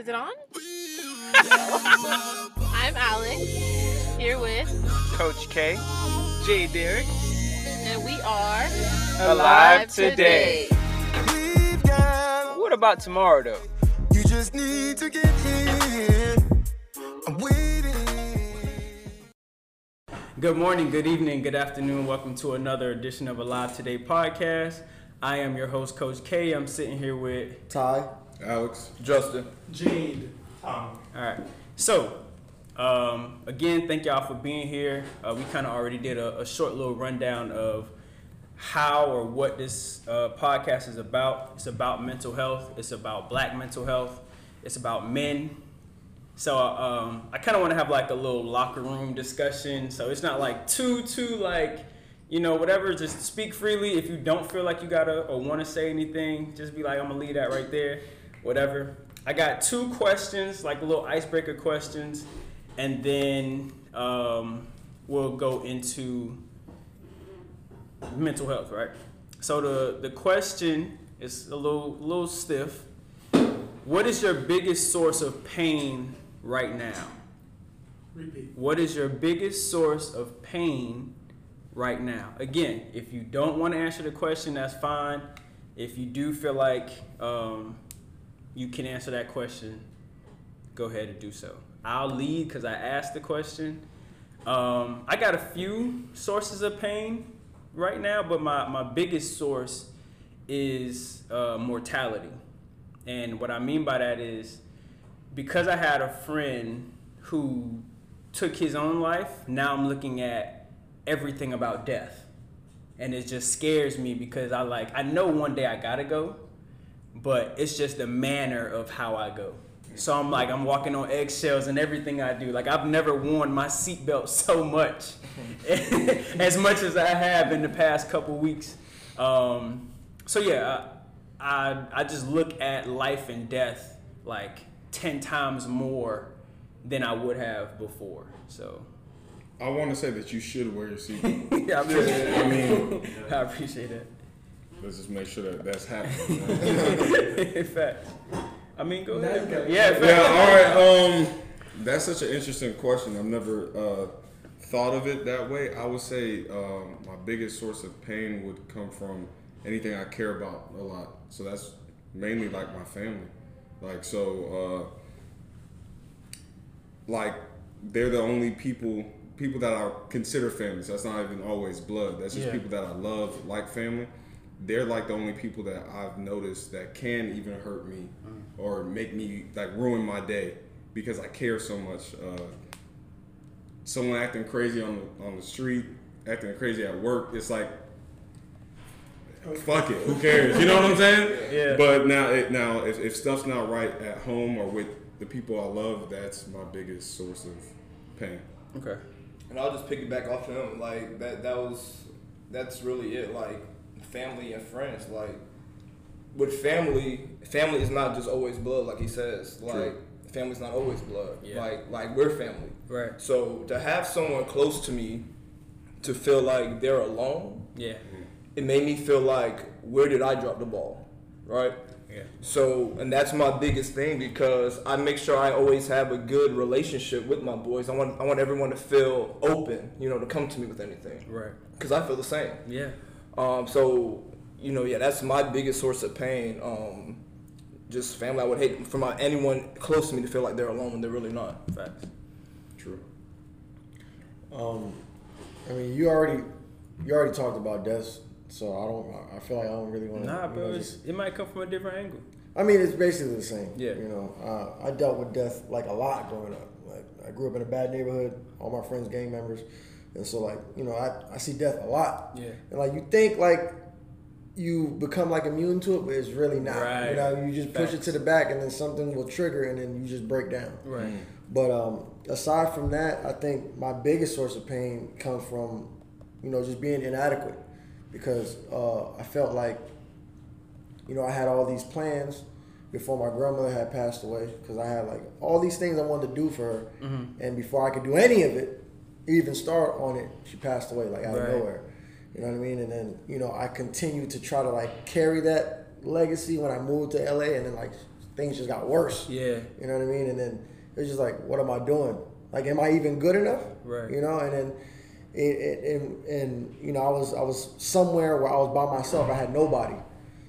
Is it on? I'm Alex, here with, Coach K, J Derek, and we are alive today. What about tomorrow though? You just need to get here. I'm waiting. Good morning, good evening, good afternoon. Welcome to another edition of Alive Today podcast. I am your host, Coach K. I'm sitting here with. Ty. Alex. Justin. Jade. Tom. All right. So, um, again, thank y'all for being here. Uh, we kind of already did a, a short little rundown of how or what this uh, podcast is about. It's about mental health. It's about Black mental health. It's about men. So um, I kind of want to have like a little locker room discussion. So it's not like too too like you know whatever. Just speak freely. If you don't feel like you gotta or want to say anything, just be like I'm gonna leave that right there. Whatever. I got two questions, like little icebreaker questions, and then um, we'll go into mental health. Right. So the the question is a little little stiff. What is your biggest source of pain right now? Repeat. What is your biggest source of pain right now? Again, if you don't want to answer the question, that's fine. If you do feel like um, you can answer that question, go ahead and do so. I'll lead because I asked the question. Um, I got a few sources of pain right now, but my, my biggest source is uh, mortality. And what I mean by that is because I had a friend who took his own life, now I'm looking at everything about death. And it just scares me because I like I know one day I gotta go, but it's just the manner of how I go. So I'm like I'm walking on eggshells and everything I do. Like I've never worn my seatbelt so much, as much as I have in the past couple weeks. Um, so yeah, I, I I just look at life and death like ten times more than I would have before. So I want to say that you should wear your seatbelt. yeah, I appreciate I mean, I appreciate it. Let's just make sure that that's happening. In fact, I mean, go ahead. Yeah, in fact. yeah. All right. Um, that's such an interesting question. I've never uh, thought of it that way. I would say um, my biggest source of pain would come from anything I care about a lot. So that's mainly like my family. Like so. Uh, like they're the only people people that I consider family. So that's not even always blood. That's just Yeah. people that I love like family. They're like the only people that I've noticed that can even hurt me or make me like ruin my day because I care so much. Uh, someone acting crazy on the on the street, acting crazy at work, it's like fuck it, who cares? You know what I'm saying? Yeah. But now, it, now if, if stuff's not right at home or with the people I love, that's my biggest source of pain. Okay. And I'll just piggyback off him. Like that. That was. That's really it. Like family and friends. Like with family, family is not just always blood. Like he says. Like True. family's not always blood. Yeah. Like like we're family. Right. So to have someone close to me, to feel like they're alone, Yeah. it made me feel like where did I drop the ball, right? Yeah. So, and that's my biggest thing because I make sure I always have a good relationship with my boys. I want I want everyone to feel open, you know, to come to me with anything Right. because I feel the same. Yeah. Um, so, you know, yeah, that's my biggest source of pain. Um, just family. I would hate for my anyone close to me to feel like they're alone when they're really not. Facts. True. Um, I mean, you already you already talked about death, so I don't. I feel like I don't really want to. Nah, bro. It's, it might come from a different angle. I mean, it's basically the same. Yeah. You know, uh, I dealt with death like a lot growing up. Like I grew up in a bad neighborhood. All my friends gang members, and so like you know, I I see death a lot. Yeah. And like you think like you become like immune to it, but it's really not. Right. You know, you just push it to the back, and then something will trigger, and then you just break down. Right. But um, aside from that, I think my biggest source of pain comes from, you know, just being inadequate, because uh, I felt like, you know, I had all these plans before my grandmother had passed away, because I had like all these things I wanted to do for her, and before I could do any of it, even start on it, she passed away like out Right. of nowhere. You know what I mean? And then you know I continued to try to like carry that legacy when I moved to LA, and then like things just got worse. Yeah. You know what I mean? And then it was just like, what am I doing? Like, am I even good enough? Right. You know, and then. It, it, and, and you know, I was I was somewhere where I was by myself. I had nobody,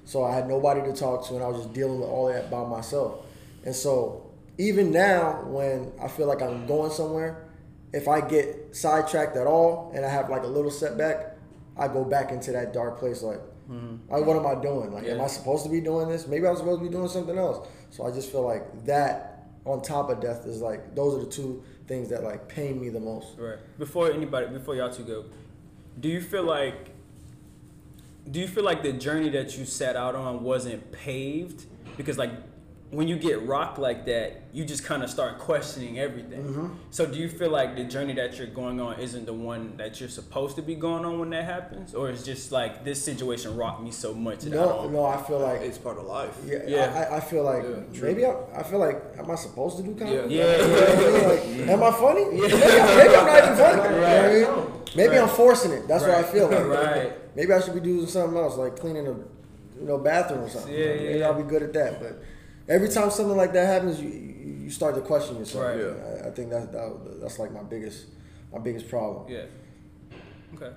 so I had nobody to talk to, and I was just dealing with all that by myself. And so even now, when I feel like I'm going somewhere, if I get sidetracked at all and I have like a little setback, I go back into that dark place. Like, mm-hmm. like what am I doing? Like, am I supposed to be doing this? Maybe I'm supposed to be doing something else. So I just feel like that on top of death is like those are the two things that like pain me the most. Right. Before anybody, before y'all two go, do you feel like, do you feel like the journey that you set out on wasn't paved? Because like, when you get rocked like that, you just kind of start questioning everything. Mm-hmm. So do you feel like the journey that you're going on isn't the one that you're supposed to be going on when that happens, or it's just like this situation rocked me so much that I No, don't. no, I feel like It's part of life. Yeah, Yeah. I, I feel like Yeah, maybe I, I feel like am I supposed to do comedy? Yeah. Yeah, You know what I mean? Like, am I funny? Maybe, maybe I'm not even funny. You know I mean? Maybe I'm forcing it. That's what I feel like. Right. Maybe I should be doing something else, like cleaning a you know bathroom or something. Yeah, yeah, Maybe yeah. I'll be good at that. But every time something like that happens, you you, you start to question yourself. Right. I, I think that, that that's like my biggest my biggest problem. Yeah. Okay.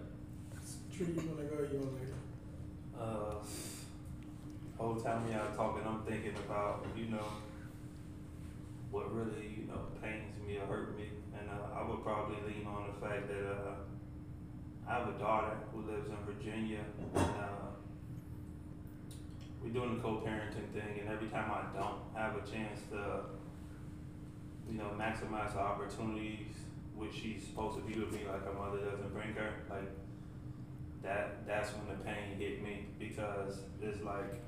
Tree, you wanna go? You wanna go? Uh, whole time y'all talking, I'm thinking about you know what really you know pains me or hurt me, and uh, I would probably lean on the fact that uh, I have a daughter who lives in Virginia, and uh, we're doing the co-parenting thing, and every time I don't have a chance to you know maximize the opportunities which she's supposed to be with me, like her mother doesn't bring her, like that that's when the pain hit me because it's like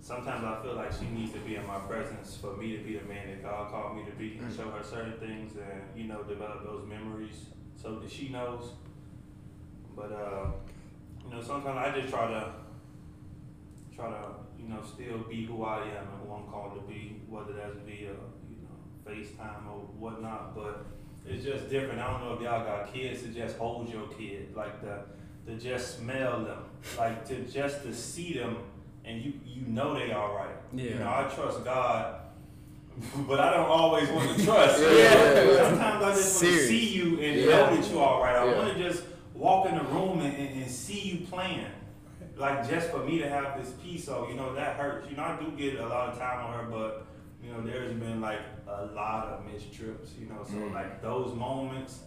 sometimes I feel like she needs to be in my presence for me to be the man that God called me to be and show her certain things and you know develop those memories so that she knows. But uh, you know sometimes I just try to try to you know still be who I am and who I'm called to be, whether that's via you know FaceTime or whatnot. But it's just different. I don't know if y'all got kids to just hold your kid, like the to just smell them, like to just to see them, and you you know they all right. You Yeah. know I trust God, but I don't always want to trust. Yeah. Sometimes I just want to see you and Yeah. know that you all right. I Yeah. want to just walk in the room and, and, and see you playing. Like just for me to have this peace, so you know that hurts. You know I do get a lot of time on her, but you know there's been like a lot of missed trips. You know, so Mm. like those moments,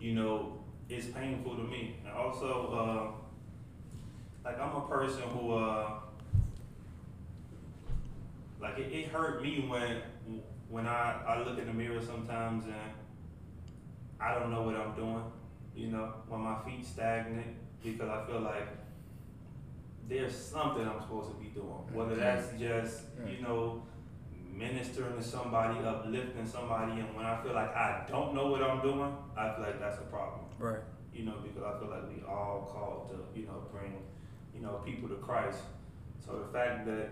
you know, it's painful to me. And also, uh, like I'm a person who, uh, like it, it hurt me when when I, I look in the mirror sometimes and I don't know what I'm doing. You know, when my feet stagnant because I feel like there's something I'm supposed to be doing. Whether that's just you know ministering to somebody, uplifting somebody, and when I feel like I don't know what I'm doing, I feel like that's a problem Right. you know, because I feel like we all called to, you know, bring, you know, people to Christ. So the fact that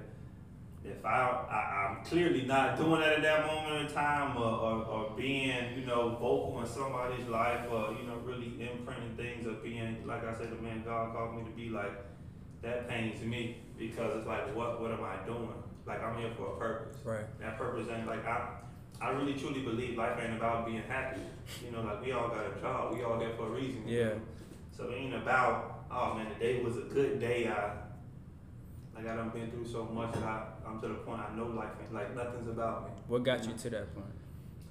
if I, I I'm clearly not doing that at that moment in time, or, or, or being, you know, vocal in somebody's life, or you know, really imprinting things, or being, like I said, the man God called me to be, like that pains me because it's like, what what am I doing? Like I'm here for a purpose. Right. That purpose ain't like I. I really truly believe life ain't about being happy. You know, like we all got a job. We all here for a reason. Yeah. know? So it ain't about, oh man, today was a good day. I like I done been through so much that I, I'm to the point I know life ain't like nothing's about me. What got you to that point?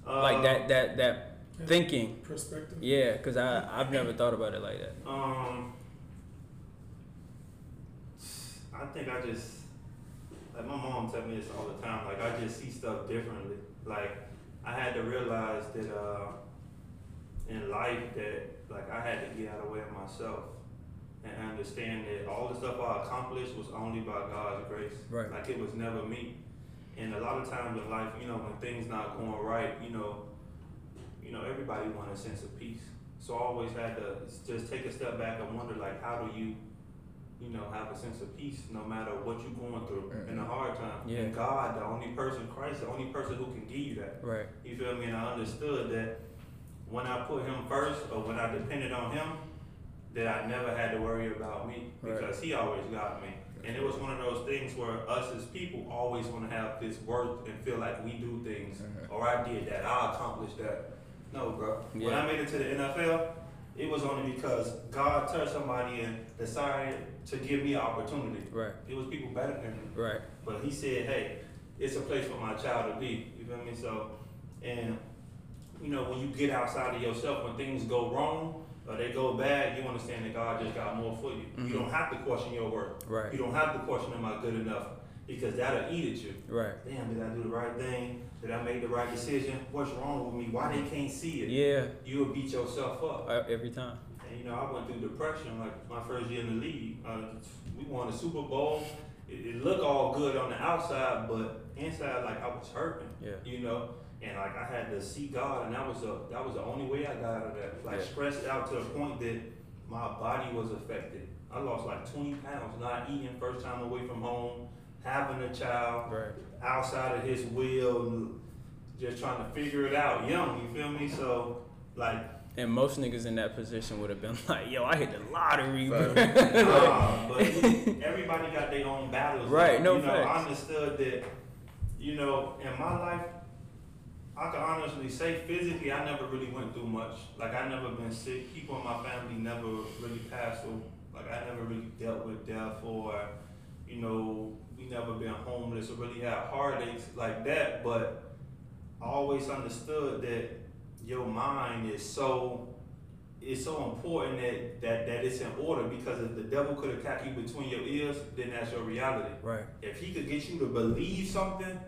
Uh, like that that that thinking. Perspective. Yeah, because I I've never thought about it like that. Um, I think I just like my mom tell me this all the time. Like I just see stuff differently. Like I had to realize that uh, in life that like I had to get out of the way of myself and understand that all the stuff I accomplished was only by God's grace. Right. Like it was never me. And a lot of times in life, you know, when things not going right, you know, you know, everybody want a sense of peace. So I always had to just take a step back and wonder, like, how do you, you know, have a sense of peace no matter what you're going through in a hard time. Yeah. And God, the only person, Christ, the only person who can give you that. Right. You feel me? And I understood that when I put Him first, or when I depended on Him, that I never had to worry about me Right. because He always got me. And it was one of those things where us as people always want to have this worth and feel like we do things, uh-huh. or I did that, I accomplished that. No, bro. Yeah. When I made it to the NFL, it was only because God touched somebody and decided to give me an opportunity. Right. It was people better than me. Right. But he said, hey, it's a place for my child to be. You feel me? So, and, you know, when you get outside of yourself, when things go wrong or they go bad, you understand that God just got more for you. Mhm. You don't have to question your worth. Right. You don't have to question, am I good enough? Because that'll eat at you. Right. Damn, did I do the right thing? Did I make the right decision? What's wrong with me? Why they can't see it? Yeah. You'll beat yourself up. Uh, every time. And you know, I went through depression like my first year in the league. Uh, we won the Super Bowl. It, it looked all good on the outside, but inside, like I was hurting. Yeah. You know, and like I had to see God, and that was a that was the only way I got out of that. Like Yeah. stressed out to the point that my body was affected. I lost like 20 pounds, not eating first time away from home, having a child Right. Outside of his will, just trying to figure it out young. You feel me? So like. And most niggas in that position would have been like, "Yo, I hit the lottery." bro." Nah, but everybody got their own battles. Right, though. no you know, I understood that. You know, in my life, I can honestly say physically, I never really went through much. Like I never been sick. People in my family never really passed. So, like I never really dealt with death or, you know, we never been homeless or really had heartaches like that. But I always understood that your mind is so it's so important that, that that it's in order because if the devil could attack you between your ears, then that's your reality. Right. If he could get you to believe something,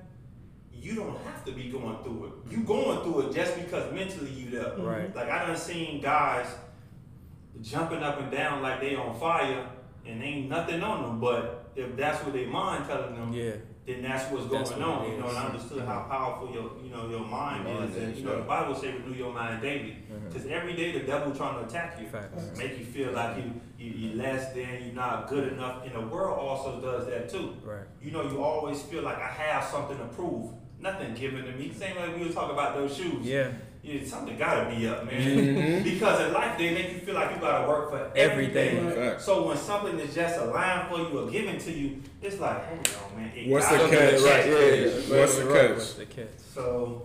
you don't have to be going through it. You going through it just because mentally you there. Right. Like I done seen guys jumping up and down like they on fire and ain't nothing on them, but if that's what their mind telling them, Yeah. then that's what's That's going what on. You know, and I understood how mm-hmm. powerful your you know your mind, is. And you know, the Bible says renew your mind daily. Mm-hmm. Because every day the devil trying to attack you, Facts. make you feel like you, you you less than, you're not good enough. And the world also does that too. Right. You know, you always feel like I have something to prove. Nothing given to me. Same like we were talking about those shoes. Yeah. Yeah, something gotta be up, man. Mhm. because in life they make you feel like you gotta work for everything. Everything. Facts. So when something is just aligned for you or given to you, it's like, hold on, man. it What's the gotta catch? Right, yeah, yeah. What's the Right, catch? What's the catch? So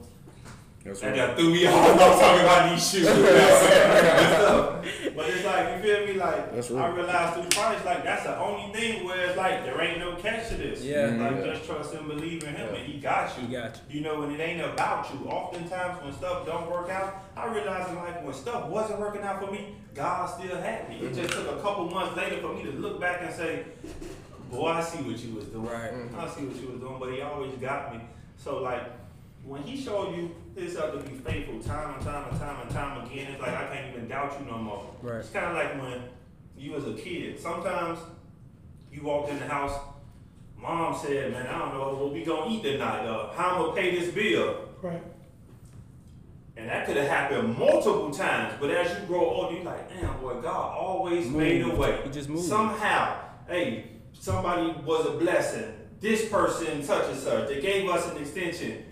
That's that right. got threw me off. I'm talking about these shoes. but it's like you feel me, like That's I realized through Christ, like that's the only thing where it's like there ain't no catch to this. Yeah. Like Mhm. just trust and believe in him and he got you. He got You You know, and it ain't about you. Oftentimes when stuff don't work out, I realized, like, when stuff wasn't working out for me, God still had me. It just took a couple months later for me to look back and say, Boy, I see what you was doing. Right. I see what you was doing, but he always got me. So like when he showed you his up to be faithful time and time and time and time again, it's like I can't even doubt you no more. Right. It's kinda like when you was a kid. Sometimes you walked in the house, mom said, Man, I don't know what we gonna eat tonight, uh, how I'm gonna pay this bill. Right. And that could have happened multiple times, but as you grow older, you're like, damn, boy, God always made a way. He just moved. Somehow, hey, somebody was a blessing. This person, such and such, they gave us an extension.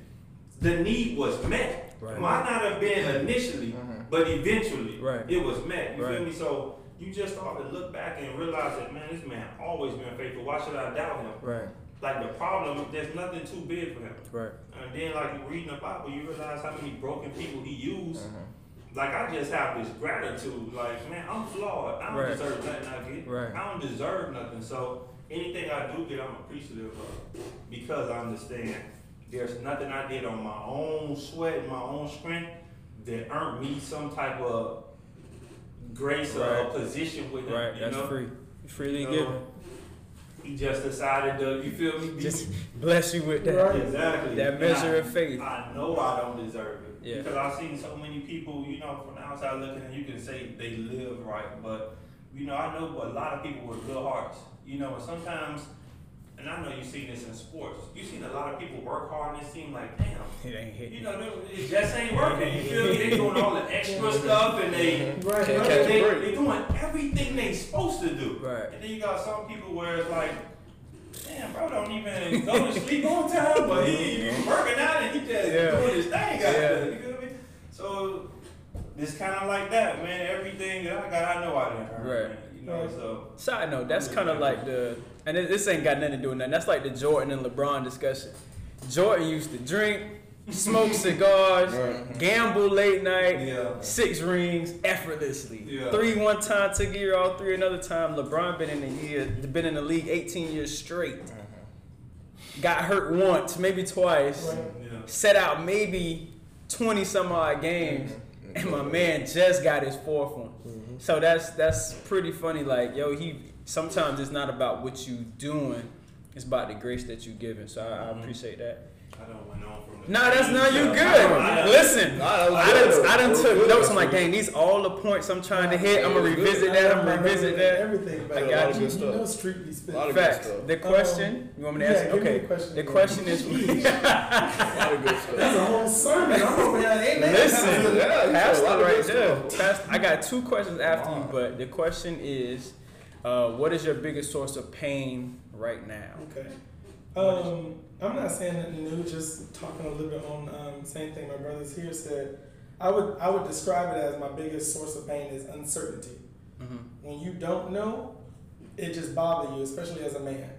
The need was met. Right. Might not have been initially, but eventually, Right. it was met. You Right. feel me? So you just start to look back and realize that, man, this man always been faithful. Why should I doubt him? Right. Like the problem, there's nothing too big for him. Right. And then, like you reading the Bible, you realize how many broken people he used. Uh-huh. Like I just have this gratitude. Like man, I'm flawed. I don't Right. deserve nothing I get. Right. I don't deserve nothing. So anything I do get, I'm appreciative of because I understand there's nothing I did on my own sweat and my own strength that earned me some type of grace or Right. position with him. Right. You That's know? free. Freely You know, given. He just decided to. You feel me? Just bless you with that. Right. Exactly. That measure And of faith. I, I know I don't deserve it. Yeah. Because I've seen so many people, you know, from the outside looking, and you can say they live right, but you know, I know a lot of people with good hearts. You know, and sometimes, and I know you've seen this in sports. You've seen a lot of people work hard, and it seems like, damn, It ain't hit. you know, it just ain't working. You feel me? They doing all the extra stuff, and they Right. Can't right. catch a they, break. they doing everything they're supposed to do. Right. And then you got some people where it's like, damn, bro, don't even go to sleep on time, but he, he working out and he just Yeah. doing his thing out Yeah. there. You feel me? So it's kind of like that, man. Everything that I got, I know I didn't earn. Right. Man. You know. So Side note, that's kind of like the, and this ain't got nothing to do with nothing. That's like the Jordan and LeBron discussion. Jordan used to drink, smoke cigars, gamble late night, Yeah. six rings effortlessly. Yeah. Three one time, took a year all three another time. LeBron been in the year, been in the league 18 years straight. Mm-hmm. Got hurt once, maybe twice. yeah. Set out maybe 20 some odd games, mm-hmm. and my man just got his fourth one. Mm-hmm. So that's that's pretty funny. Like yo, he sometimes it's not about what you doing, it's about the grace that you're giving. So I, I mm-hmm. appreciate that. I don't went on from the. Nah, that's not you good. I- I- Listen, Nah, that was I good. done, I done That took notes. I'm like, dang, these all the points I'm trying to hit. I'm gonna That was good. revisit that. I'm gonna revisit that. Everything, I but got you. you. You know, street be spit. A lot of Facts. stuff. The um, question. You want me to ask? give me Okay. the question The again. question is. A lot of good stuff. That's a whole sermon. I'm over here. Amen. Listen, Yeah, you said a Pastor right good there. Pastor, I got two questions after you, but the question is, uh, what is your biggest source of pain right now? Okay. Um, I'm not saying nothing new. Just talking a little bit on um, same thing my brothers here said. I would I would describe it as my biggest source of pain is uncertainty. Mm-hmm. When you don't know, it just bothers you, especially as a man.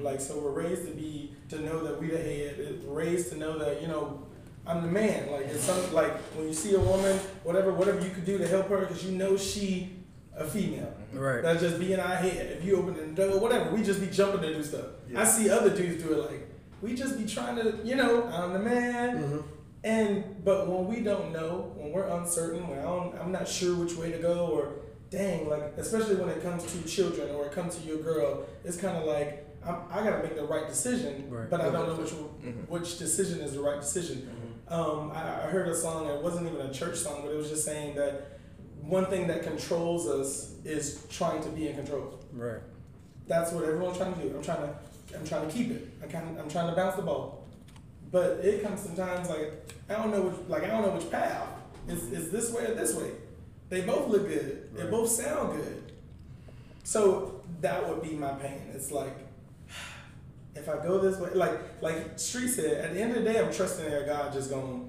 Like so, we're raised to be to know that we the head. We're raised to know that you know I'm the man. Like it's something like when you see a woman, whatever whatever you could do to help her, because you know she a female. Right. That's just be in our head. If you open the door, whatever, we just be jumping to do stuff. I see other dudes do it like we just be trying to, you know, I'm the man. Mm-hmm. And but when we don't know, when we're uncertain, when I don't, I'm not sure which way to go, or dang, like especially when it comes to children or it comes to your girl, it's kind of like I'm, I gotta make the right decision, Right. but I don't know which mm-hmm. which decision is the right decision. Mm-hmm. Um, I, I heard a song. It wasn't even a church song, but it was just saying that one thing that controls us is trying to be in control. Right. That's what everyone's trying to do. I'm trying to, I'm trying to keep it. I kind, I'm trying to bounce the ball. But it comes sometimes like I don't know which, like I don't know which path. Is is this way or this way? They both look good. They both sound good. So that would be my pain. It's like if I go this way, like like Street said, at the end of the day, I'm trusting that God just gonna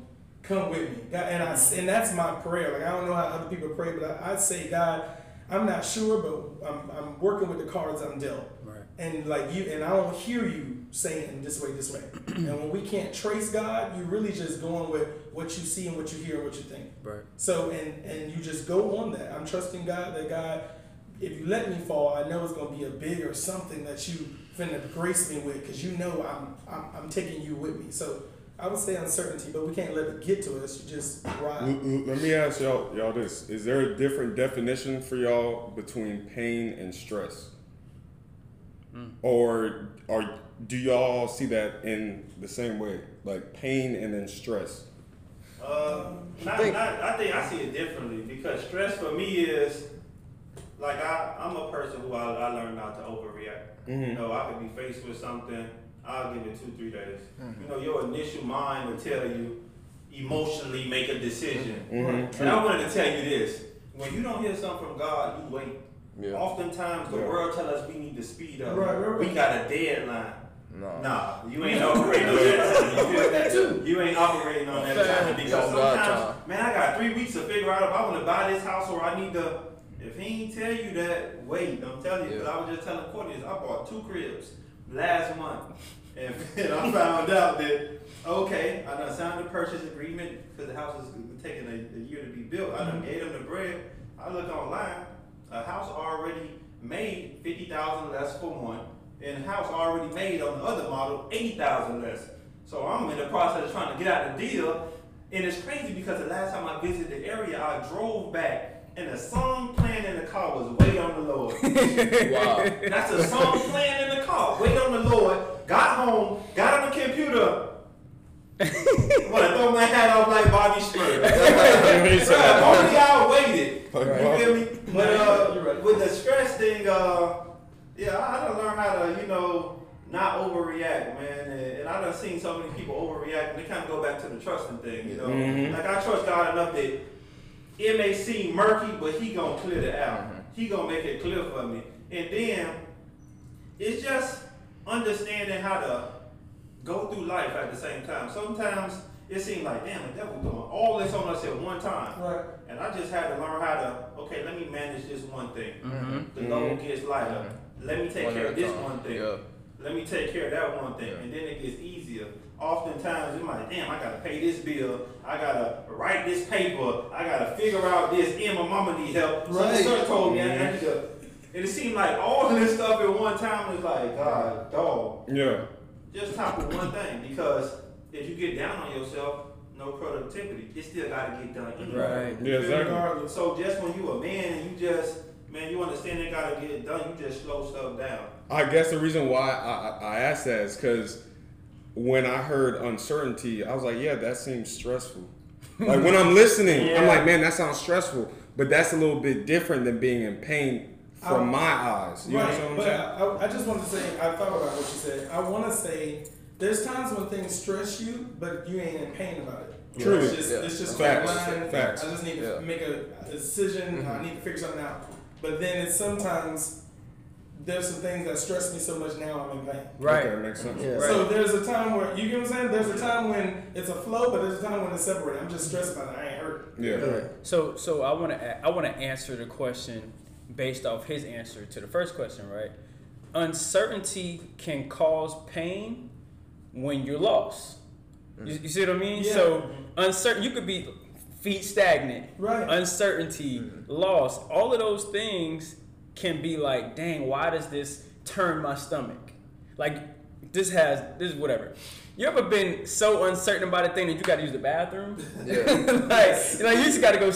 come with me. God, and I and that's my prayer. Like I don't know how other people pray, but I, I say, God, I'm not sure, but I'm, I'm working with the cards I'm dealt. Right. And like you, and I don't hear you saying this way, this way. and when we can't trace God, you're really just going with what you see and what you hear and what you think. Right. So and and you just go on that. I'm trusting God that God, if you let me fall, I know it's gonna be a big or something that you finna grace me with, because you know I'm, I'm I'm taking you with me. So I would say uncertainty, but we can't let it get to us. You just L- ride. Let me ask y'all y'all this: Is there a different definition for y'all between pain and stress, or or do y'all see that in the same way, like pain and then stress? Uh, not, think- not, I think I see it differently because stress for me is like I, I'm a person who I, I learned not to overreact. You know, I could be faced with something, I'll give it two, three days. You know, your initial mind will tell you emotionally make a decision. Mhm. And I wanted to tell you this: when you don't hear something from God, you wait. Yeah. Oftentimes, the Yeah. world tell us we need to speed up. Right, right, right. We got a deadline. No. Nah, you ain't operating on that time. You feel that too. You ain't operating on that time because sometimes, man, I got three weeks to figure out if I want to buy this house or I need to. If he ain't tell you that, wait. I'm telling you, because I was just telling Courtney, I bought two cribs last month, and, and I found out that okay, I done signed the purchase agreement because the house is taking a, a year to be built. I done mm-hmm. gave them the bread. I look online, a house already made fifty thousand less for one, and a house already made on the other model eighty thousand less. So I'm in the process of trying to get out the deal, and it's crazy because the last time I visited the area, I drove back. And the song playing in the car was "Wait on the Lord." Wow. That's a song playing in the car. Wait on the Lord. Got home, got on the computer. What, I throw my hat off like Bobby Spur. Bruh, only I waited. Like, You wow. feel me? But uh, right. with the stress thing, uh, yeah, I had to learn how to, you know, not overreact, man. And, and I done seen so many people overreact, and they kind of go back to the trusting thing, you know. Mhm. Like I trust God enough that it may seem murky, but He gonna clear it out. Mm-hmm. He gonna make it clear for me. And then it's just understanding how to go through life at the same time. Sometimes it seemed like damn the devil doing all this on us at one time. Right. And I just had to learn how to okay, let me manage this one thing. Mhm. The mm-hmm. load gets lighter. Mm-hmm. Let me take One care of this time. one thing. Yeah. Let me take care of that one thing, Yeah. and then it gets easier. Oftentimes, you might, damn, I gotta pay this bill, I gotta write this paper, I gotta figure out this, and my mama need help. So the Right. son told me I I need to. And it seemed like all of this stuff at one time was like, God, dog, Yeah. just tackle one thing because if you get down on yourself, no productivity. It still gotta get done anyway. Right. Yeah, exactly. So just when you a man and you just man, you understand it gotta get done, you just slow stuff down. I guess the reason why I, I I asked that is because when I heard uncertainty, I was like, yeah, that seems stressful. like when I'm listening, I'm like, man, that sounds stressful. But that's a little bit different than being in pain from I- my eyes. You right, understand but what I'm saying? I, I just want to say, I thought about what you said. I want to say, there's times when things stress you, but you ain't in pain about it. Truly. It's just, Yeah. it's just Facts. flatline. Facts. I just need to Yeah. make a, a decision. I mm-hmm. need to figure something out. But then it's sometimes, there's some things that stress me so much now I'm in pain. Right. Okay, makes sense. Yeah. So there's a time where, you get what I'm saying? There's a time when it's a flow, but there's a time when it's separated. I'm just stressed about it. I ain't hurt. Yeah. Yeah. So so I want to I want to answer the question based off his answer to the first question, right? Uncertainty can cause pain when you're lost. You, you see what I mean? Yeah. So uncertain, you could be feet stagnant, Right. uncertainty, mm-hmm. loss. All of those things can be like, dang, why does this turn my stomach? Like this has this is whatever. You ever been so uncertain about a thing that you got to use the bathroom? Yeah. like, you know, you just got to go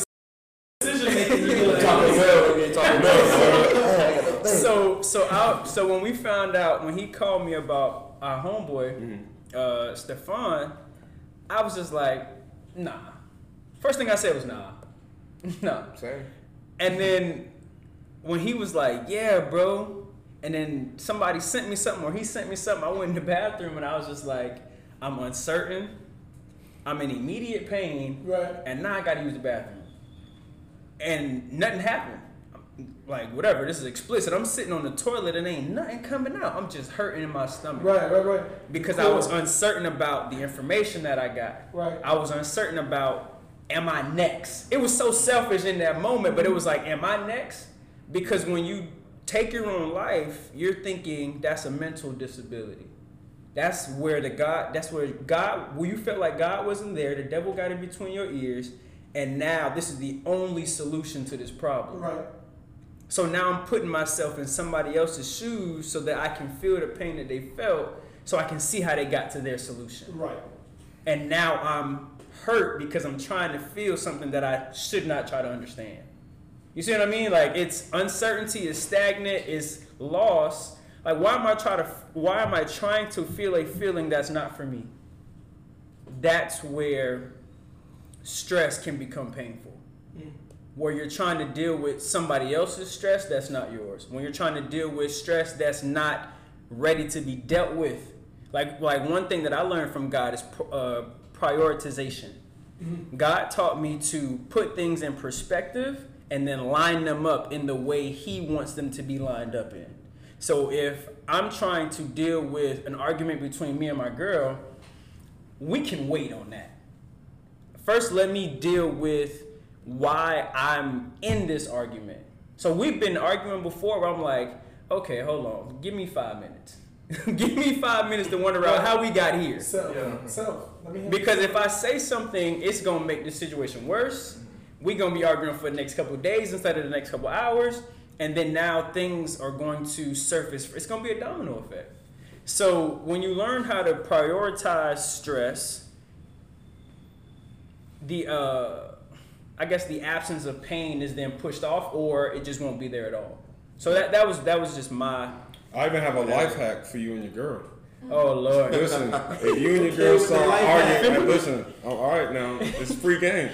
Decision making, you be like, Taco Bell. Taco Bell. so so I, so when we found out when he called me about our homeboy Mm-hmm. uh Stefan, I was just like, nah. First thing I said was nah. nah. Same. And then when he was like, yeah, bro, and then somebody sent me something or he sent me something, I went in the bathroom and I was just like, I'm uncertain. I'm in immediate pain right. and now I got to use the bathroom. And nothing happened. Like whatever, this is explicit. I'm sitting on the toilet and ain't nothing coming out. I'm just hurting in my stomach Right, right, right. because I was uncertain about the information that I got. Right. I was uncertain about am I next. It was so selfish in that moment, but it was like, am I next? Because when you take your own life, you're thinking that's a mental disability. That's where the God, that's where God, where you felt like God wasn't there, the devil got in between your ears, and now this is the only solution to this problem. Right. So now I'm putting myself in somebody else's shoes so that I can feel the pain that they felt, so I can see how they got to their solution. Right. And now I'm hurt because I'm trying to feel something that I should not try to understand. You see what I mean? Like it's uncertainty, is stagnant, is loss. Like why am I trying to why am I trying to feel a feeling that's not for me? That's where stress can become painful. Where you're trying to deal with somebody else's stress that's not yours. When you're trying to deal with stress that's not ready to be dealt with. Like like one thing that I learned from God is uh, prioritization. God taught me to put things in perspective and then line them up in the way He wants them to be lined up in. So if I'm trying to deal with an argument between me and my girl, we can wait on that. First, let me deal with why I'm in this argument. So we've been arguing before where I'm like, okay, hold on, give me five minutes. give me five minutes to wonder out how we got here. Self. Yeah. Self. Let me hear Because if I say something, it's gonna make the situation worse. We're gonna be arguing for the next couple of days instead of the next couple hours, and then now things are going to surface. It's gonna be a domino effect. So when you learn how to prioritize stress, the uh, I guess the absence of pain is then pushed off, or it just won't be there at all. So that that was that was just my I even have a life hack for you and your girl. Oh lord. Listen, if you and your girl start arguing, and listen, oh, all right now, it's free game.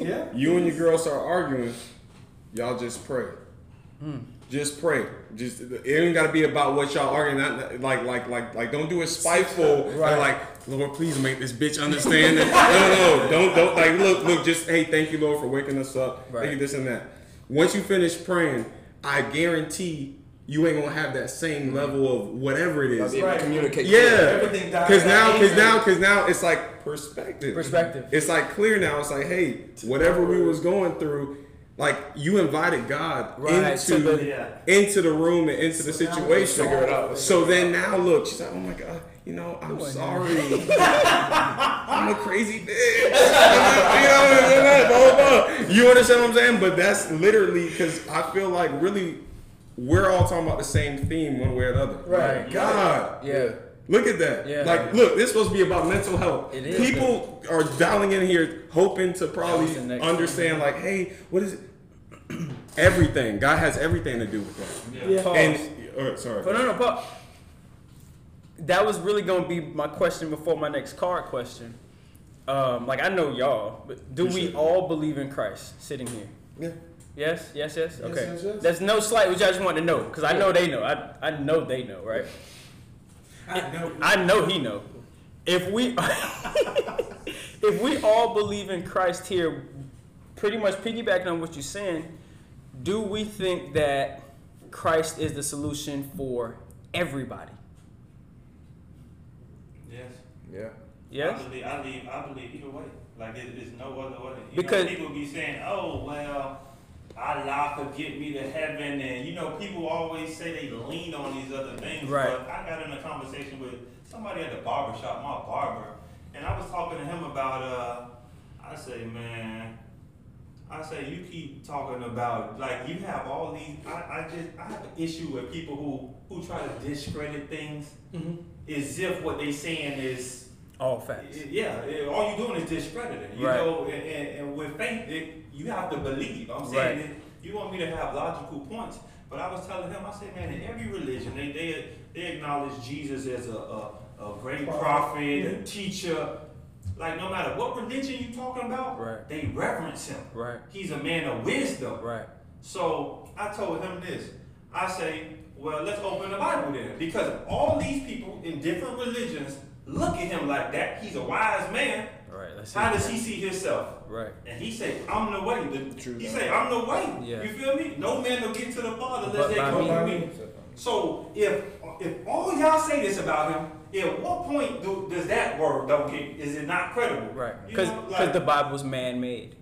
Yeah. You and your girl start arguing, y'all just pray. Hmm. Just pray. Just it ain't gotta be about what y'all arguing. Not like like like like don't do it spiteful. Right. Like Lord, please make this bitch understand. That. No, no, no, don't don't like look look. Just hey, thank you Lord for waking us up. Right. Thank you this and that. Once you finish praying, I guarantee you ain't gonna have that same level of whatever it is. Like, Right. communicate. Yeah, because now, because now, because now, it's like perspective. Perspective. It's like clear now. It's like, hey, whatever we was going through, like you invited God Right, into to the- Yeah. into the room and into the So now we situation. figure it out. So then now look, she's like, oh my God, you know, I'm sorry. I'm a crazy bitch. you know, blah, blah, blah. You understand what I'm saying? But that's literally because I feel like really we're all talking about the same theme one way or the other. Right. God. Yeah. Look at that. Yeah. Like, look, this supposed to be about mental health. It is. People are dialing in here hoping to probably That was understand, like, hey, what is it? everything. God has everything to do with that. Yeah. Yeah. And, or, sorry. But no, no, but that was really gonna be my question before my next card question. Um, like I know y'all, but do we Appreciate it. all believe in Christ sitting here? Yeah. Yes, yes, yes. Okay. yes, yes. There's no slight, which I just want to know because I know they know. I I know they know, right? I know. I know he know. If we if we all believe in Christ here, pretty much piggybacking on what you're saying, do we think that Christ is the solution for everybody? Yes. Yeah. Yes. I believe, I believe, I believe either way. Like it, it's no other way. You Because- know, people be saying, "Oh well, Allah could get me to heaven," and you know, people always say they lean on these other things. Right. But I got in a conversation with somebody at the barber shop, my barber, and I was talking to him about. uh I say, man. I say you keep talking about like you have all these. I, I just I have an issue with people who who try to discredit things Mhm. as if what they saying is All facts. yeah, all you're doing is discrediting. You Right. know, and, and, and with faith, it, you have to believe. I'm saying Right. that you want me to have logical points, but I was telling him, I said, man, in every religion, they they, they acknowledge Jesus as a, a, a great Prophet. prophet, a teacher. Like no matter what religion you talking about, Right. they reverence him. Right. He's a man of wisdom. Right. So I told him this. I say, well, let's open the Bible then. Because all these people in different religions look at him like that. He's a wise man. Right. Let's see. How does he see himself? Right. And he said, I'm the way. The, True he said, I'm the way. Yeah. You feel me? No man will get to the Father But unless they come me. through me. So if if all y'all say this about him, at what point do, does that word don't get? Is it not credible? Right. You Because like- the Bible's man-made.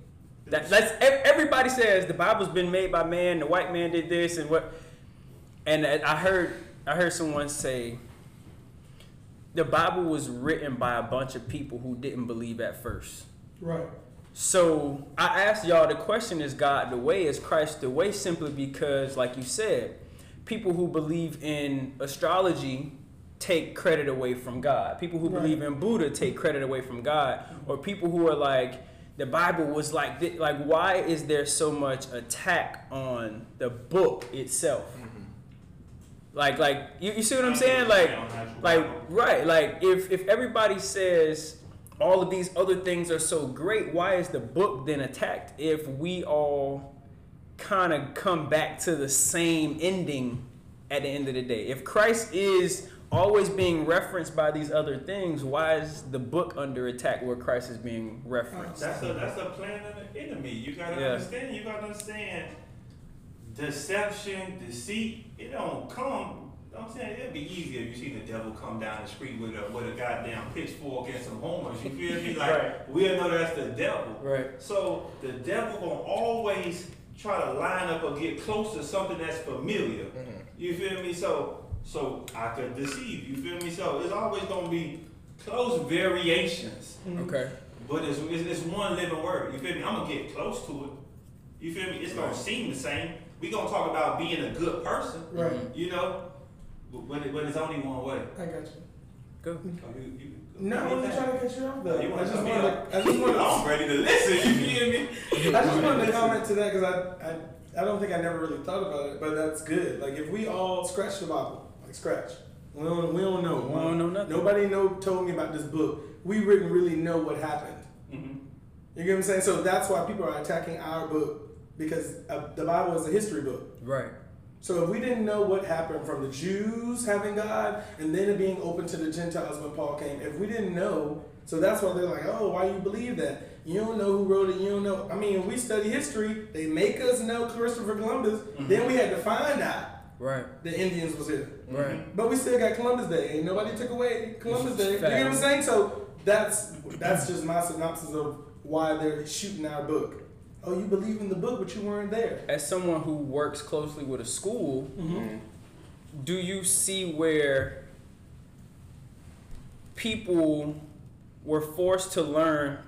That, that's everybody says the Bible's been made by man. The white man did this and what. And I I heard I heard someone say the Bible was written by a bunch of people who didn't believe at first. Right. So I asked y'all the question is God the way? Is Christ the way? Simply because, like you said, people who believe in astrology take credit away from God. People who Right. believe in Buddha take credit away from God. Or people who are like, the Bible was like, thi- like why is there so much attack on the book itself? Mm-hmm. Like, like you, you see what I'm saying? Like, like right like if if everybody says all of these other things are so great why is the book then attacked if we all kind of come back to the same ending at the end of the day if christ is always being referenced by these other things why is the book under attack where christ is being referenced That's a that's a plan of the enemy. You gotta Yeah. understand. You gotta understand. Deception, deceit. It don't come. You know what I'm saying it'd be easier if you see the devil come down the street with a with a goddamn pitchfork and some homers. You feel me? Like Right. we'll know that's the devil. right So the devil gonna always try to line up or get close to something that's familiar. Mm-hmm. You feel me? So so I could deceive. You feel me? So it's always gonna be close variations. Mm-hmm. okay But it's, it's, it's one living word. You feel me? I'm gonna get close to it. You feel me? It's gonna seem the same. We gonna talk about being a good person. Right. You know, but, but, it, but it's only one way. I got you. go Oh, you, you, No, I wasn't trying to cut you off though. You I just cut me wanted. To, I just wanted. I'm ready to listen. You feel me? I just wanted to comment to that because I, I, I don't think I never really thought about it, but that's good. Like if we all scratch the Bible, like scratch, we don't, we don't know. We don't know nothing. Nobody know told me about this book. We didn't really know what happened. Mhm. You get what I'm saying? So that's why people are attacking our book because uh, the Bible is a history book. right So if we didn't know what happened from the Jews having God and then it being open to the Gentiles when Paul came, if we didn't know, so that's why they're like, oh, why you believe that? You don't know who wrote it. You don't know. I mean, we study history. They make us know Christopher Columbus. Then we had to find out. Right. the Indians was here. Right. But we still got Columbus Day. Ain't nobody took away Columbus Day. You get what I'm saying? So that's that's just my synopsis of why they're shooting our book. Oh, you believe in the book, but you weren't there. As someone who works closely with a school, mm-hmm. Mm-hmm. do you see where people were forced to learn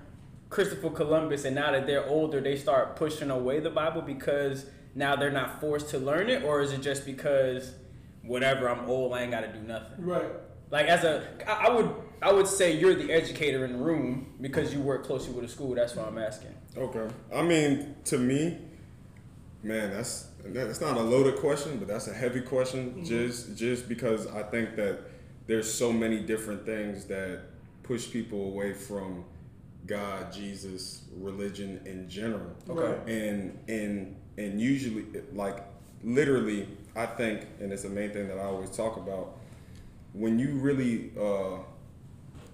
Christopher Columbus and now that they're older they start pushing away the Bible because now they're not forced to learn it or is it just because whatever I'm old I ain't gotta do nothing? Right. Like as a I I would I would say you're the educator in the room because you work closely with a school, that's why I'm asking. Okay. I mean, to me, man, that's that's not a loaded question, but that's a heavy question. Just just because I think that there's so many different things that push people away from God, Jesus, religion in general. Okay. And and and usually, like literally, I think, and it's the main thing that I always talk about. When you really uh,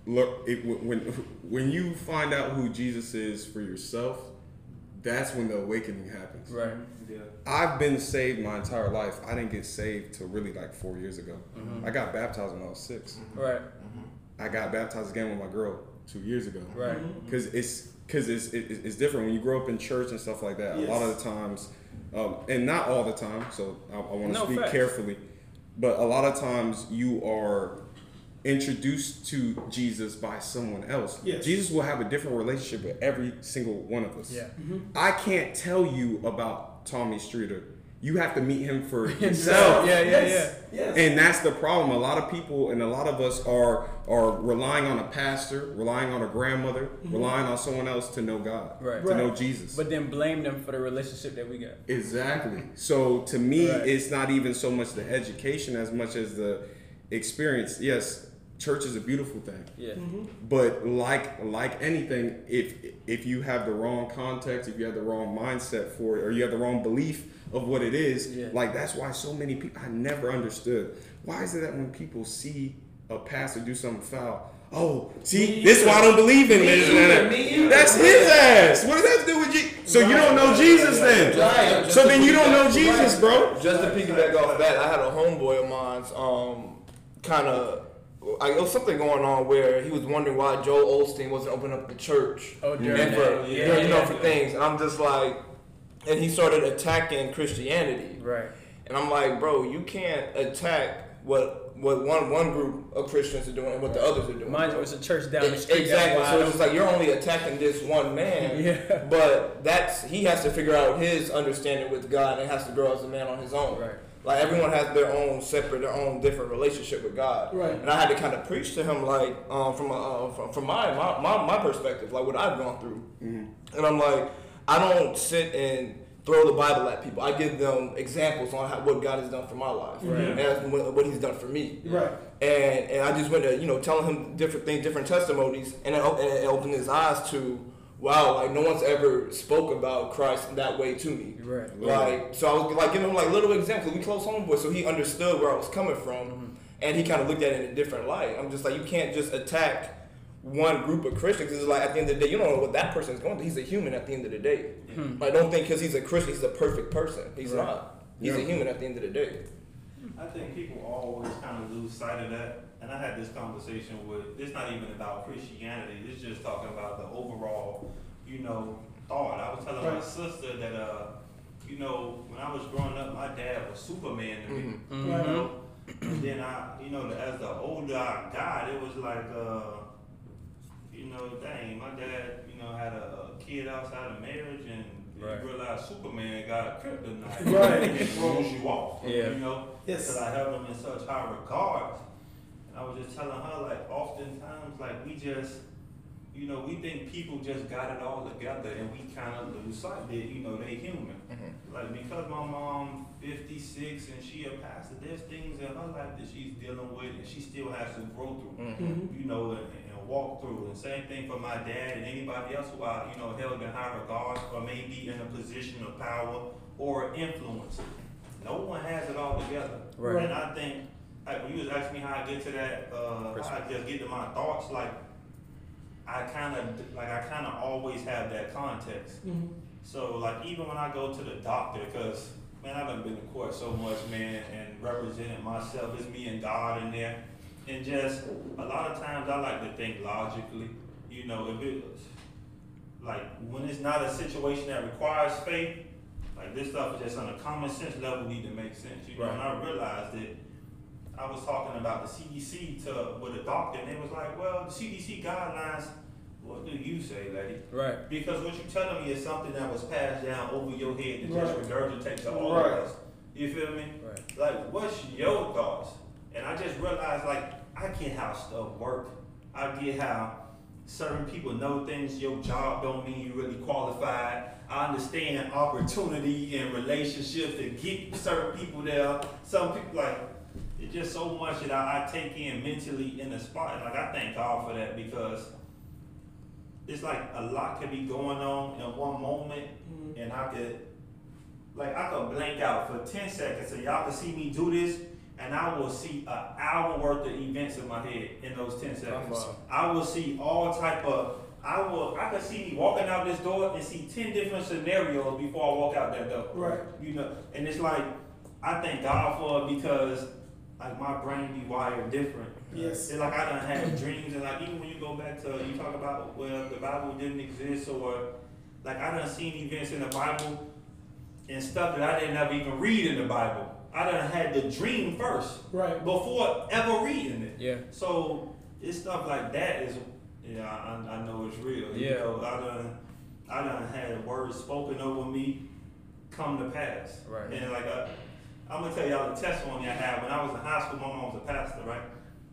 look, it, when when you find out who Jesus is for yourself, that's when the awakening happens. Right. Yeah. I've been saved my entire life. I didn't get saved till really like four years ago. Mm-hmm. I got baptized when I was 6 mm-hmm. Right. I got baptized again with my girl two years ago. Right. Mm-hmm. Because it's because it's it, it's different when you grow up in church and stuff like that. A lot of the times, um, and not all the time. So I, I want to No, speak facts. carefully. But a lot of times you are introduced to Jesus by someone else. Yes. Jesus will have a different relationship with every single one of us. Yeah. Mm-hmm. I can't tell you about Tommy Streeter. You have to meet him for yourself. Yeah, yeah, yes. Yes. And that's the problem. A lot of people and a lot of us are are relying on a pastor, relying on a grandmother, mm-hmm. relying on someone else to know God, Right. to know Jesus. But then blame them for the relationship that we got. exactly. So to me, Right. it's not even so much the education as much as the experience. Yes, church is a beautiful thing. Yeah. But like like anything, if if you have the wrong context, if you have the wrong mindset for it, or you have the wrong belief of what it is, Yeah. like that's why so many people I never understood. Why is it that when people see a pastor do something foul, oh, see, this is why I don't believe in this. and that. Me either. That's his ass. What does that have to do with Jesus? So you don't know Jesus then? Right. So then you don't know Jesus, bro. Just to piggyback off that, I had a homeboy of mine's um, kind of. I, it was something going on where he was wondering why Joel Osteen wasn't opening up the church Oh, during and for Yeah, know, you know yeah, for yeah. things, and I'm just like, and he started attacking Christianity, Right. and I'm like, bro, you can't attack what what one one group of Christians are doing and what the others are doing. Mine was a church down the street. Exactly. So it's like you're only attacking this one man. Yeah. But that's he has to figure out his understanding with God and has to grow as a man on his own. Right. Like everyone has their own separate, their own different relationship with God. Right. And I had to kind of preach to him like um, from uh, from, from my, my my my perspective, like what I've gone through. And I'm like, I don't sit and throw the Bible at people. I give them examples on how, what God has done for my life, Right. and what, what He's done for me Right. and and I just went to you know telling him different things, different testimonies, and it, and it opened his eyes to wow, like no one's ever spoke about Christ in that way to me. Right. Like so, I was like giving him like little examples. We close homeboys, so he understood where I was coming from, mm-hmm. and he kind of looked at it in a different light. I'm just like you can't just attack one group of Christians It's like at the end of the day, you don't know what that person is going through. He's a human at the end of the day. Hmm. Like don't think because he's a Christian, he's a perfect person. He's Right. not. He's a human at the end of the day. I think people always kind of lose sight of that. And I had this conversation with, it's not even about Christianity, it's just talking about the overall, you know, thought. I was telling my sister that, uh, you know, when I was growing up, my dad was Superman to me. Mhm. You Right. know, and then I, you know, as the older I got, it was like, uh, you know, dang, my dad, you know, had a, a kid outside of marriage, and Right. you realize Superman got kryptonite. Right. and it throws you off. Yeah. You know, Yes. because I held him in such high regard. And I was just telling her, like, oftentimes, like, we just, you know, we think people just got it all together, and we kind of lose sight that, you know, they human. Like, because my mom 56 and she a pastor, there's things in her life that she's dealing with, and she still has to grow through Mhm. you know, and, and walk through. And same thing for my dad and anybody else who I, you know, held in high regard or may be in a position of power or influence. No one has it all together. Right. And I think, like, when you was asking me how I get to that, uh, how I just get to my thoughts, like, I kind of, like, I kind of always have that context. Mhm. So, like, even when I go to the doctor, because man, I've done been to court so much, man, and represented myself. It's me and God in there. And just a lot of times I like to think logically. You know, if it like when it's not a situation that requires faith, like this stuff is just on a common sense level need to make sense. You know, and I realized that I was talking about the CDC to with a doctor, and they was like, "Well, the CDC guidelines." What do you say, lady? Right. Because what you're telling me is something that was passed down over your head to just Right. regurgitate to all Right. of us. You feel me? Right. Like, what's your thoughts? And I just realized, like, I get how stuff work. I get how certain people know things. Your job don't mean you really qualified. I understand opportunity and relationships to get certain people there. Some people like it's just so much that I, I take in mentally in the spot. Like I thank God for that because it's like a lot could be going on in one moment, mm-hmm. and I could like I could blank out for ten seconds, and y'all can see me do this, and I will see an hour worth of events in my head in those ten seconds. Wow. I will see all type of. I will. I could see me walking out this door and see ten different scenarios before I walk out that door. Right. You know, and it's like I thank God for it because like my brain be wired different. Yes. It's like I don't have dreams, and like even when you go back to you talk about well the Bible didn't exist, or like I done seen events in the Bible and stuff that I didn't ever even read in the Bible. I done had the dream first Right. before ever reading it. Yeah. So it's stuff like that is yeah I, I know it's real. You Yeah. know, I done I done had words spoken over me come to pass. Right. And like uh, I'm gonna tell y'all the testimony I had when I was in high school. My mom was a pastor, right?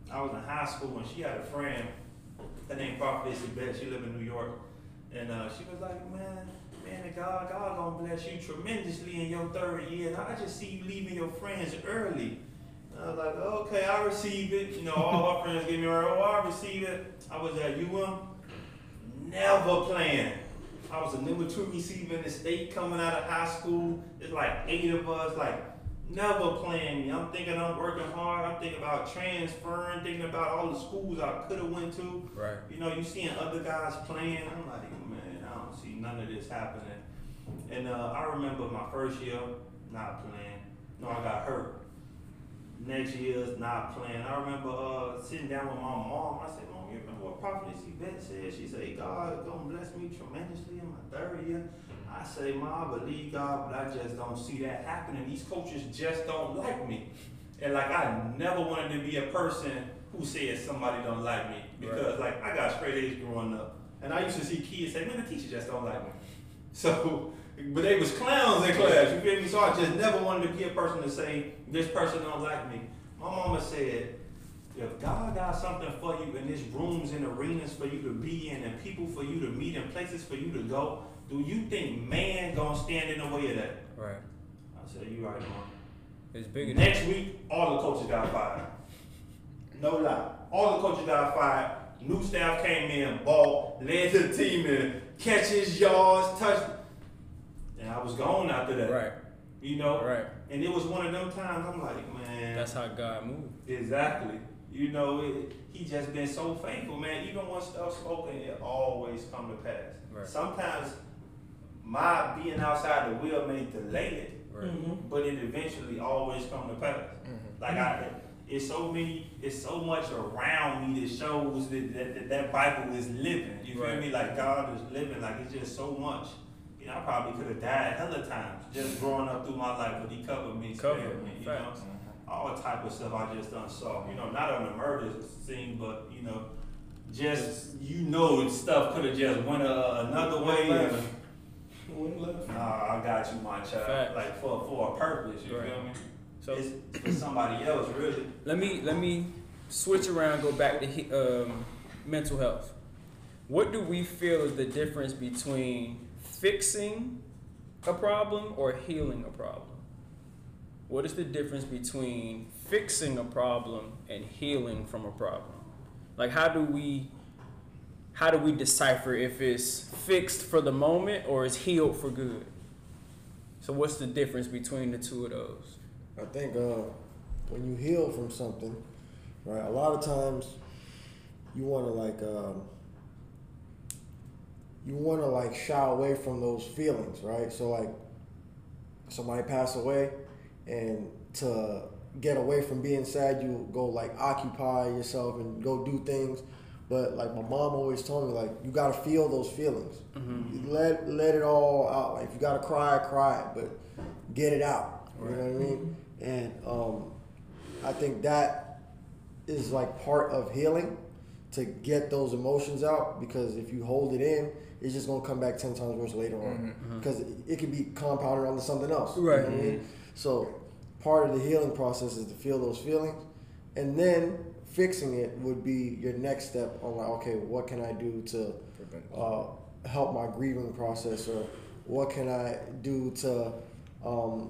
I was in high school and she had a friend. Her name Prophetess Yvette. She lived in New York, and uh, she was like, "Man, man, God, God gonna bless you tremendously in your third year. And I just see you leaving your friends early." And I was like, "Okay, I receive it. You know, all her friends give me oh, I receive it. I was at UM, never playing." I was a number two receiver in the state coming out of high school. It's like eight of us, like never playing me. I'm thinking I'm working hard. I'm thinking about transferring, thinking about all the schools I could have went to. Right. You know, you seeing other guys playing. I'm like, man, I don't see none of this happening. And uh, I remember my first year not playing. No, I got hurt. Next year's not playing. I remember uh, sitting down with my mom. I said, Mom, you remember what Prophetess Yvette said? She said, God gonna bless me tremendously in my third year. I say, Mom, I believe God, but I just don't see that happening. These coaches just don't like me. And like I never wanted to be a person who said somebody don't like me. Because like I got straight A's growing up. And I used to see kids say, Man, the teacher just don't like me. So but they was clowns in class, you feel me? So I just never wanted to be a person to say, This person don't like me. My mama said, if God got something for you and there's rooms and arenas for you to be in and people for you to meet and places for you to go, do you think man gonna stand in the way of that? Right. I said, you right, man. It's bigger than Next week, all the coaches got fired. No lie. All the coaches got fired. New staff came in, ball, led the team in catches, yards, touch. And I was gone after that. Right. You know? Right. And it was one of them times I'm like, man. That's how God moved. Exactly. You know, it, he just been so faithful, man. Even when stuff spoken, it always come to pass. Right. Sometimes my being outside the will may delay it, Right. Mm-hmm. but it eventually always come to pass. Like I, it's so many, it's so much around me that shows that that, that, that Bible is living. You feel Right. me? Like God is living. Like it's just so much. You know, I probably could have died hella times just growing up through my life, but He covered me, Covered, spared me. You know, facts. all type of stuff I just done saw. You know, not on the murder scene, but you know, just you know, stuff could have just went uh, another way. Went and- left. Went. Nah, I got you, my child. Facts. Like for for a purpose. You Right. feel me? So it's for somebody else, really. let me let me switch around. Go back to um, mental health. What do we feel is the difference between fixing a problem or healing a problem? What is the difference between fixing a problem and healing from a problem? Like how do we how do we decipher if it's fixed for the moment or it's healed for good? So what's the difference between the two of those? I think uh, when you heal from something, right? A lot of times, you want to like um, you want to like shy away from those feelings, right? So like somebody pass away, and to get away from being sad, you go like occupy yourself and go do things. But like my mom always told me, like you gotta feel those feelings. Mm-hmm. Let let it all out. Like if you gotta cry, cry, but get it out. You know what I mean? And um, I think that is like part of healing to get those emotions out because if you hold it in, it's just gonna come back ten times worse later on because it, it can be compounded onto something else. you know Right. what I mean? So part of the healing process is to feel those feelings, and then fixing it would be your next step on like, okay, what can I do to uh, help my grieving process, or what can I do to um,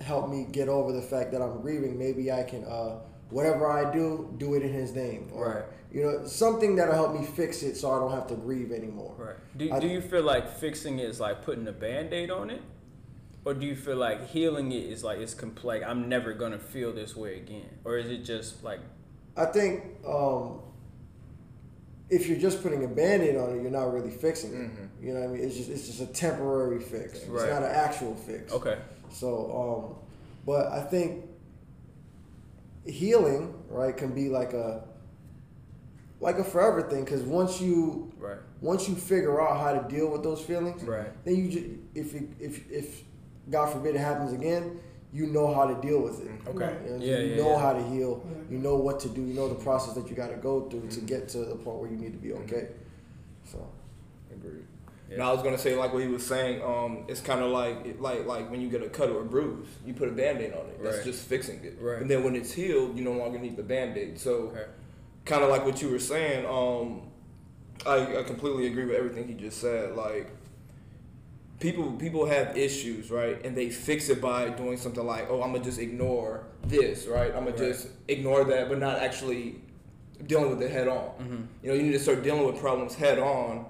help me get over the fact that I'm grieving? Maybe I can, uh, whatever I do, do it in His name, or Right. you know, something that'll help me fix it so I don't have to grieve anymore. Right. Do, I- do you feel like fixing it is like putting a band aid on it? Or do you feel like healing it is like it's complex? I'm never gonna feel this way again. Or is it just like I think um, if you're just putting a band-aid on it, you're not really fixing it. You know what I mean? It's just it's just a temporary fix. It's not an actual fix. okay? So, um, but I think healing, right, can be like a like a forever thing because once you Right. once you figure out how to deal with those feelings, Right. then you just if it, if if God forbid it happens again, you know how to deal with it. Okay. You, know, Yeah, you yeah, know yeah. how to heal. You know what to do. You know the process that you got to go through to get to the point where you need to be okay. So, Agreed. Yeah. Now I was gonna say like what he was saying. Um, it's kind of like like like when you get a cut or a bruise, you put a band-aid on it. That's Right. just fixing it. Right. And then when it's healed, you no longer need the band-aid. So Okay. kind of like what you were saying. Um, I, I completely agree with everything he just said. Like people people have issues, right? And they fix it by doing something like, oh, I'm gonna just ignore this, right? I'm gonna Right. just ignore that, but not actually dealing with it head on. Mm-hmm. You know, you need to start dealing with problems head on,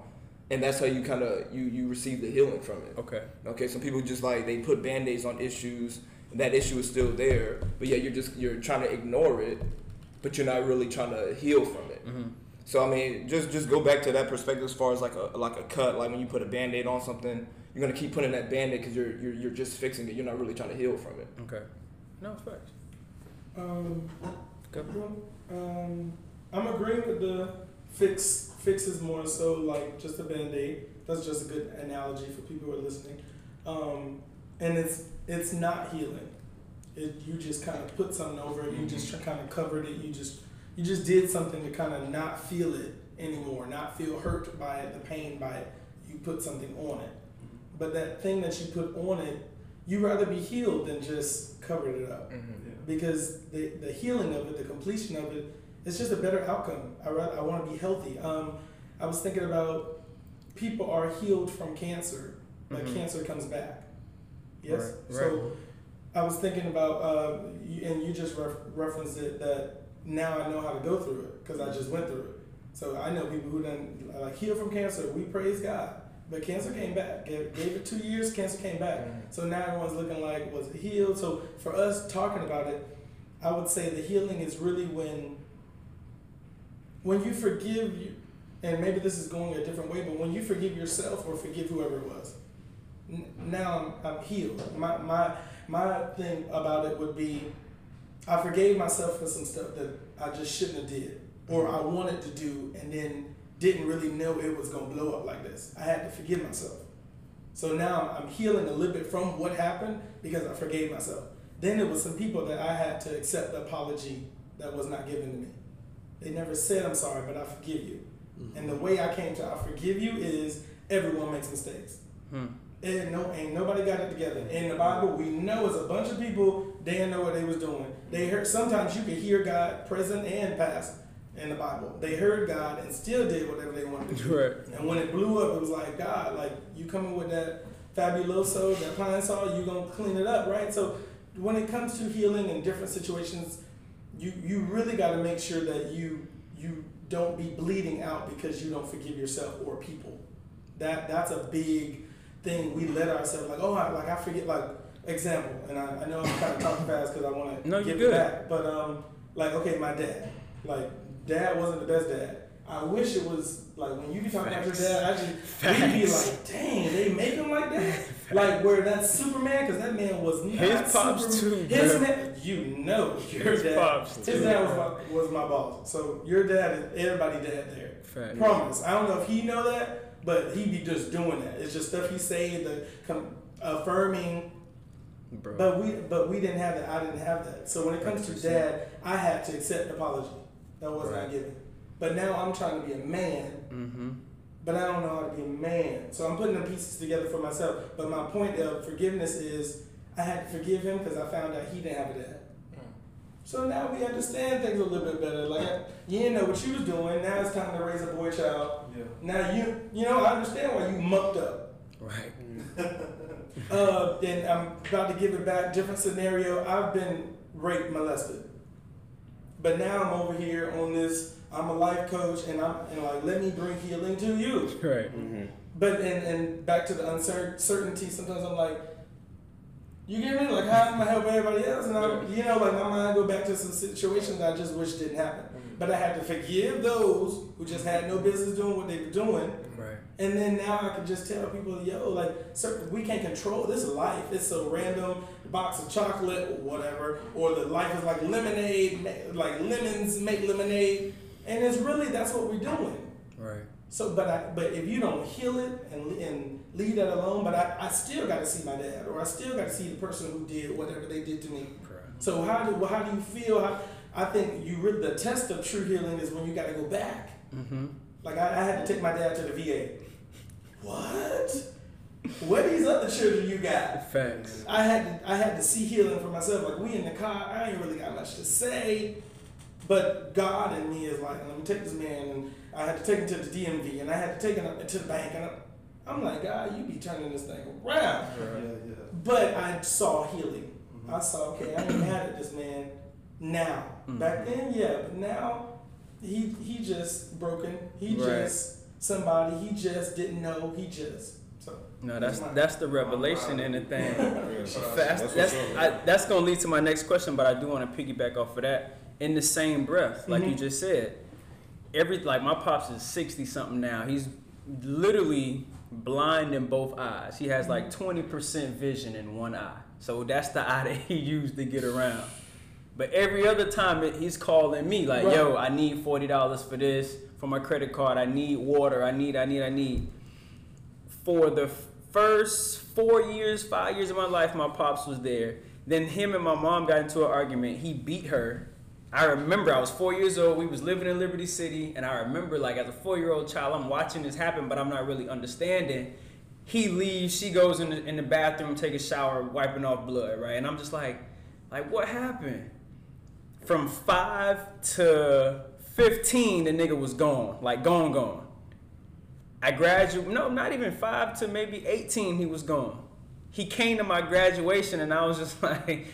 and that's how you kind of you you receive the healing from it. Okay. Okay, some people just like they put band-aids on issues, and that issue is still there, but yeah, you're just you're trying to ignore it, but you're not really trying to heal from it. Mm-hmm. So I mean, just just go back to that perspective as far as like a like a cut, like when you put a band-aid on something, you're gonna keep putting that band-aid because you're, you're you're just fixing it. You're not really trying to heal from it. Okay. No, it's facts. Um, Go. um, I'm agreeing with the fix. Fix is more so like just a band aid. That's just a good analogy for people who are listening. Um, and it's it's not healing. It you just kind of put something over it. You just kind of covered it. You just you just did something to kind of not feel it anymore, not feel hurt by it, the pain by it. You put something on it. But that thing that you put on it, you rather be healed than just covered it up because the, the healing of it, the completion of it, it's just a better outcome. I, rather, I want to be healthy. Um, I was thinking about people are healed from cancer, but Mhm. cancer comes back. Yes. Right, So I was thinking about, uh, and you just ref- referenced it that now I know how to go through it because I just went through it. So I know people who done like heal from cancer. We praise God, but cancer came back. Gave, gave it two years, cancer came back. Mm-hmm. So now everyone's looking like was it healed? So for us talking about it, I would say the healing is really when when you forgive you, and maybe this is going a different way, but when you forgive yourself or forgive whoever it was, n- now I'm, I'm healed. My my my thing about it would be, I forgave myself for some stuff that I just shouldn't have did, or I wanted to do, and then didn't really know it was gonna blow up like this. I had to forgive myself. So now I'm, healing a little bit from what happened because I forgave myself. Then there was some people that I had to accept the apology that was not given to me. They never said I'm sorry, but I forgive you. And the way I came to I forgive you is everyone makes mistakes. Hmm. And no, ain't nobody got it together. In the Bible, we know it's a bunch of people. They didn't know what they was doing. They heard. Sometimes you could hear God present and past in the Bible. They heard God and still did whatever they wanted to do. Right. And when it blew up, it was like God, like you coming with that fabuloso, that Pine-Sol, you gonna clean it up, right? So when it comes to healing in different situations, you you really got to make sure that you you don't be bleeding out because you don't forgive yourself or people. That that's a big thing. We let ourselves like, oh, I, like I forget. Like example, and I, I know I'm kind of talking fast because I want to No, you're give good. it back. But um, like okay, my dad, like dad wasn't the best dad. I wish it was like when you be talking about your dad. I just we'd be like, dang, they make him like that, like where that's Superman because that man was not His pops Superman. too, His bro. man, you know, your His dad. pops his too. dad was my, was my boss. So your dad is everybody dad there. Fact. Promise. I don't know if he know that, but he be just doing that. It's just stuff he say, the com- affirming. Bro. But we but we didn't have that. I didn't have that. So when it comes to dad, I had to accept apology. That was Right. not given. But now I'm trying to be a man, mm-hmm. but I don't know how to be a man. So I'm putting the pieces together for myself. But my point of forgiveness is I had to forgive him because I found out he didn't have a dad. So now we understand things a little bit better. Like you didn't know what you was doing. Now it's time to raise a boy child. Yeah. Now you you know I understand why you mucked up. Right. Uh, and I'm about to give it back. Different scenario. I've been raped, molested, but now I'm over here on this. I'm a life coach, and I'm and like let me bring healing to you. Right. Mm-hmm. But and and back to the uncertainty. Sometimes I'm like, you get me? Like how am I help everybody else? And I, you know, like my mind go back to some situations I just wish didn't happen. Mm-hmm. But I had to forgive those who just had no business doing what they were doing. And then now I can just tell people, yo, like, certain, we can't control this life. It's so random. Box of chocolate or whatever, or the life is like lemonade, like lemons make lemonade, and it's really that's what we're doing. Right. So, but I, but if you don't heal it and and leave that alone, but I, I still got to see my dad, or I still got to see the person who did whatever they did to me. Correct. So how do how do you feel? How, I think you the test of true healing is when you got to go back. Mm-hmm. Like I, I had to take my dad to the VA. What? What these other children you got? Facts. I had to, I had to see healing for myself. Like we in the car, I ain't really got much to say, but God in me is like, let me take this man, and I had to take him to the DMV, and I had to take him to the bank, and I'm like, God, you be turning this thing around. Yeah, yeah. But I saw healing. Mm-hmm. I saw, okay, I ain't mad at this man now. Back mm-hmm. then, yeah, but now he he just broken. He Right. just somebody. He just didn't know. He just so. No, that's my- that's the revelation in the thing. Yes. Fast. That's That's. I, that's gonna lead to my next question, but I do want to piggyback off of that. In the same breath, like you Mhm. just said, every like my pops is sixty something now. He's literally blind in both eyes. He has like twenty percent vision in one eye, so that's the eye that he used to get around. But every other time it, he's calling me like, Right. "Yo, I need forty dollars for this for my credit card. I need water. I need. I need. I need." for the first four years, five years of my life, my pops was there. Then him and my mom got into an argument. He beat her. I remember I was four years old. We was living in Liberty City, and I remember like as a four-year-old child, I'm watching this happen, but I'm not really understanding. He leaves. She goes in the, in the bathroom, take a shower, wiping off blood, right? And I'm just like, like what happened? From five to fifteen, the nigga was gone, like gone, gone. I graduated, no, not even five to maybe 18, he was gone. He came to my graduation and I was just like,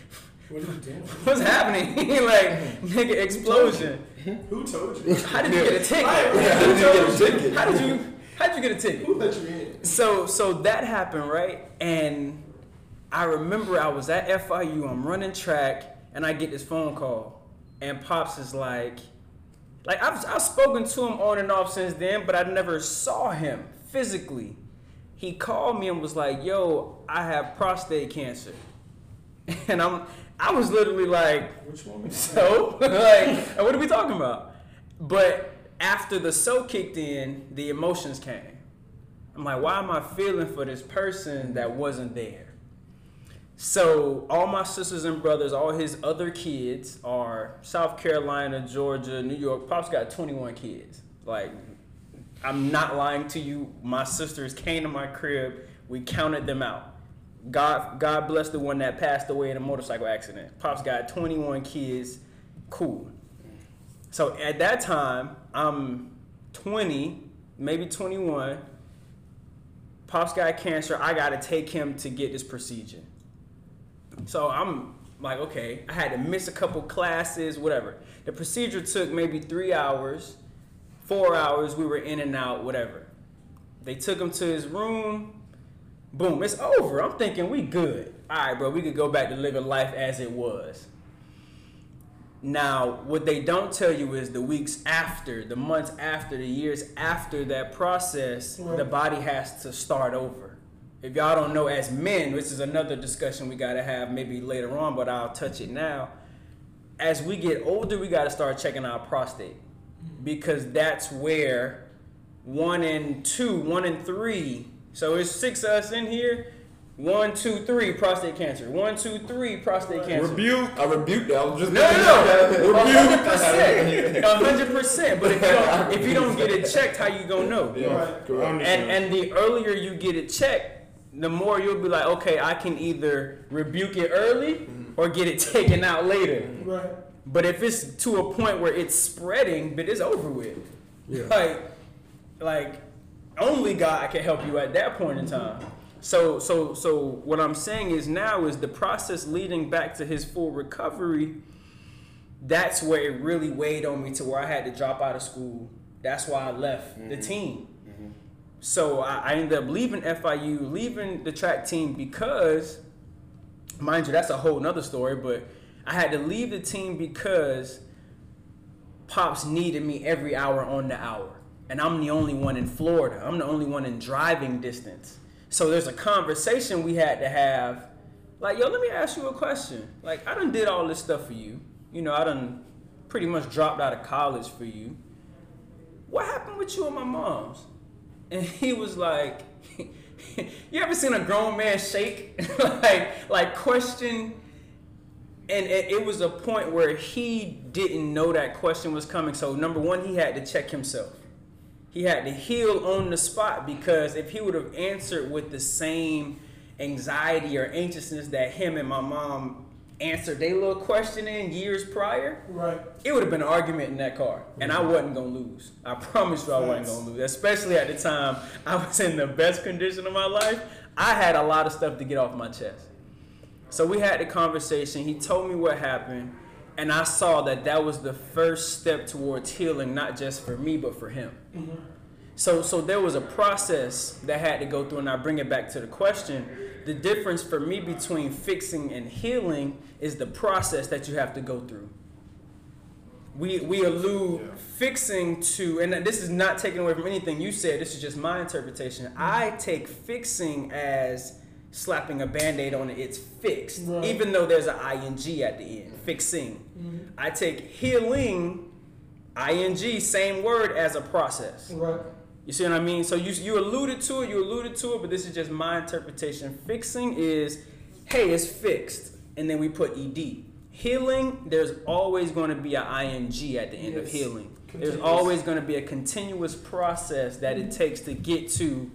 What are you doing? what's happening? like, nigga, explosion. Who told you? How did you get a ticket? Yeah, how did you get a ticket? How did you, how did you get a ticket? Who let you in? So, so that happened, right? And I remember I was at FIU, I'm running track, and I get this phone call. And Pops is like, like I've, I've spoken to him on and off since then, but I never saw him physically. He called me and was like, "Yo, I have prostate cancer," and I'm, I was literally like, Which one? "So, like, what are we talking about?" But after the so kicked in, the emotions came. I'm like, why am I feeling for this person that wasn't there? So all my sisters and brothers, all his other kids are South Carolina, Georgia, New York. Pop's got 21 kids. Like, I'm not lying to you. My sisters came to my crib. We counted them out. God, God bless the one that passed away in a motorcycle accident. Pop's got 21 kids. Cool. So at that time, I'm 20, maybe 21. Pop's got cancer. I got to take him to get this procedure. So I'm like, okay, I had to miss a couple classes, whatever. The procedure took maybe three hours, four hours. We were in and out, whatever. They took him to his room. Boom, it's over. I'm thinking we good. All right, bro, we could go back to living life as it was. Now, what they don't tell you is the weeks after, the months after, the years after that process, Right. the body has to start over. If y'all don't know, as men, which is another discussion we got to have maybe later on, but I'll touch it now. As we get older, we got to start checking our prostate because that's where one and two, one and three. So it's six of us in here. One, two, three, prostate cancer. One, two, three, prostate cancer. Rebuke. I rebuke that. I was just No, no, no. A hundred percent. Hundred percent. But if you don't, if you don't get it checked, how you gonna know? Yeah, Right. correct. And and the earlier you get it checked, the more you'll be like, okay, I can either rebuke it early or get it taken out later. Right. But if it's to a point where it's spreading, but it's over with. Yeah. Like, like only God can help you at that point in time. So, so, so what I'm saying is now is the process leading back to his full recovery. That's where it really weighed on me to where I had to drop out of school. That's why I left the mm-hmm. team. So I, I ended up leaving FIU, leaving the track team because, mind you, that's a whole nother story. But I had to leave the team because Pops needed me every hour on the hour. And I'm the only one in Florida. I'm the only one in driving distance. So there's a conversation we had to have. Like, yo, let me ask you a question. Like, I done did all this stuff for you. You know, I done pretty much dropped out of college for you. What happened with you and my mom's? And he was like, you ever seen a grown man shake? like, like question and it, it was a point where he didn't know that question was coming. So number one, he had to check himself. He had to heal on the spot because if he would have answered with the same anxiety or anxiousness that him and my mom answered their little question in years prior, Right. it would have been an argument in that car, and I mm-hmm. wasn't gonna lose. I promise you, I wasn't gonna lose. Especially at the time I was in the best condition of my life. I had a lot of stuff to get off my chest. So we had the conversation. He told me what happened, and I saw that that was the first step towards healing, not just for me but for him. Mm-hmm. So, so there was a process that had to go through, and I bring it back to the question. The difference for me between fixing and healing is the process that you have to go through. We we allude fixing to, and this is not taken away from anything you said. This is just my interpretation. I take fixing as slapping a band-aid on it. It's fixed, Right. even though there's an ing at the end. Fixing. Mm-hmm. I take healing, ing, same word as a process. Right. You see what I mean? So you you alluded to it, you alluded to it, but this is just my interpretation. Fixing is, hey, it's fixed, and then we put ed. Healing, there's always going to be an ing at the end of Yes. healing. There's always going to be a continuous process that it takes to get to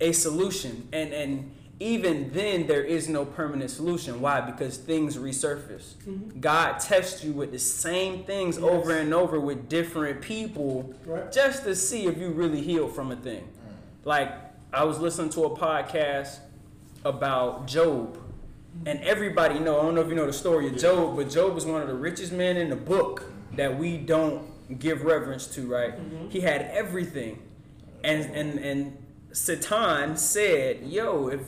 a solution, and and even then there is no permanent solution. Why? Because things resurface. Mm-hmm. God tests you with the same things Mm-hmm. Yes. over and over with different people Right. just to see if you really healed from a thing. Mm. Like I was listening to a podcast about Job, mm-hmm. and everybody know. I don't know if you know the story of Job, but Job was one of the richest men in the book that we don't give reverence to. Right? Mm-hmm. He had everything, and and and Satan said, "Yo, if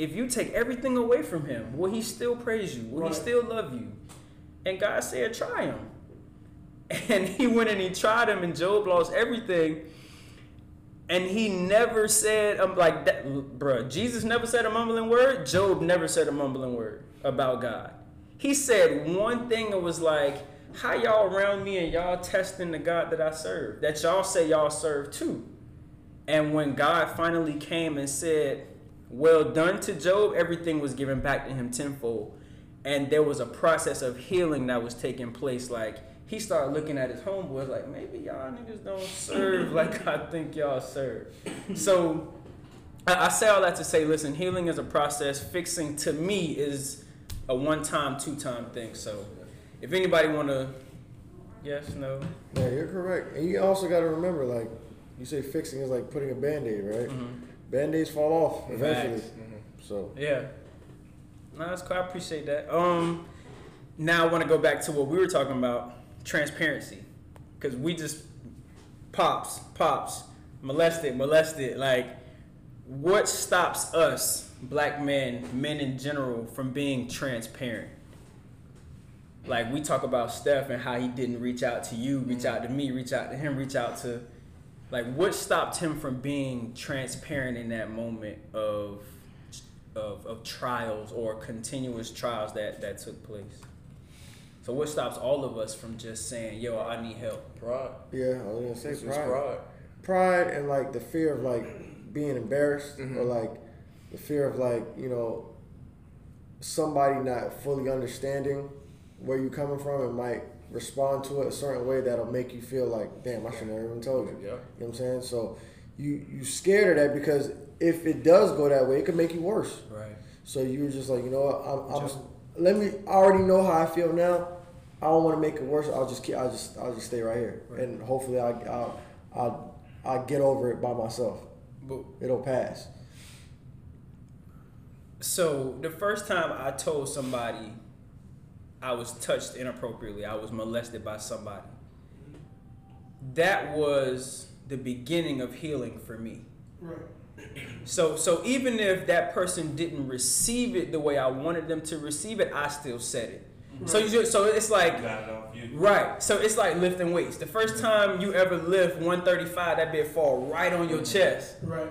if you take everything away from him, will he still praise you? Will Right. he still love you?" And God said, "Try him." And he went and he tried him, and Job lost everything. And he never said, I'm like, that, bruh, Jesus never said a mumbling word. Job never said a mumbling word about God. He said one thing and was like, how y'all around me and y'all testing the God that I serve, that y'all say y'all serve too. And when God finally came and said, well done to Job, everything was given back to him tenfold. And there was a process of healing that was taking place. Like, he started looking at his homeboys like, maybe y'all niggas don't serve like I think y'all serve. So I, I say all that to say, listen, healing is a process. Fixing to me is a one-time, two-time thing. So if anybody want to, yes, no, Yeah, you're correct. And you also got to remember, like, you say fixing is like putting a band aid, right? Mm-hmm. Band aids fall off eventually. Facts. So, yeah, no, that's cool. I appreciate that. Um, now I want to go back to what we were talking about, transparency, because we just pops, pops, molested, molested. Like, what stops us, black men, men in general, from being transparent? like we talk about Steph and how he didn't reach out to you, reach out to me, reach out to him, reach out to like what stopped him from being transparent in that moment of of, of trials or continuous trials that that took place. So what stops all of us from just saying, "Yo, I need help"? Pride. Yeah, I was gonna say It's pride. pride. pride and like the fear of like being embarrassed or mm-hmm. like the fear of like you know somebody not fully understanding where you're coming from and might respond to it a certain way that'll make you feel like damn I should never even told you Yeah. you know what I'm saying so you you scared of that because if it does go that way it could make you worse Right. so you were just like you know what I'm, I'm let me I already know how I feel now I don't want to make it worse I'll just keep I'll just I'll just stay right here right. and hopefully I I'll, I'll I'll get over it by myself But it'll pass. So the first time I told somebody I was touched inappropriately, I was molested by somebody. That was the beginning of healing for me. Right. So so even if that person didn't receive it the way I wanted them to receive it, I still said it. Mm-hmm. So you just, so it's like it. Right. So it's like lifting weights. The first time you ever lift 135, that bit fall right on your chest. Right.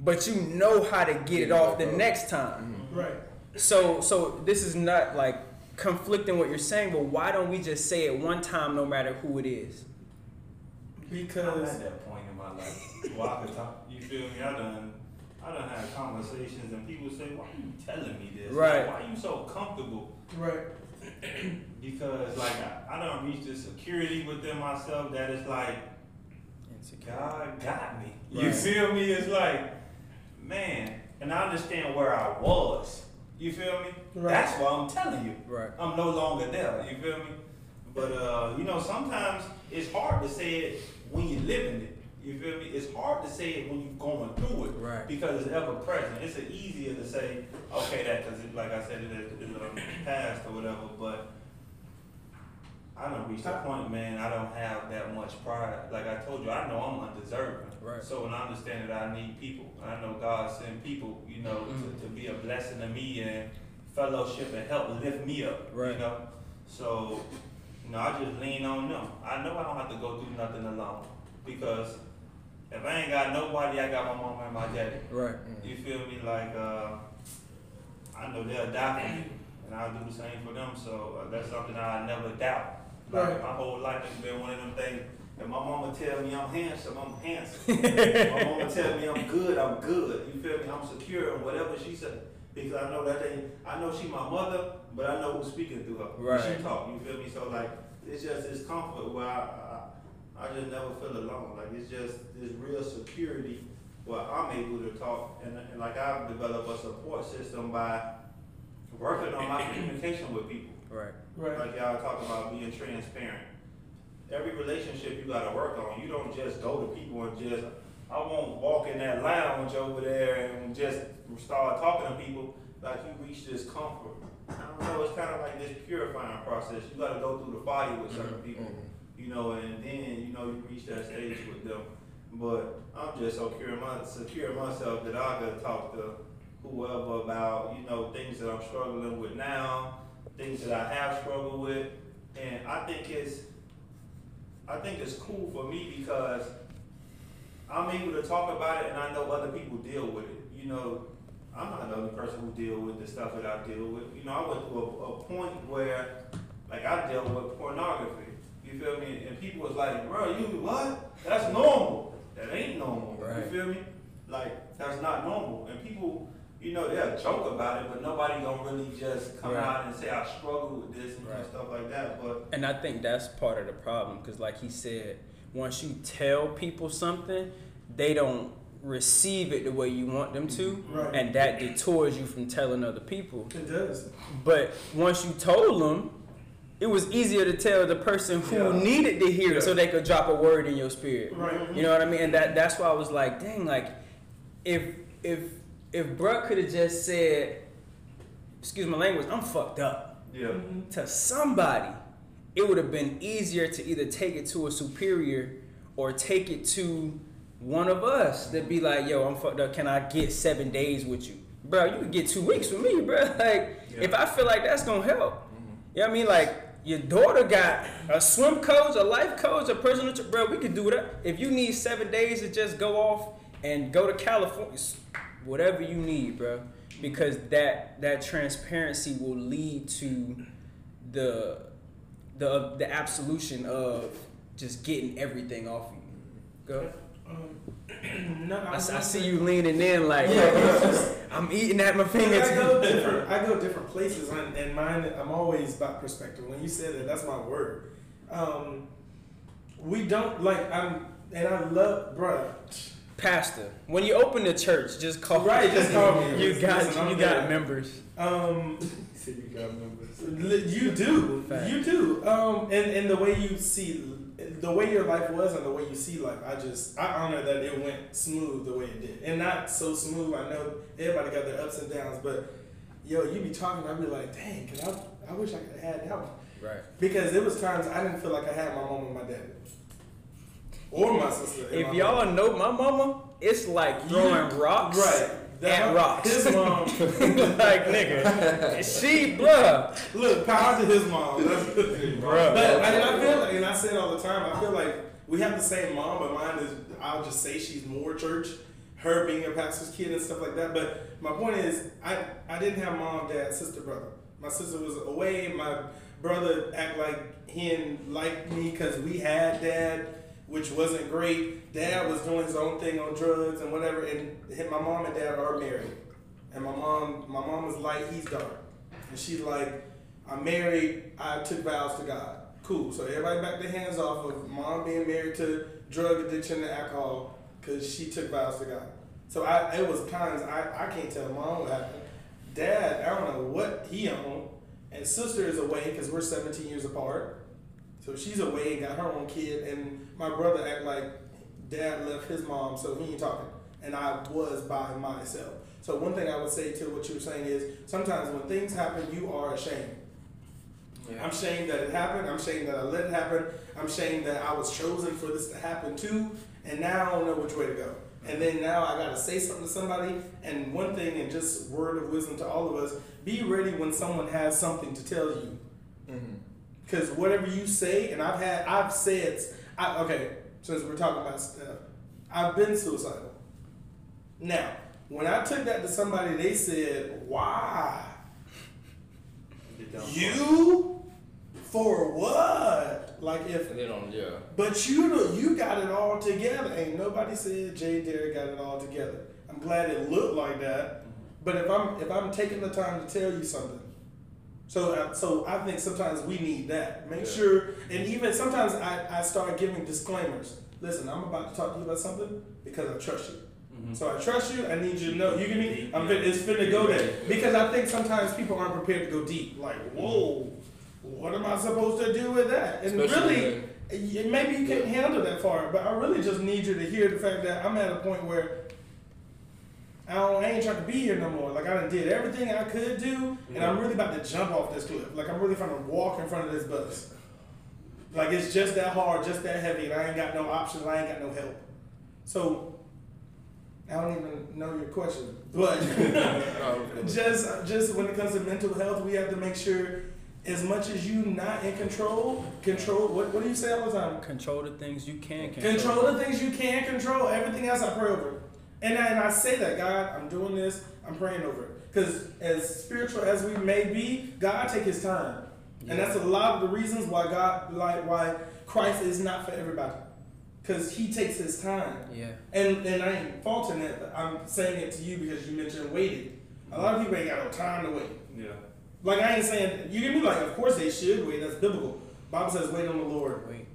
But you know how to get it off the next time. Right. So so this is not like conflicting what you're saying, but why don't we just say it one time no matter who it is? Because I'm Because at that point in my life. Well, I could talk. You feel me? I done. I done had conversations and people say, "Why are you telling me this? Right. Like, why are you so comfortable?" right. Because like I, I don't reach the security within myself that it's like God got me. You feel me? It's like, man, and I understand where I was. You feel me? Right. That's why I'm telling you. Right. I'm no longer there. You feel me? But uh, you know, sometimes it's hard to say it when you're living it. You feel me? It's hard to say it when you're going through it Right. because it's ever present. It's easier to say, okay, that because, like I said, it is is, um, past or whatever. But I don't reach the point, man. I don't have that much pride. Like I told you, I know I'm undeserving. Right. So when I understand that I need people, I know God sent people, you know, to, to be a blessing to me and fellowship and help lift me up. Right. You know. So, you know, I just lean on them. I know I don't have to go through nothing alone because if I ain't got nobody, I got my mama and my daddy. Right. You feel me? Like, uh, I know they'll die for me, and I'll do the same for them. So uh, that's something I never doubt. Like Right. my whole life has been one of them things. If my mama tell me I'm handsome, I'm handsome. my mama tell me I'm good, I'm good. You feel me? I'm secure in whatever she said. Because I know that thing. I know she my mother, but I know who's speaking through her. Right. She talk. You feel me? So like, it's just this comfort where I, I, I just never feel alone. Like it's just this real security where I'm able to talk and, and like I've developed a support system by working on my communication with people. Right. Right. Like y'all talk about being transparent. Every relationship you gotta work on. You don't just go to people and just I won't walk in that lounge over there and just start talking to people like you reach this comfort. I don't know, it's kinda like this purifying process. You gotta go through the body with certain mm-hmm. people. Mm-hmm. You know, and then you know you reach that stage with them. But I'm just so secure, my, secure myself that I could talk to whoever about, you know, things that I'm struggling with now, things that I have struggled with. And I think it's I think it's cool for me because I'm able to talk about it and I know other people deal with it. You know, I'm not the only person who deal with the stuff that I deal with. You know, I went through a, a point where like I dealt with pornography. You feel me? And people was like, bro, you what? That's normal. That ain't normal. Right. You feel me? Like that's not normal. And people, you know, they'll joke about it, but nobody gonna really just come Right. out and say I struggle with this and Right. stuff like that. But And I think that's part of the problem because, like he said, once you tell people something, they don't receive it the way you want them to, Right. and that detours you from telling other people. It does. But once you told them, it was easier to tell the person who Yeah. needed to hear Yeah. it so they could drop a word in your spirit. Right. You know what I mean? And that that's why I was like, dang, like if if if Bruck could have just said, excuse my language, I'm fucked up yeah. Mm-hmm. to somebody, it would have been easier to either take it to a superior or take it to one of us that be like, yo, I'm fucked up. Can I get seven days with you? Bro, you could get two weeks with me, bro. Like, if I feel like that's gonna help. Mm-hmm. You know what I mean? Like, Your daughter got a swim coach, a life coach, a personal tra- bro. We could do that. If you need seven days to just go off and go to California, whatever you need, bro. Because that that transparency will lead to the the uh, the absolution of just getting everything off you. Go. Um, no, I, was s- I see you leaning in like I'm eating at my I go different. I go different places, and, and mine. I'm always about perspective. When you said that, that's my word. Um, we don't like. I'm, and I love, bruh. Pastor, when you open the church, just call Right, just call me. You got I'm you got members. Um, said you got numbers. li- you do, Fact. you do. Um, and and the way you see, the way your life was, and the way you see life, I just I honor that it went smooth the way it did, and not so smooth. I know everybody got their ups and downs, but yo, you be talking, I'd be like, dang, cause I I wish I could have had that one. Right. Because it was times I didn't feel like I had my mom and my dad. Or my sister. If my y'all mom. know my mama, it's like throwing You- rocks Right. At rocks. His mom. like nigga, she bruh, Look, power to his mom. That's bruh. But I, I feel like, and I say it all the time, I feel like we have the same mom, but mine is, I'll just say she's more church. Her being a pastor's kid and stuff like that. But my point is, I, I didn't have mom, dad, sister, brother. My sister was away. My brother act like he didn't like me because we had dad, which wasn't great. Dad was doing his own thing on drugs and whatever. And my mom and dad are married. And my mom, my mom was light, he's dark. And she's like, I'm married, I took vows to God. Cool. So everybody back their hands off of mom being married to drug addiction and alcohol because she took vows to God. So I, it was times I, I can't tell mom what happened. Dad, I don't know what he on. And sister is away because we're 17 years apart. So she's away and got her own kid. And my brother act like dad left his mom, so he ain't talking. And I was by myself. So one thing I would say to what you were saying is sometimes when things happen, you are ashamed. I'm ashamed that it happened. I'm ashamed that I let it happen. I'm ashamed that I was chosen for this to happen too. And now I don't know which way to go. And then now I got to say something to somebody. And one thing, and just word of wisdom to all of us: be ready when someone has something to tell you. Mm-hmm. Because whatever you say, and I've had, I've said, I, okay, since we're talking about stuff, I've been suicidal. Now, when I took that to somebody, they said, "Why you for what?" Like if then on yeah. but you do- you got it all together. Ain't nobody said Jay Derrick got it all together. I'm glad it looked like that. Mm-hmm. But if I'm if I'm taking the time to tell you something, so uh, so I think sometimes we need that. Make Yeah. sure, and even sometimes I, I start giving disclaimers. Listen, I'm about to talk to you about something because I trust you. So I trust you. I need you to know. You get me? I'm fin- it's finna go there because I think sometimes people aren't prepared to go deep. Like, whoa, what am I supposed to do with that? And Especially really, maybe you can't handle that far. But I really just need you to hear the fact that I'm at a point where I, don't, I ain't trying to be here no more. Like I done did everything I could do, and I'm really about to jump off this cliff. Like I'm really trying to walk in front of this bus. Like it's just that hard, just that heavy, and I ain't got no options. I ain't got no help. So I don't even know your question, but just just when it comes to mental health, we have to make sure, as much as you not in control, control. What what do you say all the time? Control the things you can control. Control the things you can control. Everything else I pray over. And I, and I say that, God, I'm doing this. I'm praying over it. Because as spiritual as we may be, God take His time, and that's a lot of the reasons why God, like why Christ is not for everybody, because He takes His time. Yeah. And and I ain't faulting it, but I'm saying it to you because you mentioned waiting. A lot of people ain't got no time to wait. Yeah. Like I ain't saying you get me like of course they should wait, that's biblical. Bible says wait on the Lord. Wait.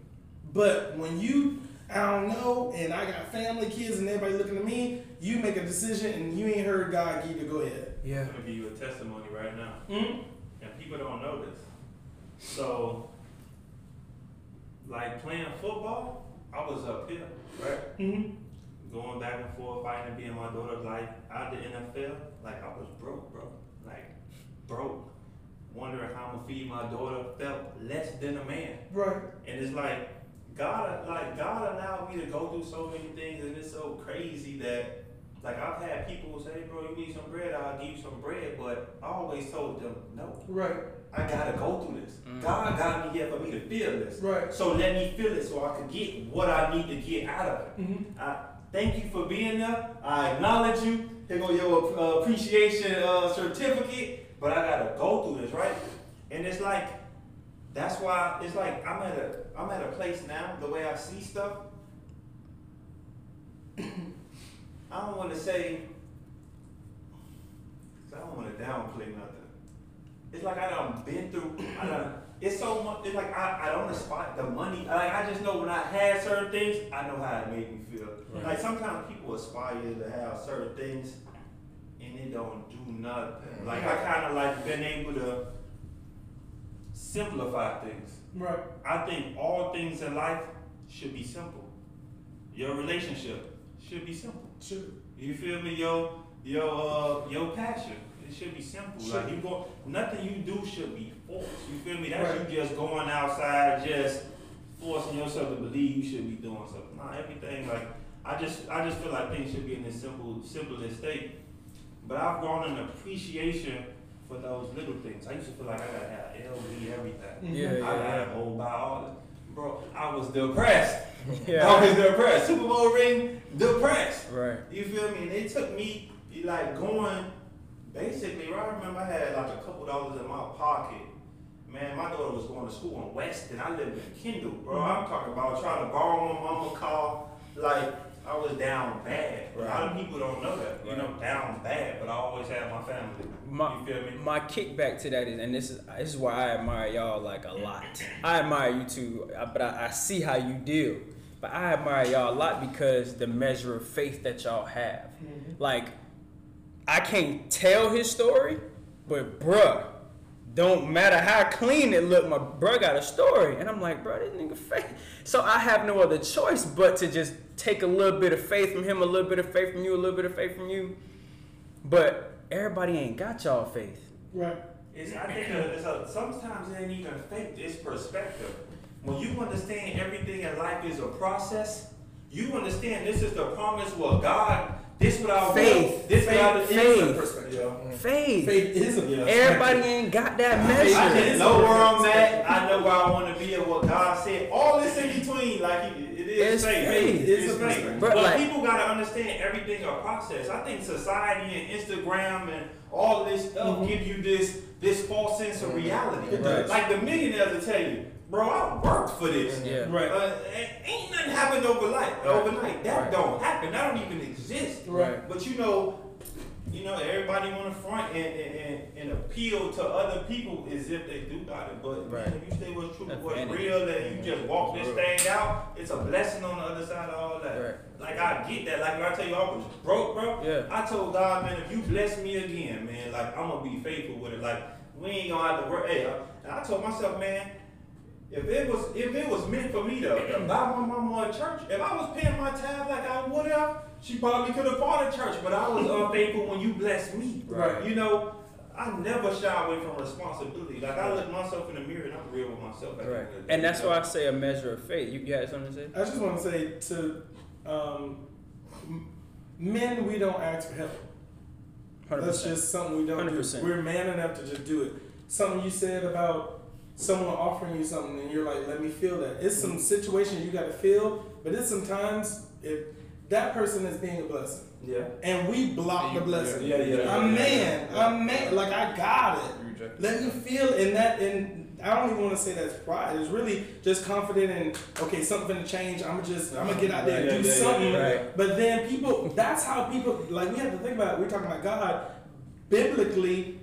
But when you I don't know and I got family, kids and everybody looking at me, you make a decision and you ain't heard God give you to go ahead. Yeah. I'm gonna give you a testimony right now, Mm-hmm. and people don't know this. So, like playing football, I was up here, right? Mm-hmm. Going back and forth, fighting to be in my daughter's life. Out the NFL, like I was broke, bro. Like broke. Wondering how I'm gonna feed my daughter. Felt less than a man. Right. And it's like God, like God allowed me to go through so many things, and it's so crazy that, like, I've had people say, "Bro, you need some bread I'll give you some bread, but I always told them, no, Right. I gotta go through this. God got me here for me to feel this. Right. So let me feel it so I can get what I need to get out of it. Mhm. I thank you for being there. I acknowledge you. Here go your uh, appreciation uh, certificate. But I gotta go through this, right? And it's like, that's why it's like I'm at a I'm at a place now. The way I see stuff, I don't want to say. 'cause I don't want to downplay nothing. It's like I done been through. I done. It's so much. It's like I, I don't aspire the money. Like I just know when I had certain things, I know how it made me feel. Like sometimes people aspire to have certain things, and it don't do nothing. Mm-hmm. Like I kind of like been able to simplify things. Right. I think all things in life should be simple. Your relationship should be simple. Sure. You feel me? Your your uh your passion. It should be simple. Sure. Like you go nothing you do should be forced. You feel me? That's Right. you just going outside just forcing yourself to believe you should be doing something. Nah, everything like I just I just feel like things should be in this simple simplest state. But I've grown an appreciation for those little things. I used to feel like I gotta have LV everything. Yeah, yeah. I gotta hold by all this. Bro, I was depressed. Yeah. I was depressed. Super Bowl ring, depressed. Right. You feel me? And it took me like going basically. Right, I remember I had like a couple dollars in my pocket. Man, my daughter was going to school in Weston. I lived in Kendall, bro. I'm talking about trying to borrow my mama car. Like I was down bad. A lot of people don't know that. You know, down bad. But I always had my family. My, you feel me? my kickback to that is, and this is this is why I admire y'all like a lot. I admire you too, uh, but I, I see how you deal. But I admire y'all a lot because the measure of faith that y'all have. Like, I can't tell his story, but bruh, don't matter how clean it look, my bruh got a story, and I'm like, bruh, this nigga faith. So I have no other choice but to just take a little bit of faith from him, a little bit of faith from you, a little bit of faith from you. But everybody ain't got y'all faith. Right. It's, I think uh, it's a, sometimes it ain't even faith, it's perspective. When you understand everything in life is a process, you understand this is the promise where God, this what I Faith. want, this what I Faith. this is Faith. a perspective. Faith. Faith is a Yeah. Everybody ain't got that I measure. just know where I'm at. I know where I want to be and what God said. All this in between, like it, it is It's faith. faith. It's It's faith. faith. But, But like- people gotta understand everything a process. I think society and Instagram and all this stuff mm-hmm. give you this this false sense of mm-hmm. reality. It does. Like the millionaires will tell you, bro, I worked for this. Yeah. Right. Uh, ain't nothing happened overnight. Overnight, that Right. don't happen. That don't even exist. Right. But you know, you know, everybody on the front and, and, and, and appeal to other people as if they do got it. But Right. man, if you stay what's true, That's what's vanity. real, and you just walk this thing out, it's a blessing on the other side of all that. Right. Like I get that. Like when I tell you I was broke, bro. Yeah. I told God, man, if you bless me again, man, like I'm gonna be faithful with it. Like we ain't gonna have to work. Hey, I, and I told myself, man, if it was if it was meant for me to, to buy my mama a church, if I was paying my tithe like I would have, she probably could have bought a church. But I was unfaithful when you blessed me. Right. You know, I never shy away from responsibility. Like I look myself in the mirror and I'm real with myself. at the Right. end of the day, And that's know? why I say a measure of faith. You, you had something to say? I just want to say to um, men, we don't ask for help. That's 100%. just something we don't 100%. do. We're man enough to just do it. Something you said about someone offering you something and you're like, let me feel that. It's some situations you got to feel, but it's sometimes if that person is being a blessing Yeah. and we block the blessing. Yeah, yeah, yeah. I'm man. I'm man. Like I got it. You. Let me feel in that. And I don't even want to say that's pride. It's really just confident in okay, something to change. I'm just I'm gonna get out there and Yeah, do yeah, yeah, something. yeah, right. But then people, that's how people like we have to think about. it. We're talking about God. Biblically,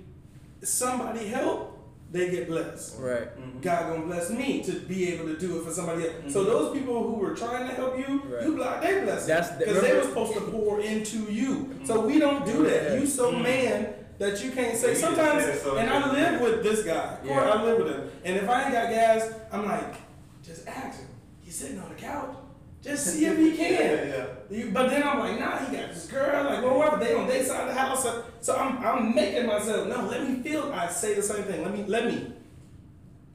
somebody help, they get blessed. Right. Mm-hmm. God gonna bless me to be able to do it for somebody else. So mm-hmm. those people who were trying to help you, Right. you block their blessing That's the- because they were supposed to pour into you. Mm-hmm. So we don't do that. Yeah. You so man that you can't say. You Sometimes, said so and I live with this guy. Corey, Yeah. I live with him, and if I ain't got gas, I'm like, just ask him. He's sitting on the couch. Just see if he can. Yeah, yeah. But then I'm like, nah, he got this girl, like, well, whatever, they on their side of the house. So, so I'm, I'm making myself, no, let me feel, I say the same thing. Let me, let me.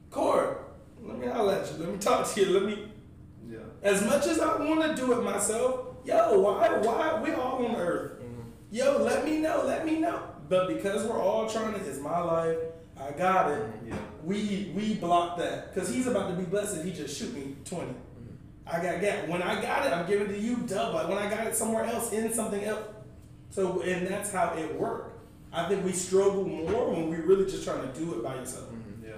Corey, let me holler at you. Let me talk to you. Let me, Yeah. as much as I want to do it myself, yo, why, why, we all on earth. Mm-hmm. yo, let me know, let me know. But because we're all trying to, it's my life, I got it. Yeah. We we block that because he's about to be blessed if he just shoot me 20 I got got when I got it, I'm giving it to you double. When I got it somewhere else in something else. So and that's how it worked. I think we struggle more when we really just trying to do it by yourself. Mm-hmm. Yeah.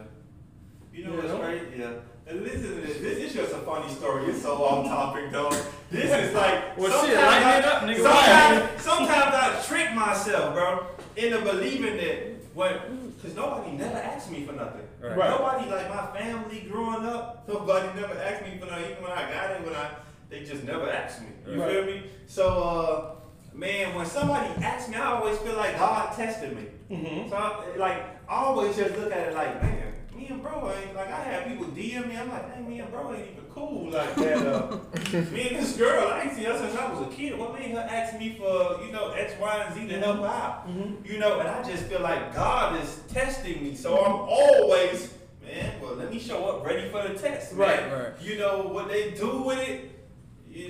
You know You what's know? great? Yeah. And listen to this. This is just a funny story. It's so off topic, though. This is like. Well, sometimes shit, I- up, nigga. Sometimes, sometimes I trick myself, bro, into believing that when, because nobody never asked me for nothing. Right. Nobody, like my family growing up, nobody never asked me for nothing. Even when I got it, when I, they just never asked me. You Right. feel me? So, uh, man, when somebody asks me, I always feel like God tested me. Mm-hmm. So, I, like, I always just look at it like, man, me and bro ain't, like, I have people DM me, I'm like, hey, me and bro ain't even cool like that. Uh, me and this girl, I ain't seen her since I was a kid. What made her ask me for, you know, X, Y, and Z to help her out? Mhm. You know, and I just feel like God is testing me. So I'm always, man, well, let me show up ready for the test. Man. Right, right. You know, what they do with it,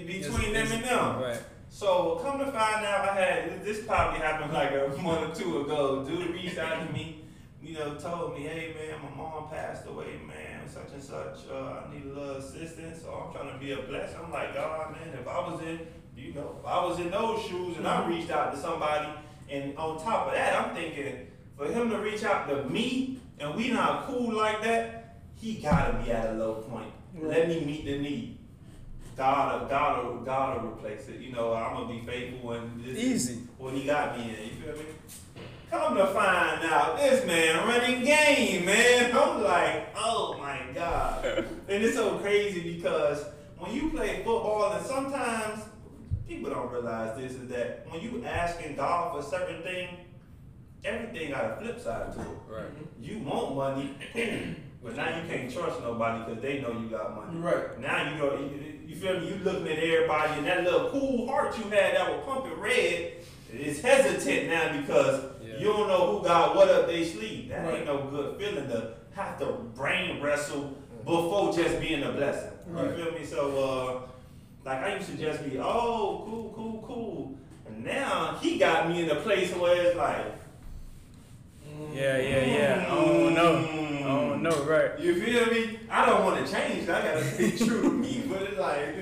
between them and them. Right. So come to find out, I had this probably happened like a month or two ago. Dude reached out to me, you know, told me, hey man, my mom passed away, man, such and such. Uh, I need a little assistance, so I'm trying to be a blessing. I'm like, God, man, if I was in, you know, if I was in those shoes and I reached out to somebody, and on top of that, I'm thinking for him to reach out to me and we not cool like that, he gotta be at a low point. Let me meet the need. God, God, God will replace it. You know, I'm gonna be faithful and Easy. what He got me in. You feel me? Come to find out, this man running game, man. I'm like, oh my God. and it's so crazy because when you play football, and sometimes people don't realize this is that when you asking God for certain thing, everything got a flip side to it. Right. You want money. But now you can't trust nobody because they know you got money. Right. Now you go, you, you feel me? You looking at everybody and that little cool heart you had that was pumping red is hesitant now because. You don't know who got what up they sleep. That Right. ain't no good feeling to have to brain wrestle before just being a blessing. Right. You feel me? So, uh, like I used to just be, oh, cool, cool, cool. And now he got me in a place where it's like, Yeah, yeah, yeah. Oh no. Oh no, right. You feel me? I don't want to change. I gotta stay true to me, but it's like,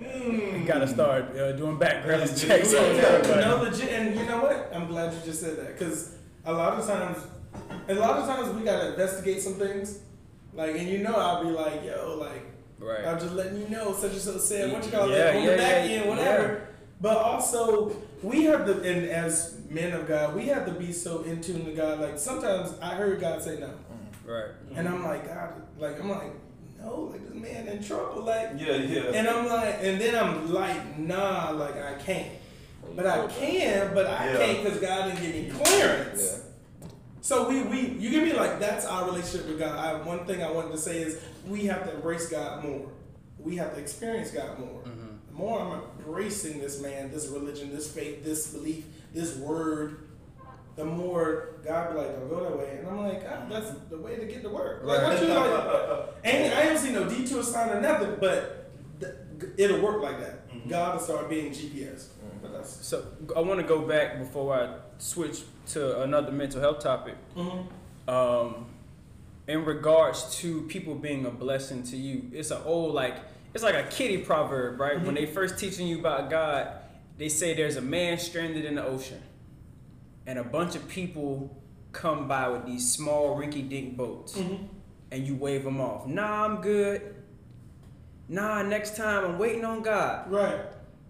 mm. You gotta start uh, doing background Yeah, checks on yeah. No, legit, and you know what? I'm glad you just said that because a lot of times, a lot of times we gotta investigate some things. Like, and you know, I'll be like, yo, like, Right. I'm just letting you know, such and such said, what you call Yeah, it, on yeah, the back yeah, end, whatever. But also, we have to, and as men of God, we have to be so in tune to God. Like, sometimes I heard God say no. Right. And I'm like, God, like, I'm like, no, like, this man in trouble. Like, Yeah, yeah. and I'm like, and then I'm like, nah, like I can't. But I can, but I Yeah. can't because God didn't give me clearance. Yeah. So we, we you give me like that's our relationship with God. I, one thing I wanted to say is we have to embrace God more. We have to experience God more. Mm-hmm. The more I'm embracing this man, this religion, this faith, this belief, this word, the more God be like, don't go that way. And I'm like, God, that's the way to get to work. Like, what you like? Ain't, I ain't see no detour sign or nothing, but th- it'll work like that. Mm-hmm. God will start being GPS. Mm-hmm. But that's So I want to go back before I switch to another mental health topic. Mm-hmm. Um, in regards to people being a blessing to you, it's an old like it's like a kitty proverb, right? When they first teaching you about God, they say there's a man stranded in the ocean, and a bunch of people come by with these small rinky-dink boats, mm-hmm. and you wave them off. Nah, I'm good. Nah, next time I'm waiting on God. right.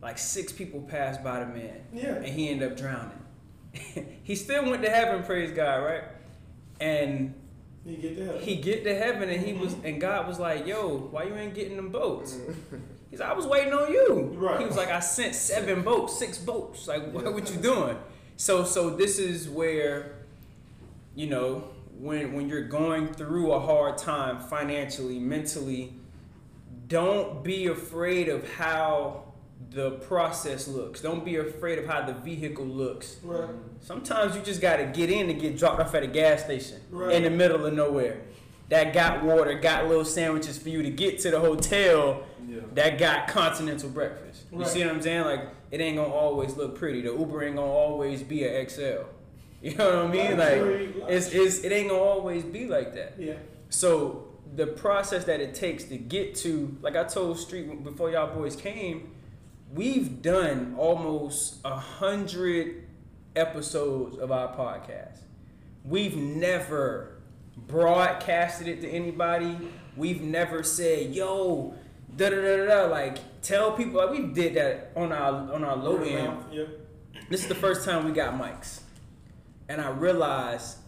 Like six people passed by the man Yeah. and he ended up drowning. he still went to heaven, praise God, right? And You get to heaven. he get to heaven and he was mm-hmm. and God was like, "Yo, why you ain't getting them boats?" He's like, "I was waiting on you." Right. He was like, "I sent seven boats, six boats. Like, what, what you doing?" So, so this is where, you know, when when you're going through a hard time financially, mentally, don't be afraid of how the process looks. Don't be afraid of how the vehicle looks. right. Sometimes you just gotta get in and get dropped off at a gas station Right. in the middle of nowhere. that got water, got little sandwiches for you to get to the hotel. Yeah. That got continental breakfast. You see what I'm saying? Like it ain't gonna always look pretty. The Uber ain't gonna always be an XL. You know what I mean? Like it's, it's it ain't gonna always be like that. Yeah. So the process that it takes to get to, like I told Street before y'all boys came, we've done almost a hundred episodes of our podcast. We've never broadcasted it to anybody. We've never said, "Yo, da da da," da," like tell people. Like we did that on our on our low end. Yeah. This is the first time we got mics, and I realized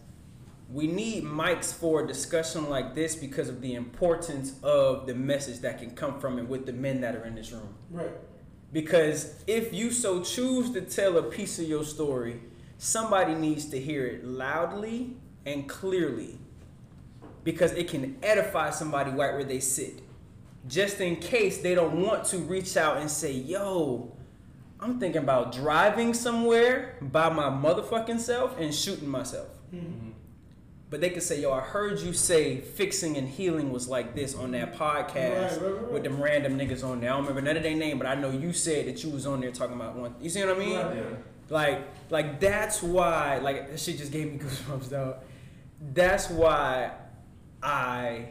we need mics for a discussion like this because of the importance of the message that can come from it with the men that are in this room. Right. Because if you so choose to tell a piece of your story, somebody needs to hear it loudly and clearly because it can edify somebody right where they sit. Just in case they don't want to reach out and say, yo, I'm thinking about driving somewhere by my motherfucking self and shooting myself. Mm-hmm. But they could say, yo, I heard you say fixing and healing was like this on that podcast Right, right, right. with them random niggas on there. I don't remember none of their name, but I know you said that you was on there talking about one. You see what I mean? Yeah. Like, like that's why, like that shit just gave me goosebumps, though. That's why I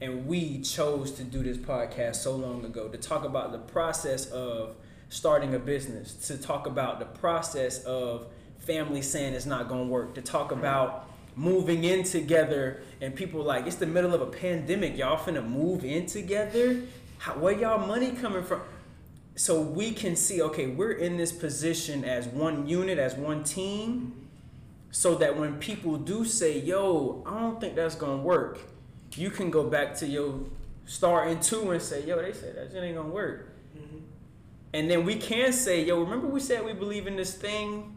and we chose to do this podcast so long ago to talk about the process of starting a business, to talk about the process of family saying it's not gonna work, to talk about moving in together and people like it's the middle of a pandemic, y'all finna move in together. How, where y'all money coming from? so we can see okay we're in this position as one unit as one team so that when people do say yo i don't think that's gonna work you can go back to your star in two and say yo they said that shit ain't gonna work. Mm-hmm. And then we can say yo remember we said we believe in this thing?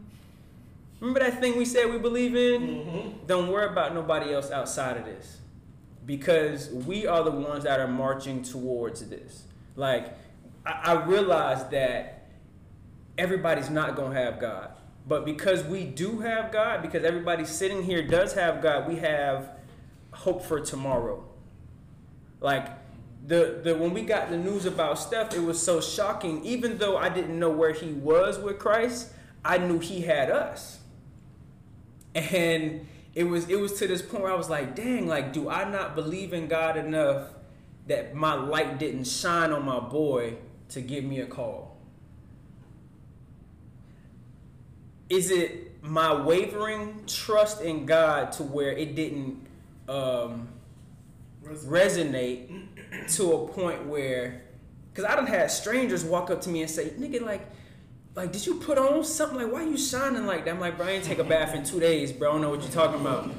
Remember that thing we said we believe in? Mm-hmm. Don't worry about nobody else outside of this. Because we are the ones that are marching towards this. Like, I, I realize that everybody's not gonna have God, but because we do have God, because everybody sitting here does have God, we have hope for tomorrow. Like, the, the when we got the news about Steph, it was so shocking. Even though I didn't know where he was with Christ, I knew he had us and it was it was to this point where I was like, dang, like, do I not believe in God enough that my light didn't shine on my boy to give me a call? Is it my wavering trust in God to where it didn't um, resonate to a point where, because I done had strangers walk up to me and say, nigga, like, like, did you put on something? Like, why you shining like that? I'm like, bro, I ain't take a bath in two days, bro. I don't know what you're talking about.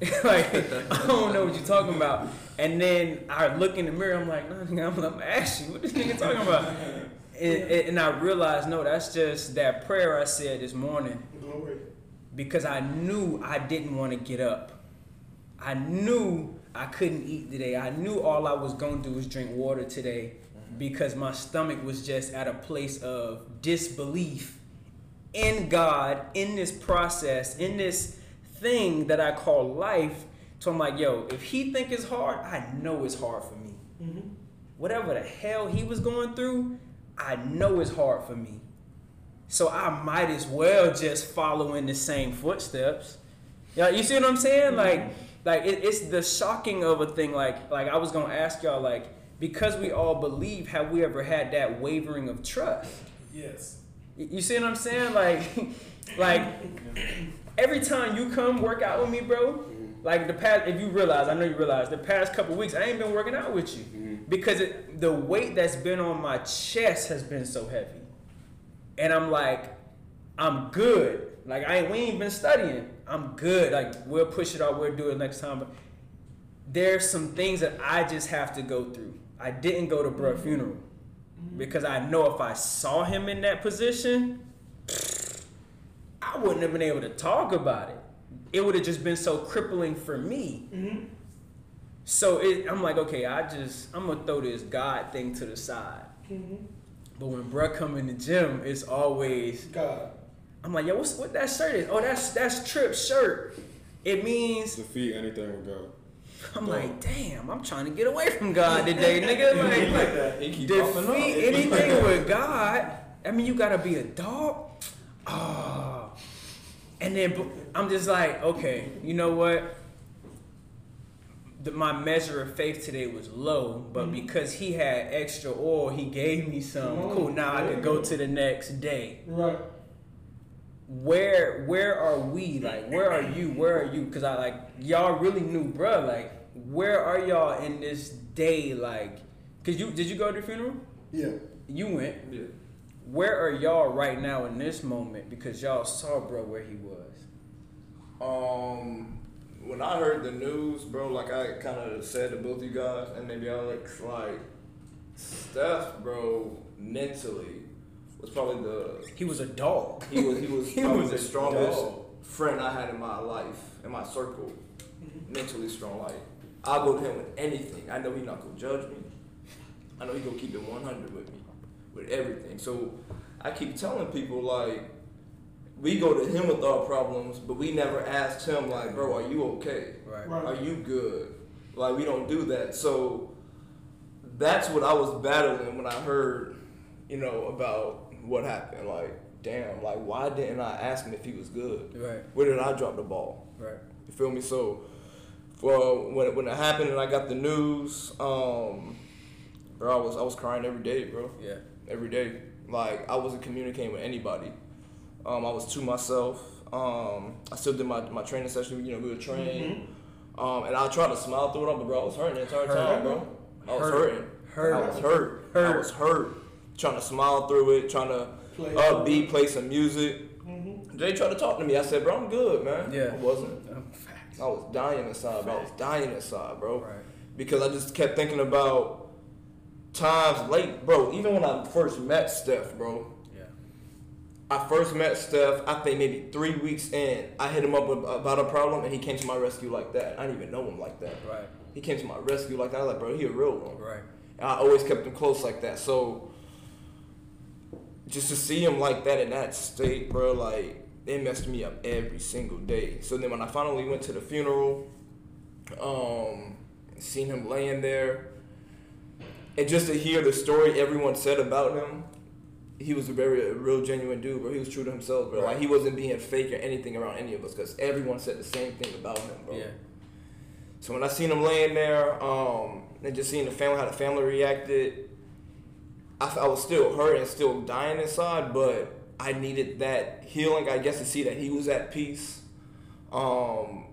like, I don't know what you're talking about. And then I look in the mirror, I'm like, no, nigga, I'm, I'm asking, what this nigga talking about? And, and I realized, no, that's just that prayer I said this morning Glory. because I knew I didn't want to get up. I knew I couldn't eat today. I knew all I was going to do was drink water today mm-hmm. because my stomach was just at a place of disbelief in God, in this process, in this thing that I call life. So I'm like, yo, if he think it's hard, I know it's hard for me. Mm-hmm. Whatever the hell he was going through, I know it's hard for me. So I might as well just follow in the same footsteps. Yeah, you see what I'm saying? Like, mm-hmm. Like it, it's the shocking of a thing. Like, like I was gonna ask y'all, like, because we all believe, have we ever had that wavering of trust? Yes. You see what I'm saying? Like, like every time you come work out with me, bro. Like the past, if you realize, I know you realize, the past couple weeks I ain't been working out with you mm-hmm. because it, the weight that's been on my chest has been so heavy, and I'm like, I'm good. Like I ain't, we ain't been studying. I'm good. Like we'll push it out. We'll do it next time. But there's some things that I just have to go through. I didn't go to bruh mm-hmm. funeral mm-hmm. because I know if I saw him in that position, I wouldn't have been able to talk about it. It would have just been so crippling for me. Mm-hmm. So it, I'm like, okay, I just I'm gonna throw this God thing to the side. But when bruh come in the gym, it's always God. I'm like, yo, what's what that shirt is? Oh, that's that's Trip shirt. It means Defeat anything with God. I'm like, damn, I'm trying to get away from God today, nigga. Like Like, that. He keep popping up. defeat anything with God. I mean, you gotta be a dog. Oh. And then I'm just like, okay, you know what? The, my measure of faith today was low, but mm-hmm. because he had extra oil, he gave me some. On. Cool. Now I go go. to the next day Right. Where where are we? Like where are you? Where are you? Because i like y'all really knew bruh. Like where are y'all in this day? Like because you did you go to the funeral? Yeah. you went. Yeah. where are y'all right now in this moment? Because y'all saw bro where he was. Um, when I heard the news, bro, like I kind of said to both you guys, and maybe Alex, like Steph, bro, mentally was probably the he was a dog he was he was He probably was the strongest dog. friend I had in my life, in my circle, mm-hmm. mentally strong. Like I'll go to him with anything. I know he not gonna judge me. I know he gonna keep it one hundred with me, with everything. So I keep telling people like we go to him with our problems, but we never asked him like, bro, are you okay? right Right. Are you good? Like we don't do that. So that's what I was battling when I heard, you know, about what happened. Like, damn, like why didn't I ask him if he was good? right Where did I drop the ball? right You feel me? So, well, when it, when it happened and I got the news, um, bro, I was I was crying every day, bro yeah every day. Like I wasn't communicating with anybody. Um, I was to myself. Um, I still did my, my training session. You know, we would train. Um, and I tried to smile through it all, but bro, I was hurting the entire time, bro. I was Hurt. hurting. Hurt. I was hurt. I Hurt. was hurt. Trying to smile through it, trying to Play. upbeat, play some music. They tried to talk to me. I said, bro, I'm good, man. Yeah. I wasn't. Um, facts I was dying inside, bro. I was dying inside, bro right because I just kept thinking about times late, bro. Even when I first met Steph, bro. yeah I first met Steph. I think maybe three weeks in, I hit him up with, about a problem, and he came to my rescue like that. I didn't even know him like that. right He came to my rescue like that. I was like, bro, he a real one. right And I always kept him close like that. So just to see him like that in that state, bro, like it messed me up every single day. So then when I finally went to the funeral, um, seen him laying there, and just to hear the story everyone said about him, he was a very a real genuine dude, bro. He was true to himself, bro. Like he wasn't being fake or anything around any of us, because everyone said the same thing about him, bro. yeah So when I seen him laying there, um, and just seeing the family, how the family reacted, I, f- I was still hurt and still dying inside, but I needed that healing, I guess, to see that he was at peace. Um,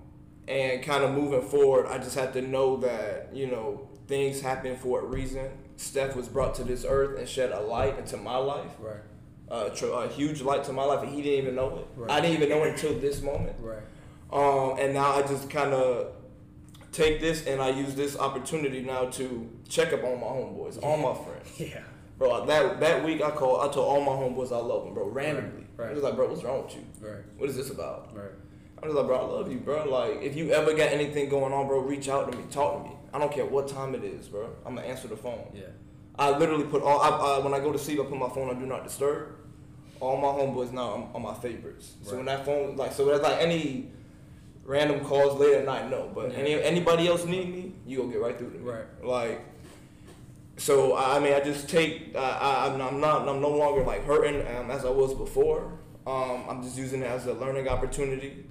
and kind of moving forward, I just had to know that, you know, things happen for a reason. Steph was brought to this earth and shed a light into my life, right uh, tr- a huge light to my life, and he didn't even know it. Right. I didn't even know it until this moment. right Um, and now I just kind of take this and I use this opportunity now to check up on my homeboys, all my friends. yeah Bro, that that week I called, I told all my homeboys I love them, bro, randomly. Right, right. I was like, bro, what's wrong with you? right What is this about? right I was like, bro, I love you, bro. Like, if you ever got anything going on, bro, reach out to me, talk to me. I don't care what time it is, bro. I'm gonna answer the phone. yeah I literally put all. I, I, when I go to sleep, I put my phone on do not disturb. All my homeboys now are my favorites. So when that phone, like, so that's like any random calls late at night, no. But Yeah. any anybody else need me, you gonna get right through to me. Right. Like, so I I mean, I just take. I, I, I'm I'm not. I'm no longer like hurting um, as I was before. Um, I'm just using it as a learning opportunity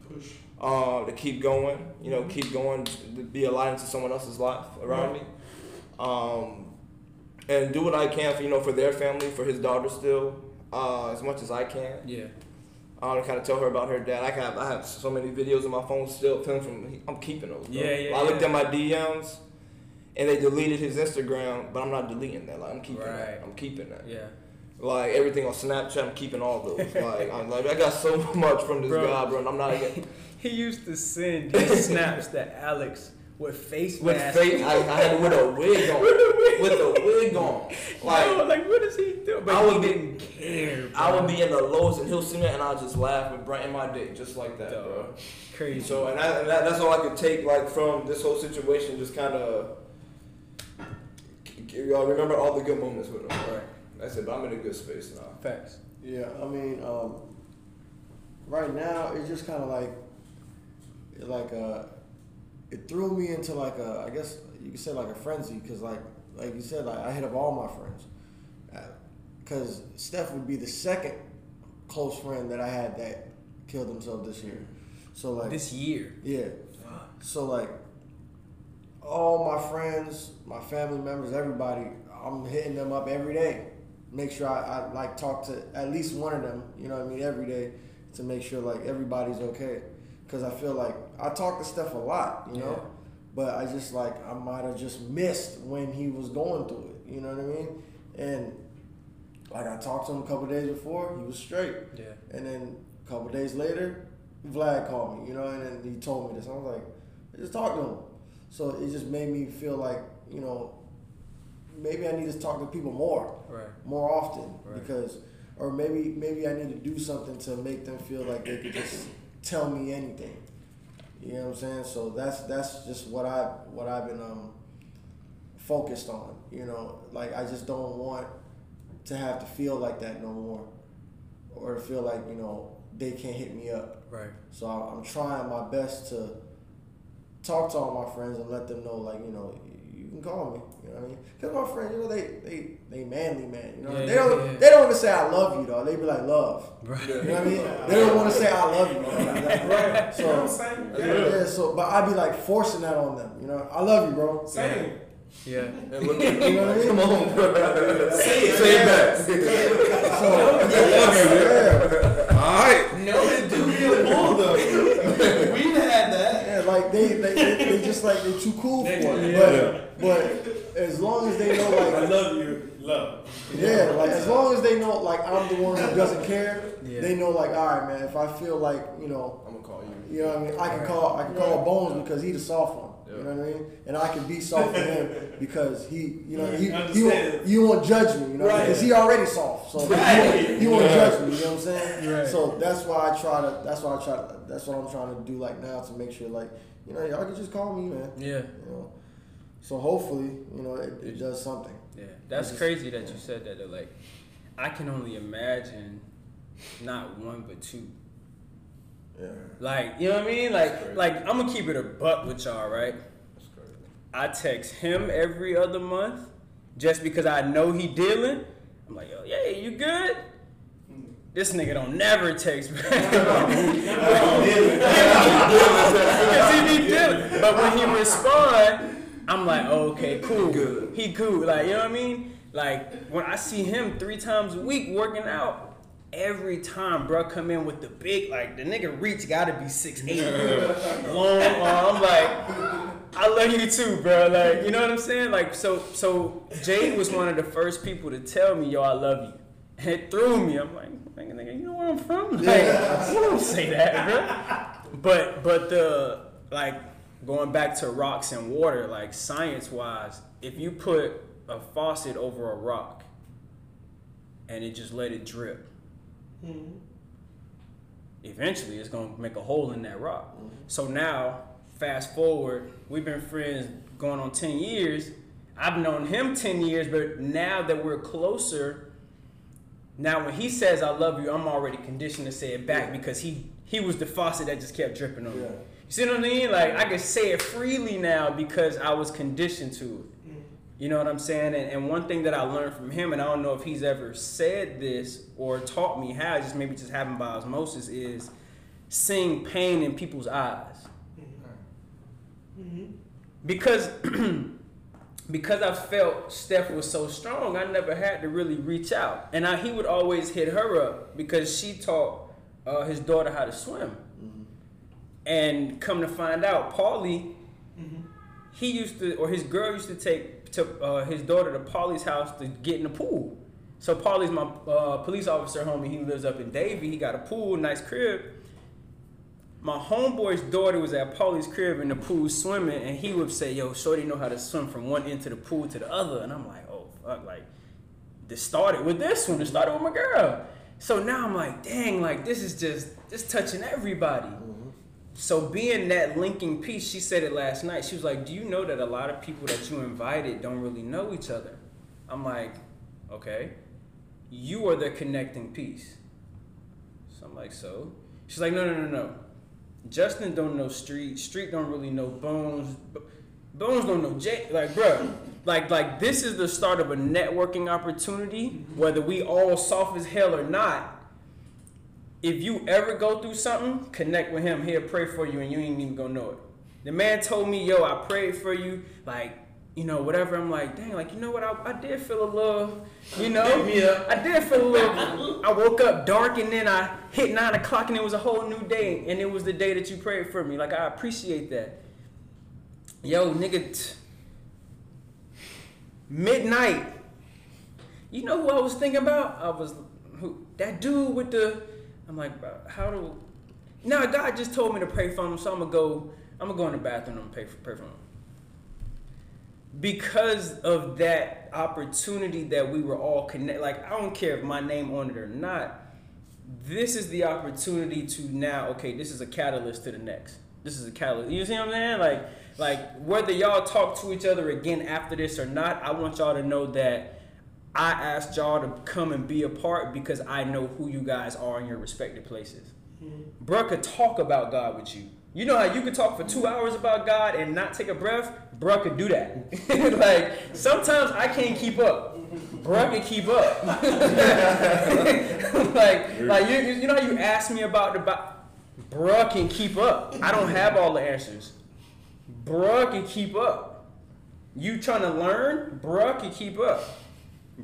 uh, to keep going, you know, keep going, to be a light into someone else's life around me, um, and do what I can for you know for their family, for his daughter still, uh, as much as I can. yeah Um, to kind of tell her about her dad. I have I have so many videos on my phone still of from. I'm keeping those. Bro. Yeah, yeah, I looked yeah. at my DMs, and they deleted his Instagram, but I'm not deleting that. Like I'm keeping Right. that. I'm keeping that. yeah Like everything on Snapchat, I'm keeping all those. like I'm like I got so much from this Bro. guy, bro. And I'm not even. He used to send these snaps to Alex with face With mask. face, I, I had with a wig on. with a wig on. Like, Yo, like what is he doing? But I would he be- didn't care. Bro. I would be in the lowest, and he'll see me, and I'll just laugh and brighten my day, just like that, bro. Crazy. So, and, I, and that, that's all I could take, like, from this whole situation. Just kind of, y'all remember all the good moments with him. right. That's it. But I'm in a good space now. Facts. Yeah, I mean, um, right now it's just kind of like, like uh, it threw me into like a, I guess you could say like a frenzy, cause like like you said, like I hit up all my friends, Uh, cause Steph would be the second close friend that I had that killed himself this year. So like This year. yeah. So like all my friends, my family members, everybody, I'm hitting them up every day. Make sure I, I like talk to at least one of them, you know what I mean, every day to make sure like everybody's okay. Cause I feel like I talk to Steph a lot, you know, but I just like I might have just missed when he was going through it, you know what I mean? And like I talked to him a couple days before, he was straight. Yeah. And then a couple days later, Vlad called me, you know, and then he told me this. I was like, I just talked to him. So it just made me feel like, you know, maybe I need to talk to people more, Right. more often, Right. because, or maybe maybe I need to do something to make them feel like they could just tell me anything. You know what I'm saying? So that's that's just what I what I've been um focused on. You know, like I just don't want to have to feel like that no more, or to feel like you know they can't hit me up. Right. So I'm trying my best to talk to all my friends and let them know, like you know, you can call me. You know what I mean? Because my friends, you know, they they they manly man. You know, Yeah, they don't yeah, yeah. they don't even say I love you though. They be like love. Right. You know what I mean? They don't want to say I love you. Right. You know what I'm So saying? yeah. so but I'd be like forcing that on them. You know, I love you, bro. Same. Yeah. And look, You know what I mean? come on, bro. Say it. Say it back. So yeah, All right. No, they do be a bull though. We've had that. yeah, like they they, they they just like they're too cool for it. Yeah. But but as long as they know like I love you. Love. Yeah, like as long as they know, like I'm the one who doesn't care, Yeah. they know, like, all right, man. If I feel like, you know, I'm gonna call you. you know what I mean, I can call, I can call Bones because he's the soft one. You know what I mean? And I can be soft for him because he, you know, he, he won't, you won't judge me, you know, Right. because he already soft, so Right. he, won't, he won't judge me. You know what I'm saying? Right. So that's why I try to. That's why I try. To, that's what I'm trying to do, like now, to make sure, like, you know, y'all can just call me, man. Yeah. You know. So hopefully, you know, it, it does something. Yeah. That's just- crazy that you said that. Though. Like, I can only imagine not one but two. Yeah. Like, you know what I mean? Like, like I'm gonna keep it a buck with y'all, right? That's crazy. I text him every other month just because I know he dealing. I'm like, yo, yeah, you good? This nigga don't never text back. Because he be dealing. But when he respond, I'm like, oh, okay, cool. good. He cool. Like, you know what I mean? Like, when I see him three times a week working out, every time bro come in with the big, like, the nigga reach gotta be six eight, long arm. I'm like, I love you too, bro. Like, you know what I'm saying? Like, so, so Jade was one of the first people to tell me, yo, I love you. And it threw me. I'm like, nigga, nigga, you know where I'm from? Like, I don't say that, bro. But, but the, like, going back to rocks and water, like, science wise, if you put a faucet over a rock and it just let it drip, mm-hmm. eventually it's gonna make a hole in that rock. Mm-hmm. So now, fast forward, we've been friends going on 10 years. I've known him 10 years, but now that we're closer, now when he says I love you, I'm already conditioned to say it back because he he was the faucet that just kept dripping on me. You see what I mean? Like I can say it freely now because I was conditioned to it. Mm. You know what I'm saying? And, and one thing that I learned from him, and I don't know if he's ever said this or taught me how, just maybe just happened by osmosis, is seeing pain in people's eyes. Mm-hmm. Mm-hmm. Because because I felt Steph was so strong, I never had to really reach out. And I, he would always hit her up because she taught uh, his daughter how to swim. And come to find out, Paulie, he used to, or his girl used to take to uh, his daughter to Paulie's house to get in the pool. So Paulie's my uh, police officer homie. He lives up in Davie. He got a pool, nice crib. My homeboy's daughter was at Paulie's crib in the pool swimming, and he would say, "Yo, Shorty know how to swim from one end to the pool to the other." And I'm like, "Oh fuck!" Like, this started with this one. It started with my girl. So now I'm like, "Dang!" Like this is just just touching everybody. Mm-hmm. So being that linking piece, she said it last night. She was like, "Do you know that a lot of people that you invited don't really know each other?" I'm like, "Okay." You are the connecting piece. So I'm like, "So?" She's like, "No, no, no, no. Justin don't know Street. Street don't really know Bones. Bones don't know Jay. Like, bro, like, like this is the start of a networking opportunity. Whether we all soft as hell or not, if you ever go through something, connect with him. He'll pray for you, and you ain't even gonna know it. The man told me, "Yo, I prayed for you." Like, you know, whatever. I'm like, dang, like, you know what? I, I did feel a little, you know, up. I did feel a little. I woke up dark, and then I hit nine o'clock, and it was a whole new day, and it was the day that you prayed for me. Like, I appreciate that. Yo, nigga, t- midnight. You know who I was thinking about? I was who that dude with the. I'm like, bro, how do? Nah, God just told me to pray for him, so I'm gonna go. I'm gonna go in the bathroom and pray for pray for him. Because of that opportunity that we were all connect. Like I don't care if my name on it or not. This is the opportunity to now. Okay, this is a catalyst to the next. This is a catalyst. You see what I'm saying? Like, like whether y'all talk to each other again after this or not, I want y'all to know that I asked y'all to come and be a part because I know who you guys are in your respective places. Mm-hmm. Bruh could talk about God with you. You know how you could talk for two hours about God and not take a breath? Bruh could do that. like, sometimes I can't keep up. Bruh can keep up. like, like you, you know how you ask me about the Bible? Bruh can keep up. I don't have all the answers. Bruh can keep up. You trying to learn? Bruh can keep up.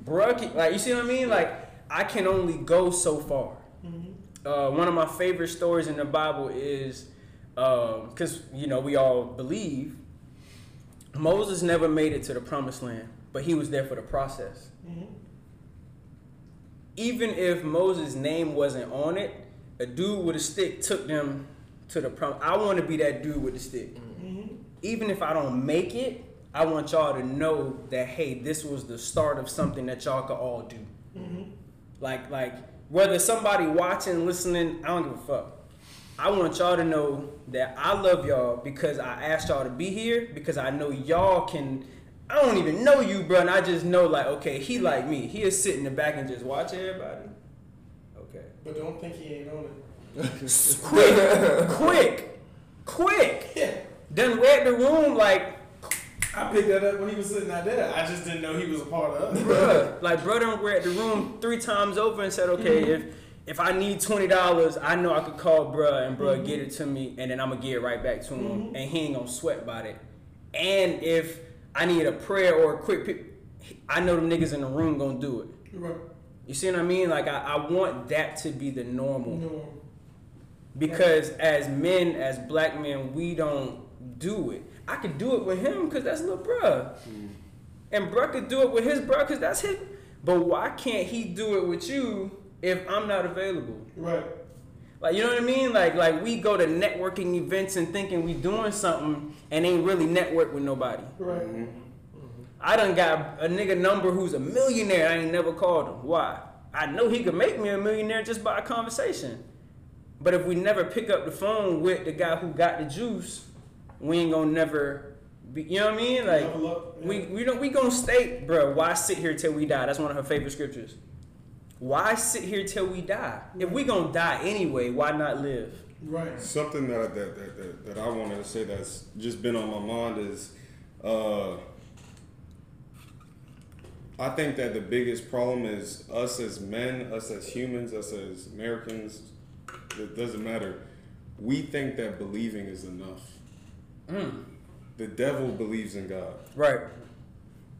Bruh can, like, you see what I mean? Like, I can only go so far. Uh, one of my favorite stories in the Bible is, because, you know, we all believe, Moses never made it to the promised land, but he was there for the process. Mm-hmm. Even if Moses' name wasn't on it, a dude with a stick took them to the prom. I want to be that dude with the stick. Mm-hmm. Even if I don't make it, I want y'all to know that hey, this was the start of something that y'all could all do. Mm-hmm. Like like whether somebody watching, listening, I don't give a fuck. I want y'all to know that I love y'all because I asked y'all to be here because I know y'all can. I don't even know you, bro, and I just know like okay, he like me. He'll sit in the back and just watch everybody. Okay. But don't think he ain't on it. quick, quick, quick. Yeah. Done read the room like, I picked that up when he was sitting out there. I just didn't know he was a part of it. bruh, like bro done read the room three times over and said, okay, if if I need twenty dollars, I know I could call bruh and bruh mm-hmm. get it to me, and then I'm gonna get it right back to him, mm-hmm. and he ain't gonna sweat about it. And if I need a prayer or a quick, pick, I know them niggas in the room gonna do it. Right. You see what I mean? Like I, I want that to be the normal. No. Because as men, as black men, we don't do it. I could do it with him because that's little bruh. Mm. And bruh could do it with his bruh because that's him. But why can't he do it with you if I'm not available? Right. Like you know what I mean? Like like we go to networking events and thinking we doing something and ain't really network with nobody. Right. Mm-hmm. Mm-hmm. I done got a nigga number who's a millionaire. I ain't never called him. Why? I know he could make me a millionaire just by a conversation. But if we never pick up the phone with the guy who got the juice, we ain't gonna never be. You know what I mean? Like up, yeah. we we don't we gonna stay, bro. Why sit here till we die? That's one of her favorite scriptures. Why sit here till we die? If we gonna die anyway, why not live? Right. Something that that, that, that, that I wanted to say that's just been on my mind is uh, I think that the biggest problem is us as men, us as humans, us as Americans, it doesn't matter. We think that believing is enough. The devil believes in God. Right.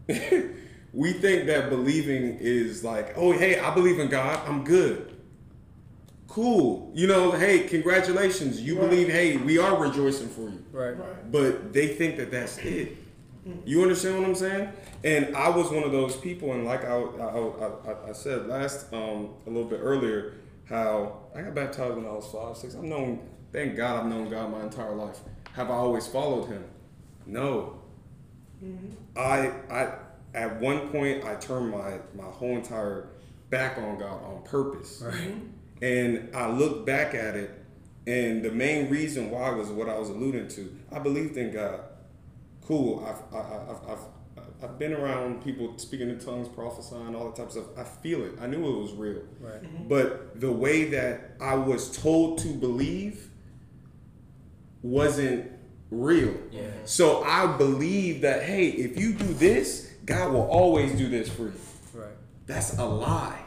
we think that believing is like, oh, hey, I believe in God, I'm good. Cool. You know, hey, congratulations. You Right. believe, hey, we are rejoicing for you. Right. Right. But they think that that's it. You understand what I'm saying? And I was one of those people, and like I, I, I, I said last, um, a little bit earlier, how I got baptized when I was five, six. I've known, thank God, I've known God my entire life. Have I always followed Him? No. I, I, at one point, I turned my my whole entire back on God on purpose. Right. Mm-hmm. And I look back at it, and the main reason why was what I was alluding to. I believed in God. Cool. I've, I, I- I've, I've, I've been around people speaking in tongues, prophesying, all that type of stuff. I feel it. I knew it was real. Right. Mm-hmm. But the way that I was told to believe wasn't real. Yeah. So I believe that hey, if you do this, God will always do this for you. Right. That's a lie.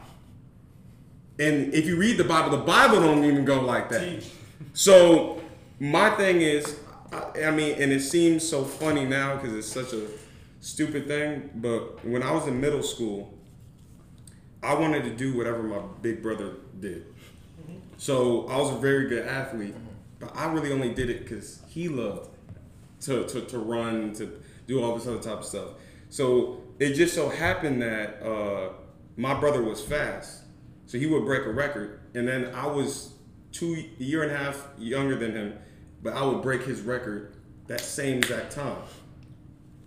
And if you read the Bible, the Bible don't even go like that. So my thing is, I, I mean, and it seems so funny now because it's such a stupid thing. But when I was in middle school, I wanted to do whatever my big brother did. Mm-hmm. So I was a very good athlete, mm-hmm. but I really only did it because he loved to, to, to run, to do all this other type of stuff. So it just so happened that uh, my brother was fast, so he would break a record, and then I was two a year and a half younger than him, but I would break his record that same exact time.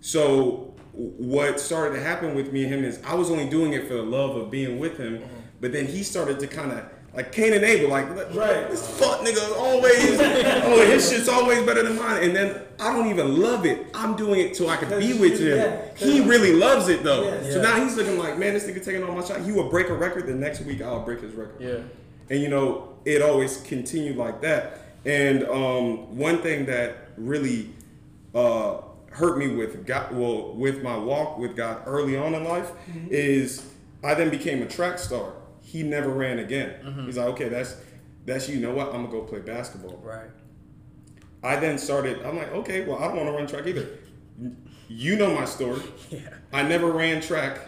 So what started to happen with me and him is I was only doing it for the love of being with him, but then he started to kind of like Cain and Abel, like Right. this fuck nigga always, oh his shit's always better than mine, and then I don't even love it. I'm doing it so I can be with him. yeah, he really loves it though. Yeah. So now he's looking like, man, this nigga taking all my shot. He will break a record. The next week I'll break his record. Yeah. And you know, it always continued like that. And um, one thing that really uh, hurt me with God, well, with my walk with God early on in life, is I then became a track star. He never ran again. He's like, okay, that's that's you. Know what? I'm gonna go play basketball. Right. I then started. I'm like, okay, well, I don't want to run track either. You know my story. Yeah. I never ran track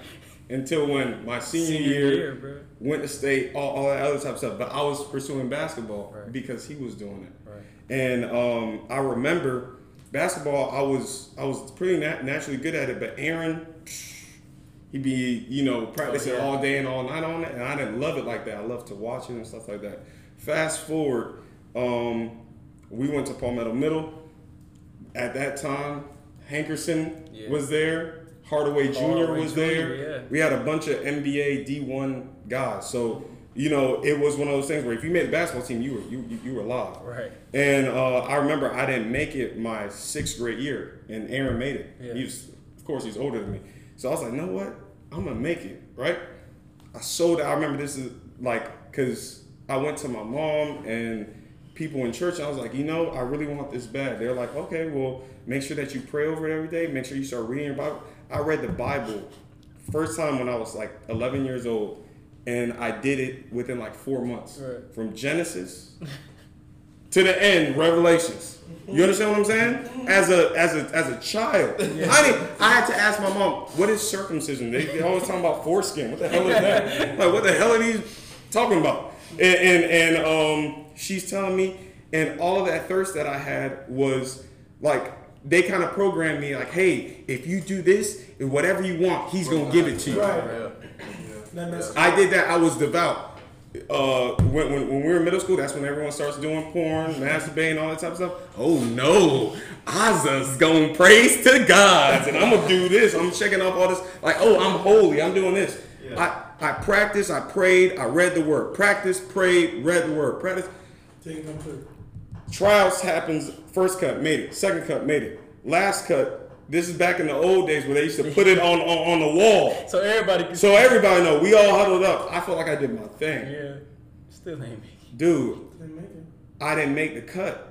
until when my senior, Senior year, year, bro. went to state, all, all that other type of stuff. But I was pursuing basketball Right. because he was doing it. Right. And um, I remember basketball. I was I was pretty nat- naturally good at it, but Aaron, he'd be you know practicing Oh, yeah. all day and all night on it, and I didn't love it like that. I loved to watch it and stuff like that. Fast forward, um, we went to Palmetto Middle. At that time, Hankerson Yeah. was there. Hardaway Jr. Hardaway was Jr., there. yeah. We had a bunch of NBA D1 guys. So, you know, it was one of those things where if you made the basketball team, you were you, you, you were live. Right. And uh, I remember I didn't make it my sixth grade year, and Aaron made it. Yeah. He was, of course, he's older than me. So I was like, you know what? I'm gonna make it, right? I sold. I remember this is like because I went to my mom and people in church, and I was like, you know, I really want this bad. They're like, okay, well, make sure that you pray over it every day. Make sure you start reading your Bible. I read the Bible first time when I was like 11 years old, and I did it within like four months, Right. from Genesis to the end, Revelations. You understand what I'm saying? As a as a as a child, I didn't. I had to ask my mom, "What is circumcision?" They, they always talking about foreskin. What the hell is that? Like, what the hell are these talking about? And and, and um, she's telling me, and all of that thirst that I had was like they kind of programmed me like, "Hey, if you do this, whatever you want, he's gonna give it to you." Right. That messed I did that. I was devout. Uh, when, when, when we were in middle school, that's when everyone starts doing porn, masturbating, all that type of stuff. Oh no, Ozza's going praise to God, and I'm gonna do this. I'm checking off all this. Like, oh, I'm holy. I'm doing this. I I practiced. I prayed. I read the word. Practice, prayed, read the word. Practice. Trials happens. First cut made it. Second cut made it. Last cut. This is back in the old days where they used to put it on on, on the wall. So everybody can So everybody know we all huddled up. I felt like I did my thing. Yeah. Still ain't making Dude, Didn't make it. I didn't make the cut.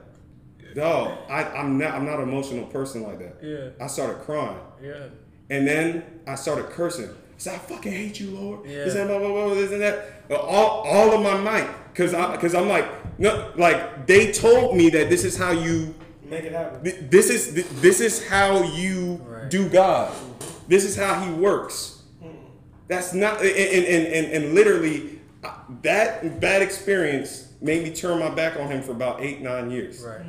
Dog, I, I'm not I'm not an emotional person like that. Yeah. I started crying. Yeah. And then I started cursing. I said, I fucking hate you, Lord. Yeah. This and blah, blah, blah, this and that. All, all of my might. Cause I cause I'm like, no like they told me that this is how you Make it happen. this is this is how you Right. do God. This is how he works. That's not and and, and, and, and literally uh, that bad experience made me turn my back on him for about eight nine years. Right.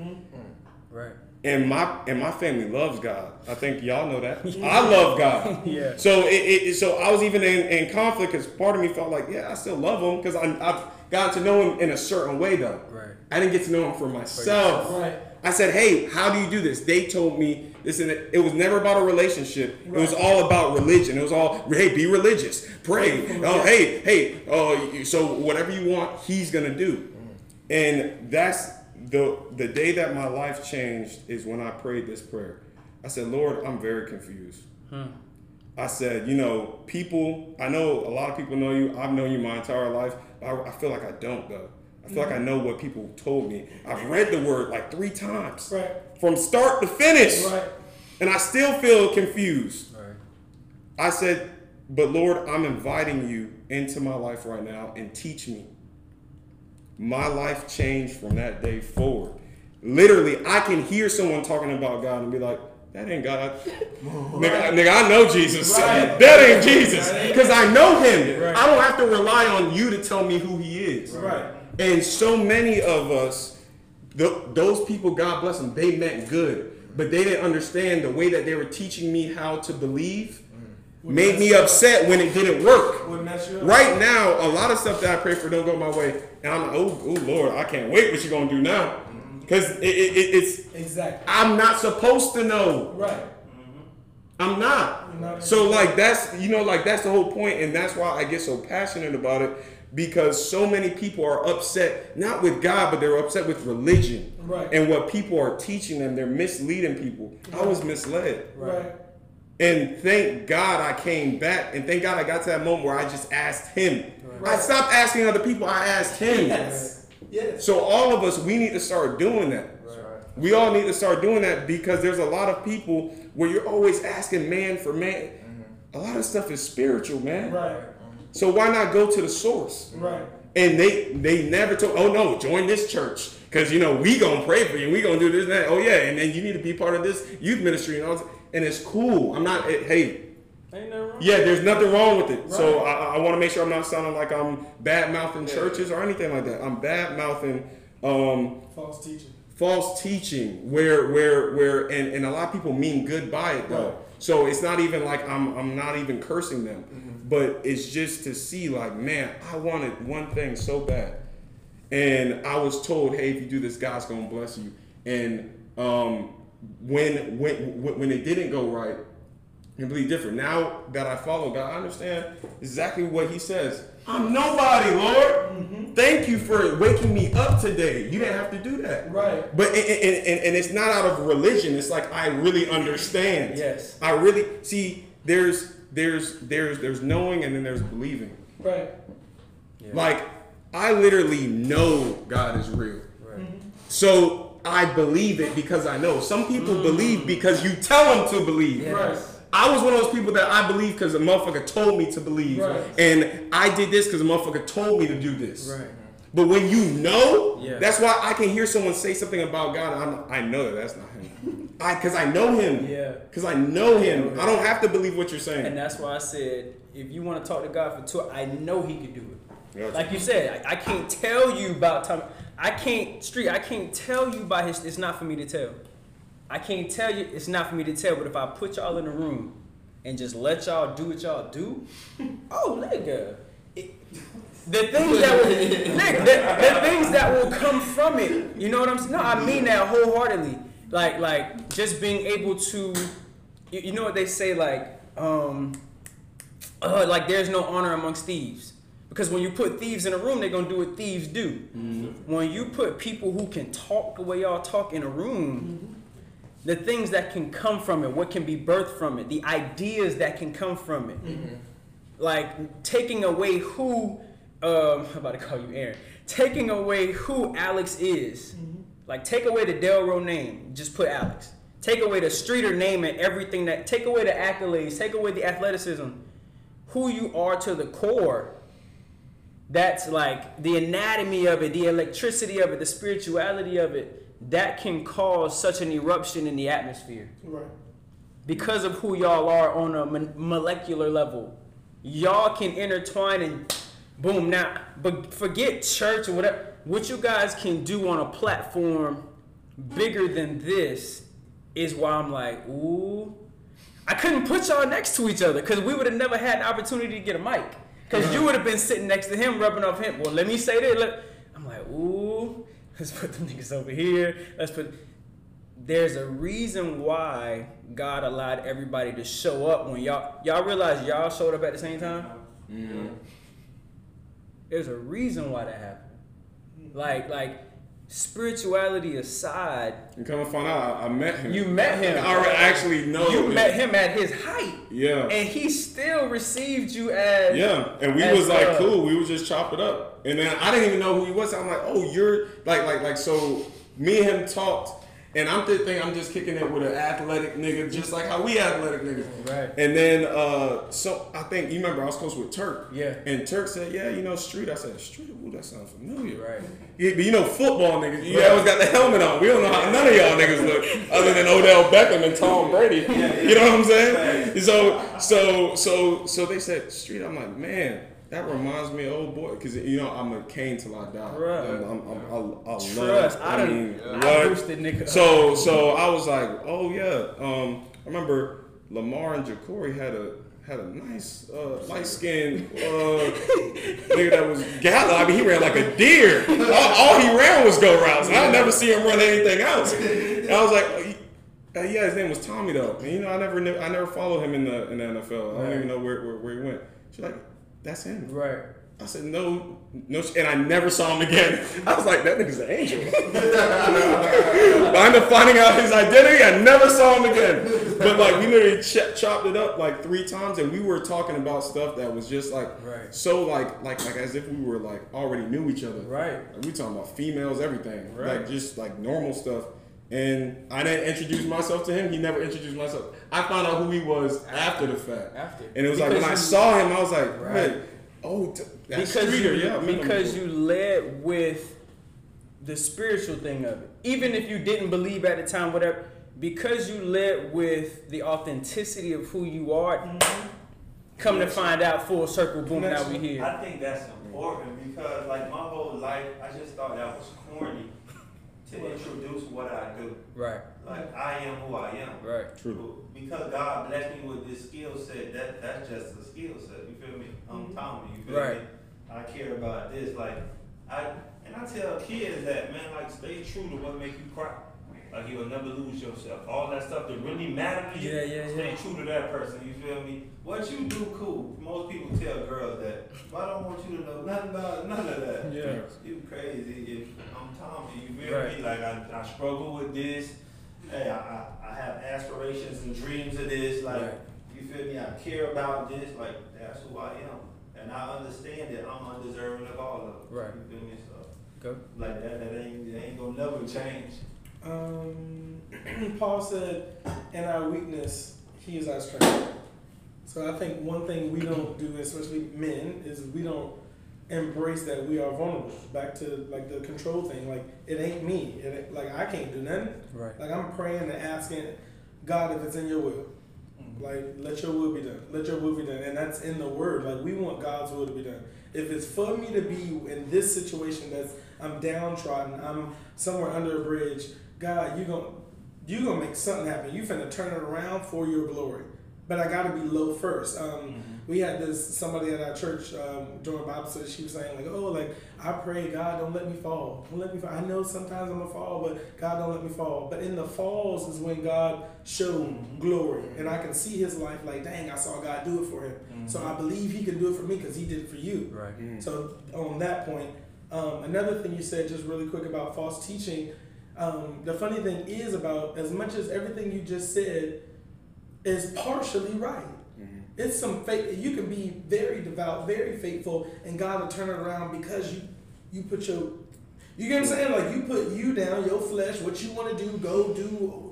Right. And my and my family loves God. I think y'all know that. I love God. Yeah. So it, it so I was even in, in conflict because part of me felt like yeah I still love him because I I've gotten to know him in a certain way though. Right. I didn't get to know him for myself. Right. I said, hey, how do you do this? They told me this and it. It was never about a relationship. It was all about religion. It was all, hey, be religious, pray. Oh, hey, hey. Oh, so whatever you want, he's gonna do. And that's the the day that my life changed is when I prayed this prayer. I said, Lord, I'm very confused. I said, you know, people, I know a lot of people know you. I've known you my entire life. I, I feel like I don't, though. I I feel like I know what people told me. I've read the word like three times Right. from start to finish, Right. and I still feel confused. Right. I said, But Lord, I'm inviting you into my life right now and teach me. My life changed from that day forward. Literally, I can hear someone talking about God and be like, that ain't God. nigga, nigga, I know Jesus. Right. That ain't Jesus. Because I know him. Right. I don't have to rely on you to tell me who he is. Right. And so many of us, th- those people, God bless them, they meant good, but they didn't understand the way that they were teaching me how to believe made me upset when it didn't work. Would up. Right now, a lot of stuff that I pray for don't go my way, and I'm like, oh, oh Lord, I can't wait what you're gonna do now, because it, it, it, it's Exactly. I'm not supposed to know. Right. Mm-hmm. I'm not. Not- So like that's you know like that's the whole point, and that's why I get so passionate about it because so many people are upset not with God, but they're upset with religion Right. and what people are teaching them. They're misleading people. I was misled, Right. and thank God I came back, and thank God I got to that moment where I just asked Him. I stopped asking other people. I asked Him. Yes. Yes. So all of us, we need to start doing that. We all need to start doing that because there's a lot of people where you're always asking man for man. Mm-hmm. A lot of stuff is spiritual, man. Right. So why not go to the source? Right. And they they never told, oh no, join this church because you know we gonna pray for you, we gonna do this and that. Oh yeah, and then you need to be part of this youth ministry and all. This. And it's cool. I'm not. eh, Hey, Ain't nothing wrong. yeah, there's nothing wrong with it. So I, I want to make sure I'm not sounding like I'm bad mouthing churches or anything like that. I'm bad mouthing um, False teaching. false teaching where where where and, and a lot of people mean good by it though. Right. So it's not even like I'm I'm not even cursing them. Mm-hmm. But it's just to see like, man, I wanted one thing so bad. And I was told, hey, if you do this, God's gonna bless you. And um when when when it didn't go right, completely different. Now that I follow God, I understand exactly what He says. I'm nobody, Lord. Thank you for waking me up today. You didn't have to do that. Right. But and, and, and it's not out of religion. It's like I really understand. Yes. I really see. There's there's there's there's knowing and then there's believing. Right. Like I literally know God is real. Right. Mm-hmm. So I believe it because I know. Some people mm. believe because you tell them to believe. Right. I was one of those people that I believe because a motherfucker told me to believe, Right. and I did this because a motherfucker told me to do this. Right. But when you know, Yeah. that's why I can hear someone say something about God. And I'm, I know that that's not him. I because I know him. Yeah. Because I know him. I don't have to believe what you're saying. And that's why I said, if you want to talk to God for two, I know He could do it. Gotcha. Like you said, I, I can't tell you about time. I can't street. I can't tell you by His. It's not for me to tell. I can't tell you. It's not for me to tell. But if I put y'all in a room and just let y'all do what y'all do, oh nigga, it, the things that will, nigga, the, the things that will come from it. You know what I'm saying? No, I mean that wholeheartedly. Like like just being able to, you, you know what they say like um, uh, like there's no honor amongst thieves. Because when you put thieves in a room, they're gonna do what thieves do. When you put people who can talk the way y'all talk in a room, the things that can come from it, what can be birthed from it, the ideas that can come from it, like taking away who, um, I'm about to call you Aaron, taking away who Alex is, like take away the Delro name, just put Alex. Take away the streeter name and everything that, take away the accolades, take away the athleticism, who you are to the core. That's like the anatomy of it, the electricity of it, the spirituality of it. That can cause such an eruption in the atmosphere Right. because of who y'all are on a molecular level. Y'all can intertwine and boom. Now, but forget church or whatever. What you guys can do on a platform bigger than this is why I'm like, ooh. I couldn't put y'all next to each other because we would have never had an opportunity to get a mic. Because you would have been sitting next to him, rubbing off him. Well, let me say this. Let, I'm like, ooh, let's put the niggas over here. Let's put. There's a reason why God allowed everybody to show up when y'all y'all realize y'all showed up at the same time. There's a reason why that happened. Like like spirituality aside, and come and find out, I, I met him. you met him. I already actually know. You him. met him at his height, Yeah. and he still received you as yeah. And we was like uh, cool. We was just chop it up. and then I didn't even know who he was. I'm like, oh, you're like, like, like. So me and him talked, and I'm just thinking I'm just kicking it with an athletic nigga, just like how we athletic niggas. Right. And then, uh, so I think you remember I was close with Turk. Yeah. And Turk said, yeah, you know, Street. I said, Street. Ooh, that sounds familiar. Right. Yeah, but you know, football niggas, you always got the helmet on. We don't know how none of y'all niggas look, other than Odell Beckham and Tom Brady. Yeah. You know what I'm saying? So, so, so, so they said Street. I'm like, man, that reminds me old boy, because you know I'm a Cane till I die. Right. I'm, I'm, I'm, I, I love. Trust. I, I done. mean, I nigga. So, so I was like, oh yeah. Um, I remember Lamar and Jacory had a had a nice uh, light skinned uh, nigga that was gala. I mean, he ran like a deer. All, all he ran was go routes. I never see him run anything else. And I was like, oh, uh, yeah, his name was Tommy though. And you know, I never knew, I never followed him in the in the NFL. I don't even know where, where, where he went. She's like, that's him. right. I said no, no, and I never saw him again. I was like, that nigga's an angel. I ended up finding out his identity. I never saw him again. But like, we literally ch- chopped it up like three times, and we were talking about stuff that was just like Right. so like like like as if we were like already knew each other. Right. Like, we talking about females, everything, Right. like just like normal stuff. And I didn't introduce myself to him. He never introduced myself. I found out who he was after the fact. After. And it was like Because when I saw him, I was like, Right. man, oh, t- that's because Streeter. you yeah, I met him because you led with the spiritual thing of it. Even if you didn't believe at the time, whatever, because you led with the authenticity of who you are. Mm-hmm. Come to find out, full circle, boom, now we here. I think that's important because, like, my whole life, I just thought that was corny to introduce what I do. Right, Like, I am who I am. right, True. Because God blessed me with this skill set, that that's just a skill set. You feel me? I'm Tommy. You feel Mm-hmm. Right. me? I care about this. Like I and I tell kids that man, like stay true to what make you cry. Like you'll never lose yourself. All that stuff that really matter to you. Yeah, yeah, Stay yeah. true to that person. You feel me? What you do, cool. Most people tell girls that. But I don't want you to know nothing about none of that. Yeah. You crazy. If I'm Tommy, you feel Right. me? Like I, I struggle with this. Hey, I, I, I have aspirations and dreams of this. Like, Right. you feel me? I care about this. Like, that's who I am. And I understand that I'm undeserving of all of it. Right. You feel me? So, go. like, that, that ain't, that ain't gonna never change. Um, Paul said, "In our weakness, He is our strength." So I think one thing we don't do, especially men, is we don't embrace that we are vulnerable. Back to like the control thing. Like it ain't me. It like I can't do nothing. Right. Like I'm praying and asking God if it's in Your will. Like let Your will be done. Let Your will be done, and that's in the Word. Like we want God's will to be done. If it's for me to be in this situation that's I'm downtrodden, I'm somewhere under a bridge, God, you gonna you gonna make something happen. You finna turn it around for your glory. But I gotta be low first. Um, We had this somebody at our church um, during Bible study. She was saying like, "Oh, like I pray God don't let me fall. Don't let me fall. I know sometimes I'm gonna fall, but God don't let me fall. But in the falls is when God showed glory, and I can see His life. Like, dang, I saw God do it for him. So I believe He can do it for me because He did it for you. Right. So on that point, um, another thing you said just really quick about false teaching. Um, the funny thing is about as much as everything you just said is partially right. It's some fake. You can be very devout, very faithful, and God will turn it around because you you put your you get what I'm saying? Like you put you down, your flesh, what you want to do, go do.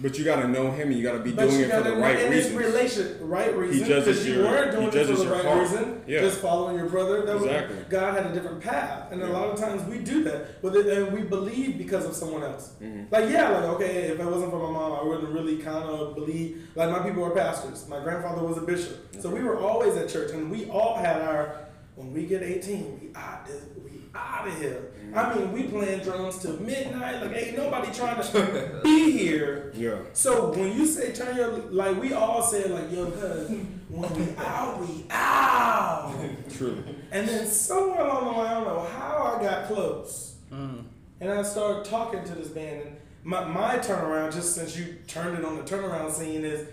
But you gotta know him and you gotta be But doing it for the right. It's relation, right reason. He judges you your- weren't doing he it for the right heart. reason. Yeah. Just following your brother. That was- Exactly. God had a different path, and a lot of times we do that. It, and we believe because of someone else. Mhm. Like yeah, like okay, if it wasn't for my mom, I wouldn't really kind of believe. Like my people are pastors. My grandfather was a bishop, so we were always at church, and we all had our. When we get eighteen, we this, we out of here. I mean, we playing drums till midnight. Like ain't nobody trying to be here. Yeah. So when you say turn your like, we all said like, yo, cuz when we out, we out. Truly. And then somewhere along the line, I don't know how I got close. Mm. And I started talking to this band, and my, my turnaround, just since you turned it on the turnaround scene, is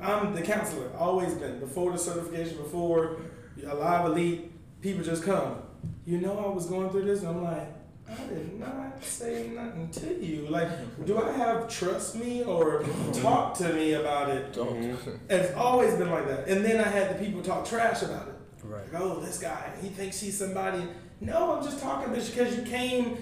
I'm the counselor, always been. Before the certification, before a live elite, people just come. You know, I was going through this, and I'm like, I did not say nothing to you. Like, do I have trust me or talk to me about it? Don't. Mm-hmm. It's always been like that. And then I had the people talk trash about it. Right. Like, oh, this guy, he thinks he's somebody. No, I'm just talking bitch because you came,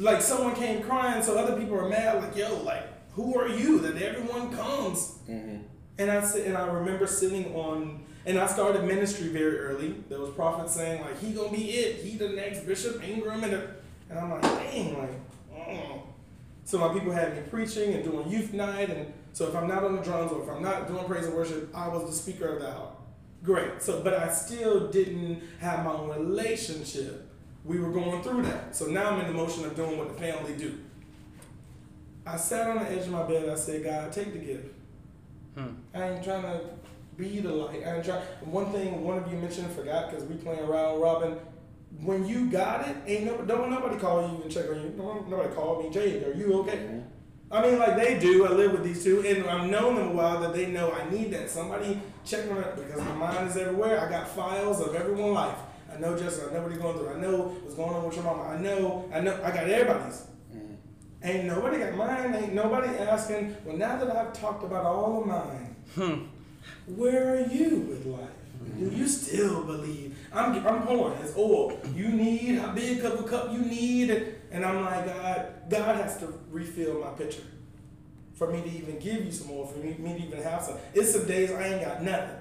like someone came crying, so other people are mad. Like, yo, like, who are you that everyone comes? Mm-hmm. And I sit, and I remember sitting on, and I started ministry very early. There was prophets saying like, he gonna be it. He the next Bishop Ingram, and the, and I'm like, dang, like, mm. so my people had me preaching and doing youth night, and so if I'm not on the drums or if I'm not doing praise and worship, I was the speaker of the hour. Great. So, but I still didn't have my own relationship. We were going through that. So now I'm in the motion of doing what the family do. I sat on the edge of my bed. I said, God, take the gift. I ain't trying to be the light. Ain't trying. One thing one of you mentioned, forgot because we playing round robin. When you got it, ain't no, don't nobody call you and check on you. No, nobody called me, Jay, are you okay? Mm-hmm. I mean, like they do. I live with these two, and I've known them a while that they know I need that. Somebody check on it because my mind is everywhere. I got files of everyone's life. I know Justin. I know what he's going through. I know what's going on with your mama. I know. I know. I got everybody's. Mm-hmm. Ain't nobody got mine. Ain't nobody asking. Well, now that I've talked about all of mine, hmm. Where are you with life? Do you still believe? I'm I'm pouring. It's oil. You need how big cup of a cup you need, and I'm like God. God has to refill my pitcher for me to even give you some more. For me, me to even have some. It's some days I ain't got nothing.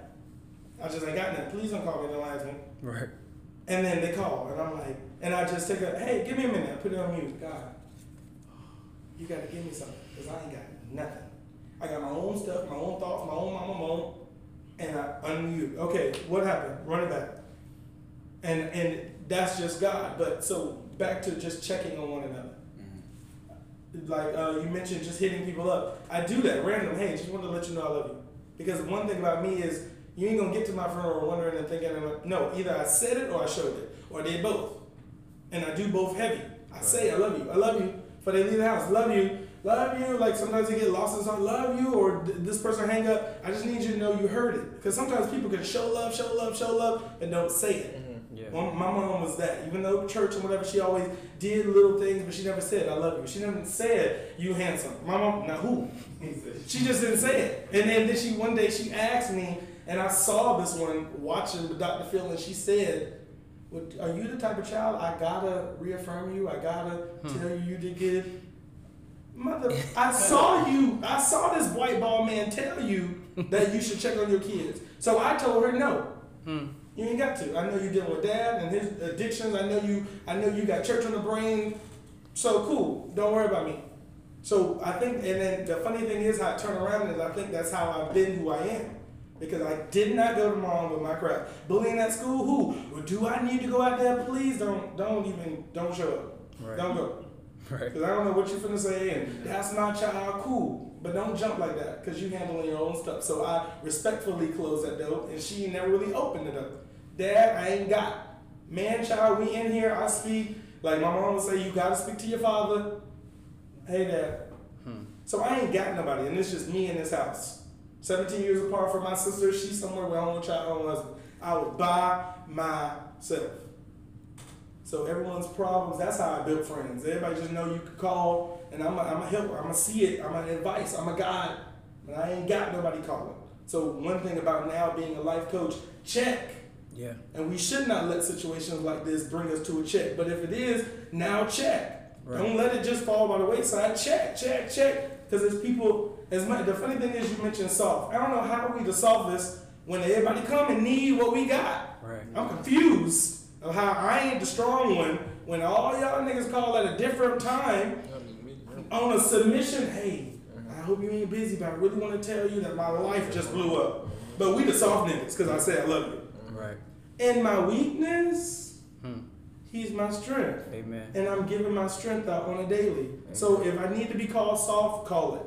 I just ain't got nothing. Please don't call me the last one. Right. And then they call, and I'm like, and I just take a, hey, give me a minute. I put it on mute. God, you gotta give me something, cause I ain't got nothing. I got my own stuff, my own thoughts, my own mama moment, and I unmute. Okay, what happened? Run it back. And and that's just God. But so back to just checking on one another. Like uh, you mentioned, just hitting people up. I do that random. Hey, just wanted to let you know I love you. Because one thing about me is you ain't gonna get to my front funeral wondering and thinking, no, either I said it or I showed it, or did both. And I do both heavy. I say I love you, I love you. For they leave the house, love you, love you. Like sometimes they get lost in something, love you, or this person hang up. I just need you to know you heard it. Because sometimes people can show love, show love, show love, and don't say it. Mm-hmm. Yeah. Well, my mom was that. Even though church and whatever, she always did little things, but she never said "I love you." She never said "You handsome." My mom, now who? She just didn't say it. And then, then she one day she asked me, and I saw this one watching with Dr. Phil, and she said, "Are you the type of child I gotta reaffirm you? I gotta hmm. tell you you did good." Mother, I saw you. I saw this white ball man tell you that you should check on your kids. So I told her no. Hmm. You ain't got to. I know you dealing with dad and his addictions. I know you. I know you got church on the brain. So cool. Don't worry about me. So I think, and then the funny thing is, how I turn around is I think that's how I've been who I am. Because I did not go to mom with my crap. Bullying at school, who? Well, do I need to go out there? Please don't, don't even, don't show up. Right. Don't go. Right. Because I don't know what you're finna say, and that's my child, uh, cool. But don't jump like that, because you handling your own stuff. So I respectfully closed that door, and she never really opened it up. Dad, I ain't got. Man, child, we in here, I speak. Like my mom would say, you gotta speak to your father. Hey, Dad. Hmm. So I ain't got nobody, and it's just me in this house. 17 years apart from my sister, she's somewhere with her own child, own husband. I was by myself. So everyone's problems, that's how I built friends. Everybody just know you could call, and I'm a, I'm a helper. I'm a see it. I'm an advice. I'm a guide. But I ain't got nobody calling. So one thing about now being a life coach, check. Yeah. And we should not let situations like this bring us to a check. But if it is, now check. Right. Don't let it just fall by the wayside. Check, check, check. Because there's people, as much, the funny thing is you mentioned soft. I don't know how we the softest when everybody come and need what we got. Right. I'm confused of how I ain't the strong one when all y'all niggas call at a different time on a submission. Hey, I hope you ain't busy, but I really want to tell you that my life just blew up. But we the soft niggas because I say I love you. Right. In my weakness, Hmm. he's my strength. Amen. And I'm giving my strength out on a daily. So if I need to be called soft, call it.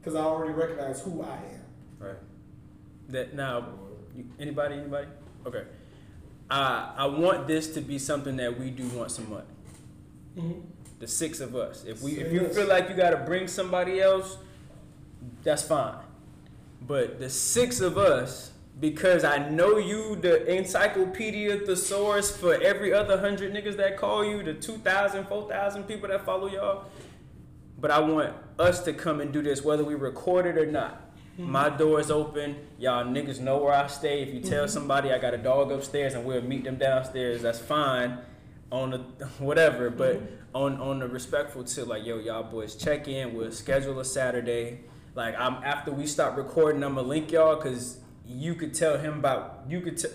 Because I already recognize who I am. Right. That now, you, anybody, anybody? Okay. I I want this to be something that we do once a month. The six of us. If we if you feel like you got to bring somebody else, that's fine. But the six of us, because I know you, the encyclopedia thesaurus for every other hundred niggas that call you, the 2,000, 4,000 people that follow y'all. But I want us to come and do this, whether we record it or not. My door is open. Y'all niggas know where I stay. If you tell Mhm. somebody I got a dog upstairs and we'll meet them downstairs, that's fine. On the whatever, but mm-hmm. on on the respectful tip, like yo, y'all boys check in. We'll schedule a Saturday. Like I'm after we stop recording, I'ma link y'all because you could tell him about you could t-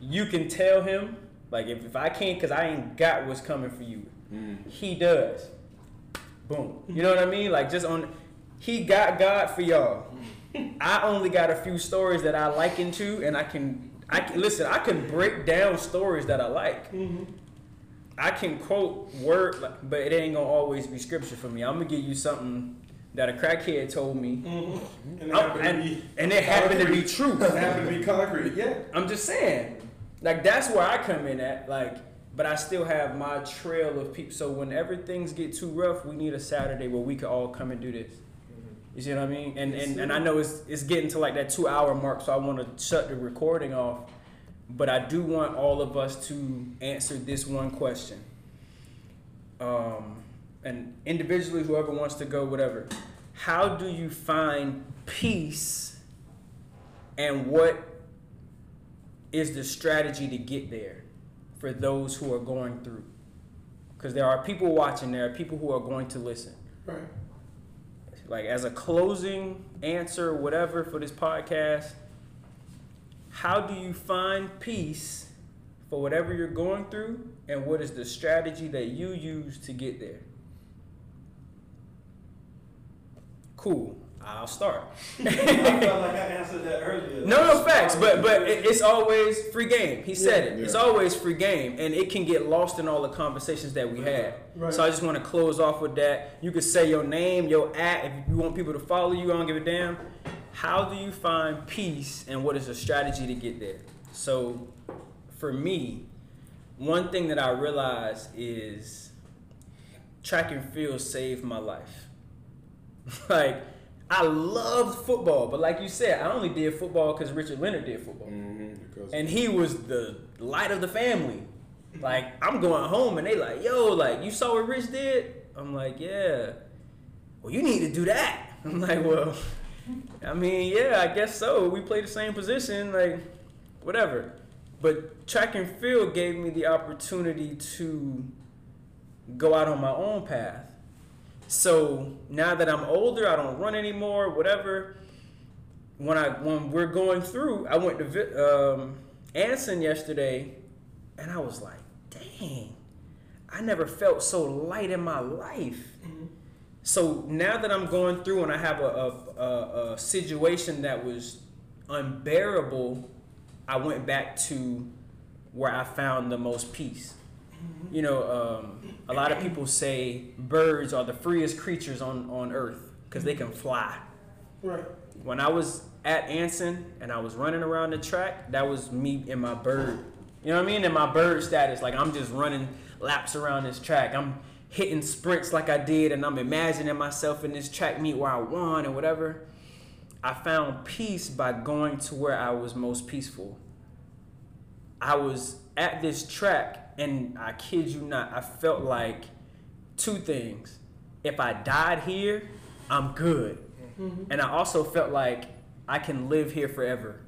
you can tell him like if, if I can't because I ain't got what's coming for you. Mm. He does. Boom. You mm-hmm. know what I mean? Like just on he got God for y'all. Mm. I only got a few stories that I liken to, and I can, I can listen. I can break down stories that I like. Mm-hmm. I can quote word, but it ain't gonna always be scripture for me. I'm gonna give you something that a crackhead told me, mm-hmm. And it Oh, happened to and, be and it happened to be concrete. true. It happened to be concrete. Yeah. I'm just saying, like that's where I come in at, like. But I still have my trail of people. So whenever things get too rough, we need a Saturday where we can all come and do this. You see what I mean? And and, and I know it's it's getting to like that two hour mark, so I want to shut the recording off. But I do want all of us to answer this one question. Um, and individually, whoever wants to go, whatever. How do you find peace? And what is the strategy to get there for those who are going through? Because there are people watching, there are people who are going to listen Right. Like as a closing answer, whatever for this podcast, how do you find peace for whatever you're going through, and what is the strategy that you use to get there? Cool. I'll start. I felt like I answered that earlier. No, no facts, but but it, it's always free game. He said it. Yeah. It's always free game, and it can get lost in all the conversations that we had. Right. So I just want to close off with that. You could say your name, your at, if you want people to follow you. I don't give a damn. How do you find peace, and what is the strategy to get there? So, for me, one thing that I realized is track and field saved my life. like I loved football, but like you said, I only did football because Richard Leonard did football, Mm-hmm, and he was the light of the family. Like I'm going home, and they like, "Yo, like you saw what Rich did?" I'm like, "Yeah." Well, you need to do that. I'm like, "Well, I mean, yeah, I guess so. We play the same position, like whatever." But track and field gave me the opportunity to go out on my own path. So now that I'm older, I don't run anymore. Whatever. When I when we're going through, I went to um, Anson yesterday, and I was like, "Dang, I never felt so light in my life." So now that I'm going through and I have a, a, a, a situation that was unbearable, I went back to where I found the most peace. You know, um, a lot of people say birds are the freest creatures on, on earth because they can fly. Right. When I was at Anson and I was running around the track, that was me in my bird. You know what I mean? In my bird status, like I'm just running laps around this track. I'm hitting sprints like I did, and I'm imagining myself in this track meet where I won and whatever. I found peace by going to where I was most peaceful. I was at this track, and I kid you not, I felt like two things. If I died here, I'm good. Mm-hmm. And I also felt like I can live here forever.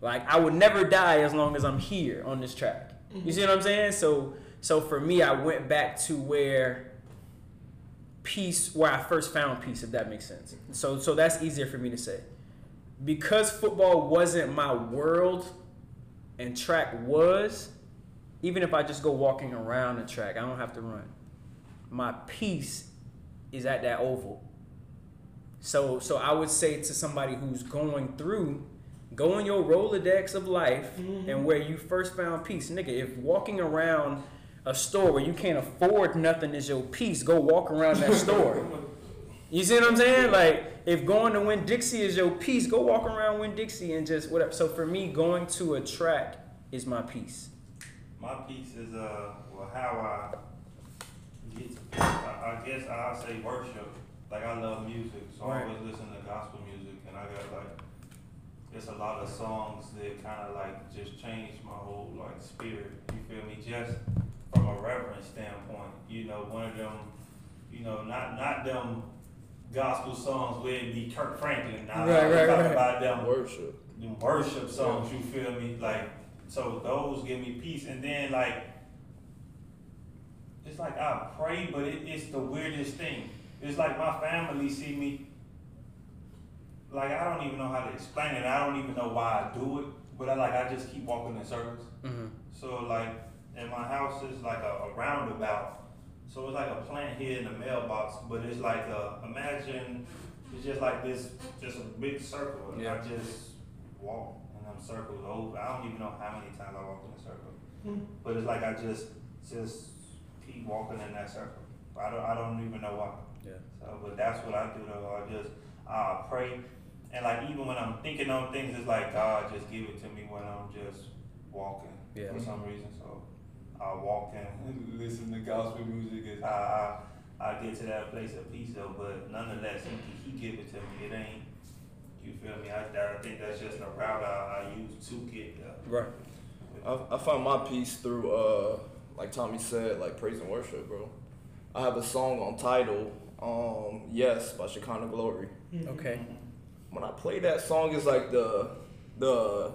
Like I would never die as long as I'm here on this track. You see mm-hmm. what I'm saying? So so for me I went back to where peace where I first found peace if that makes sense. So so that's easier for me to say. Because football wasn't my world and track was, even if I just go walking around the track, I don't have to run. My peace is at that oval. So so I would say to somebody who's going through, go in your Rolodex of life and mm-hmm. where you first found peace. Nigga, if walking around a store where you can't afford nothing is your peace, go walk around that store. You see what I'm saying? Like, if going to Winn-Dixie is your peace, go walk around Winn-Dixie and just whatever. So for me, going to a track is my peace. My piece is uh well how I get to peace. I, I guess I'll say worship. Like I love music, so I Right. always listen to gospel music and I got like it's a lot of songs that kinda like just changed my whole like spirit. You feel me? Just from a reverence standpoint. You know, one of them you know, not not them gospel songs where it be Kirk Franklin. Now, Right, I'm right, talking right. about them Worship. them worship songs, you feel me? Like, so those give me peace. And then, like, it's like I pray, but it, it's the weirdest thing. It's like my family see me, like, I don't even know how to explain it. I don't even know why I do it, but I like, I just keep walking in circles. Mm-hmm. So, like, in my house, it's like a, a roundabout. So it's like a plant here in the mailbox, but it's like a, imagine, it's just like this, just a big circle. And I just walk and over. I don't even know how many times I walk in a circle. Hmm. But it's like I just, just keep walking in that circle. I don't, I don't even know why. Yeah. So, but that's what I do though. I just, uh, pray. And like even when I'm thinking on things, it's like God just give it to me when I'm just walking Yeah. for some reason. So I walk and listen to gospel music. Is I, I I get to that place of peace though. But nonetheless, he he give it to me. It ain't. You feel me? I, I think that's just a route I, I use to get there. Right. I, I find my peace through, uh, like Tommy said, like praise and worship, bro. I have a song on title, um, Yes by Shekinah Glory. Okay. When I play that song, it's like the, the,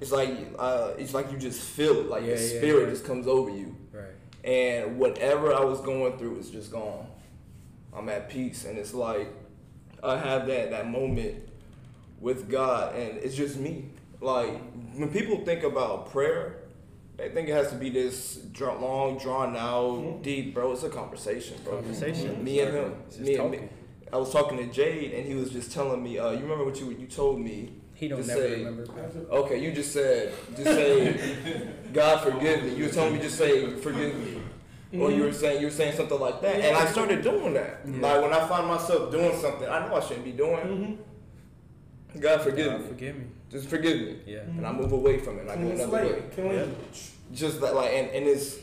it's like, uh, it's like you just feel it, like Yeah, the yeah, spirit yeah. just comes over you. Right. And whatever I was going through is just gone. I'm at peace, and it's like I have that that moment with God, and it's just me. Like when people think about prayer, they think it has to be this dra- long, drawn out, mm-hmm. deep, bro. It's a conversation, bro. Conversation. Me and him. It's just Me and me. I was talking to Jade, and he was just telling me. Uh, you remember what you you told me? He don't never say- remember. Okay, you just said, just say, God forgive me. You were telling me just say, forgive me. Or you were mm-hmm. saying you were saying something like that, and I started doing that. Yeah. Like when I find myself doing something I know I shouldn't be doing. Mm-hmm. God forgive God me. forgive me. Just forgive me. Yeah. And I move away from it. and I go Clean another way. slate. Clean. Yeah. Just that, like, and, and it's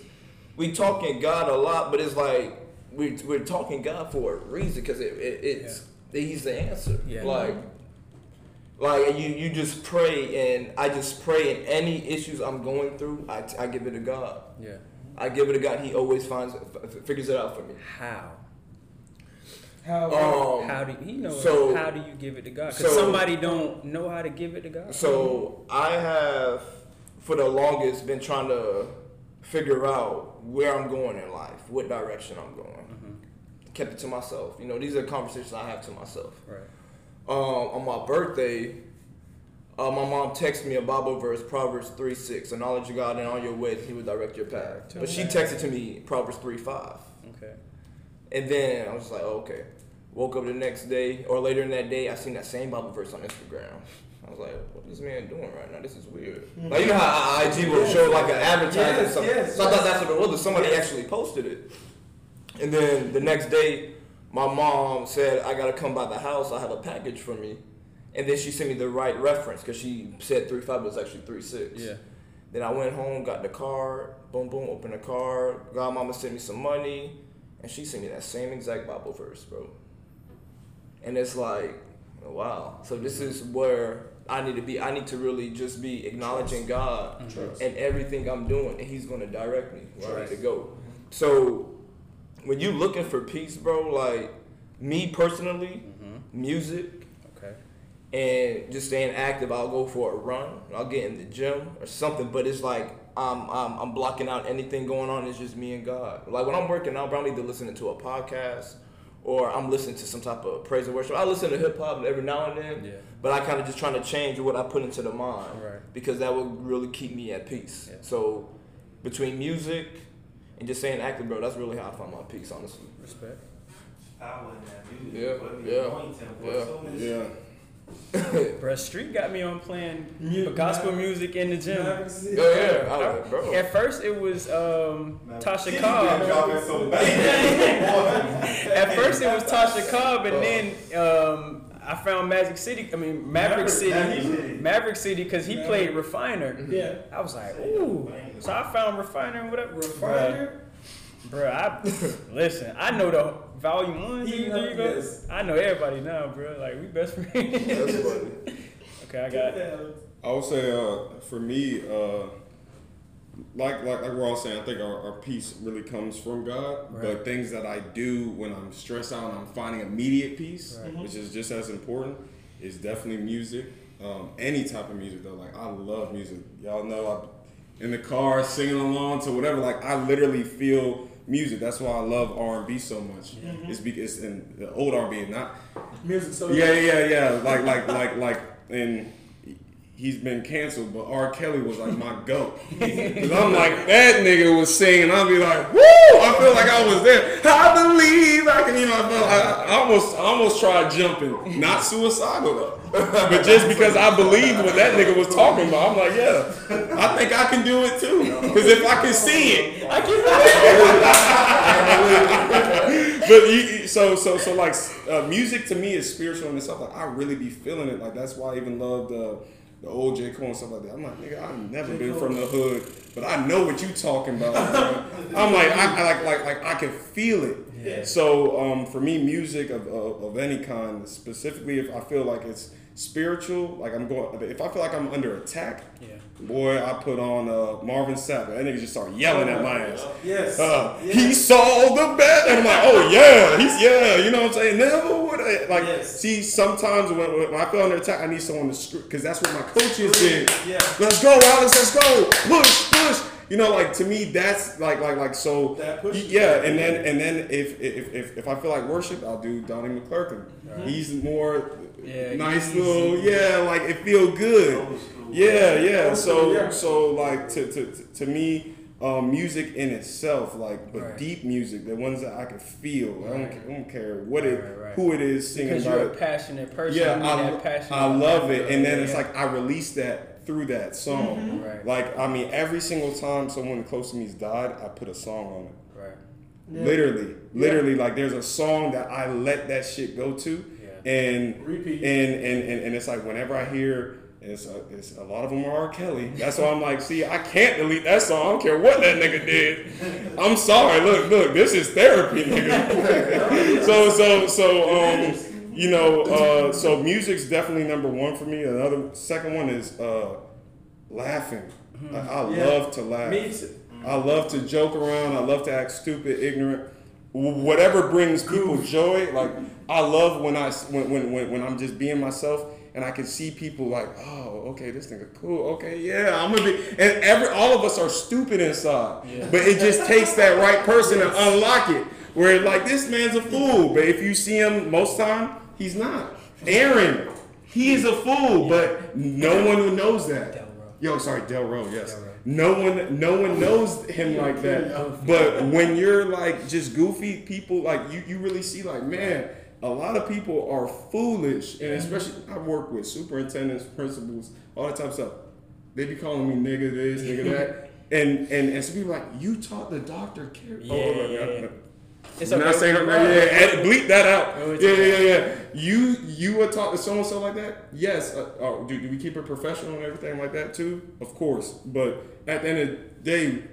we talking God a lot, but it's like we we're talking God for a reason because it, it it's He's the answer. Yeah. Like. Like you, you just pray and I just pray and any issues I'm going through I, I give it to God. Yeah. I give it to God. He always finds it, f- f- figures it out for me. How? How? Um, How do you know? so- how do you give it to God? so- Because somebody don't know how to give it to God. So I have, for the longest, been trying to figure out where I'm going in life, what direction I'm going. Mm-hmm. Kept it to myself. You know, these are conversations I have to myself. Right. Um, on my birthday, uh, my mom texted me a Bible verse, Proverbs 3 6. The knowledge of God and on your ways, He will direct your path. But she texted to me Proverbs 3 5. And then I was just like, oh, okay. Woke up the next day or later in that day, I seen that same Bible verse on Instagram. I was like, what is this man doing right now? This is weird. Hmm. Like, you know how IG will show like an advertisement or something. yes, so I thought that's what it was. but Somebody actually posted it. And then the next day, my mom said, I gotta come by the house. I have a package for me. And then she sent me the right reference because she said 3 5, but it was actually 3 6. Yeah. Then I went home, got the card, boom, boom, opened the card. Godmama sent me some money, and she sent me that same exact Bible verse, bro. And it's like, wow. So this is where I need to be. I need to really just be acknowledging God Trust. and everything I'm doing, and He's gonna direct me where I need to go. So when you're looking for peace, bro, like me personally, Mm-hmm. music Okay. and just staying active. I'll go for a run. I'll get in the gym or something. But it's like I'm I'm, I'm blocking out anything going on. It's just me and God. Like when I'm working out, bro, I'm either listening to a podcast or I'm listening to some type of praise and worship. I listen to hip hop every now and then. Yeah. But I kind of just trying to change what I put into the mind Right. because that would really keep me at peace. Yeah. So between music and just saying active, bro, that's really how I find my peace, honestly. Respect. Power in that music. Yeah, What the yeah, anointing, what yeah, soon as- Yeah. Bruh, Street got me on playing Mu- gospel music in the gym. Oh yeah, I like, bro. At first, it was um, Tasha Cobb. so. At first, it was Tasha Cobb, and then um, I found Magic City. I mean, Maverick Maverick- City. Maverick City. Maverick City, because he played Refiner. Yeah. I was like, ooh. So I found Refiner and whatever. Refiner. Bro, I listen. I know the volume one. He two, know- go. yes. I know everybody now, bro. Like we best friends. That's funny. okay, I got. Yeah. I would say uh, for me, uh, like like like we're all saying, I think our, our peace really comes from God. Right. But things that I do when I'm stressed out and I'm finding immediate peace, Right. which is just as important, is definitely music. Um, any type of music though, like I love music. Y'all know I'm in the car singing along to whatever. Like I literally feel music. That's why I love R and B so much. Mm-hmm. It's because and the old R and B, not Music. So yeah, yeah, yeah. Like, like, like, like, and he's been canceled, but R. Kelly was like my goat. Cause I'm like that nigga was singing. I'll be like, woo! I feel like I was there. I believe I can. You know, I, felt, I, I almost, I almost tried jumping. Not suicidal though, but just because I believed what that nigga was talking about. I'm like, yeah, I think I can do it too. Cause if I can see it, I can. but you, so so so like uh, music to me is spiritual and stuff. Like I really be feeling it. Like that's why I even love the the old J Cole and stuff like that. I'm like nigga, I've never been from the hood, but I know what you talking about. I'm like I, I like like like I can feel it. Yeah. So um, for me, music of, of, of any kind, specifically if I feel like it's spiritual, like I'm going, if I feel like I'm under attack, Yeah. boy, I put on uh, Marvin Sapp. That nigga just start yelling at my ass. Yes. Uh, Yeah. He saw the bet, and I'm like, oh yeah, he's yeah, you know what I'm saying? Never would I like. Yes. See, sometimes when, when I feel under attack, I need someone to screw because that's what my coaches did. Yeah. Let's go, Alex. Let's go. Push, push. You know, like to me, that's like, like, like. So, That push. yeah. And then, and then, if if, if if I feel like worship, I'll do Donnie McClurkin. He's more Yeah, nice easy. little, yeah. Like it feel good. Yeah, yeah. So, so like to to to- to me, um, music in itself, like, but Right. deep music, the ones that I can feel. I don't, I don't care what it, Right, right. who it is singing Because about you're a passionate person. Yeah, you need I, that passion I love it, and then Yeah, it's like I release that through that song. Right. Like I mean, every single time someone close to me's died, I put a song on it. Right. Yeah. Literally, literally, like there's a song that I let that shit go to, Yeah. and Repeat. and and and, and it's like whenever I hear. It's a, it's a lot of them are R. Kelly. That's why I'm like, see, I can't delete that song. I don't care what that nigga did. I'm sorry. Look, look, this is therapy, nigga. so, so, so, um, you know, uh, so music's definitely number one for me. Another second one is uh, laughing. I, I Yeah. love to laugh. Me too. I love to joke around. I love to act stupid, ignorant. Wh- Whatever brings people joy. Like I love when I when, when when when I'm just being myself and I can see people like, oh, okay, this thing is cool. Okay, yeah, I'm gonna be. And every all of us are stupid inside, but it just takes that right person to unlock it. Where like this man's a fool, but if you see him most time, he's not. Aaron, he is a fool, but no one who knows that. Yo, sorry, Delro. Yes. Delroy. No one, no one knows him like that. But when you're like just goofy people, like you, you really see like, man, a lot of people are foolish, and especially I work with superintendents, principals, all that type of stuff. They be calling me nigga this, nigga that, and and and so people like, you taught the doctor care. Yeah, oh, yeah. It's I'm not saying her name. Yeah, edit, bleep that out. Yeah, okay. yeah, yeah. You you would talk to so and so like that? Yes. Uh, oh, do, do we keep it professional and everything like that too? Of course. But at the end of the day,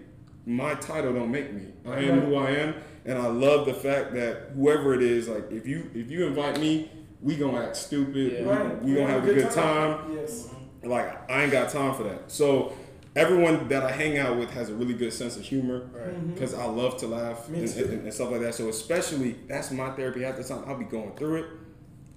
my title don't make me. I am who I am, and I love the fact that whoever it is, like if you if you invite me, we gonna act stupid. Yeah. We, we gonna have a good time. Yes. Like I ain't got time for that. So everyone that I hang out with has a really good sense of humor Right. Mm-hmm. Mm-hmm. because I love to laugh and, and, and stuff like that. So especially that's my therapy. Half the time I'll be going through it.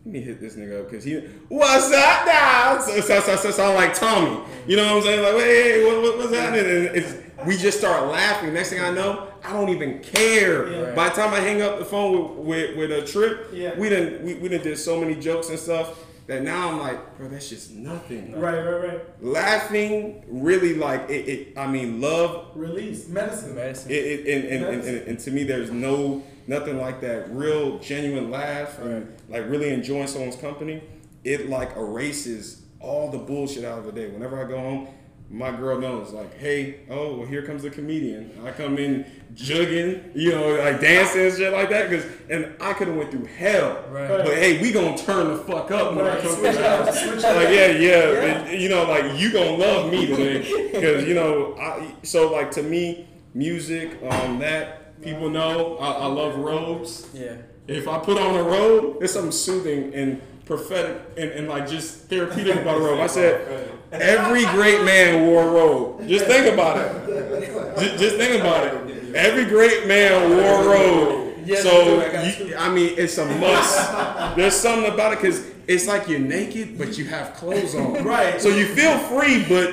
Let me hit this nigga up because he what's up now? So, so, so, so, sound like Tommy. You know what I'm saying? Like hey, hey what, what, what's happening? And it's, we just start laughing. Next thing I know, I don't even care. Yeah. By the time I hang up the phone with with, with a trip, Yeah. we didn't we, we done did so many jokes and stuff that now I'm like, bro, that's just nothing Right, right, right. laughing really like it, it i mean love Release. Medicine. Medicine. it, it and, and, and, and, and to me there's no nothing like that real genuine laugh and like really enjoying someone's company it like erases all the bullshit out of the day whenever i go home my girl knows like hey oh well here comes the comedian i come in jugging you know like dancing and shit like that because and i could have went through hell Right. but hey we gonna turn the fuck up when i come to the house like yeah, yeah, Yeah. and, you know, like you gonna love me today, because you know, I, so like to me, music, um, that people know, I, I love robes. Yeah. if I put on a robe, it's something soothing and prophetic and, and like just therapeutic about a robe. I said, every great man wore a robe. Just think about it. Just, just think about it. Every great man wore a robe. So, I you, I mean, it's a must. There's something about it because it's like you're naked, but you have clothes on. Right. So you feel free, but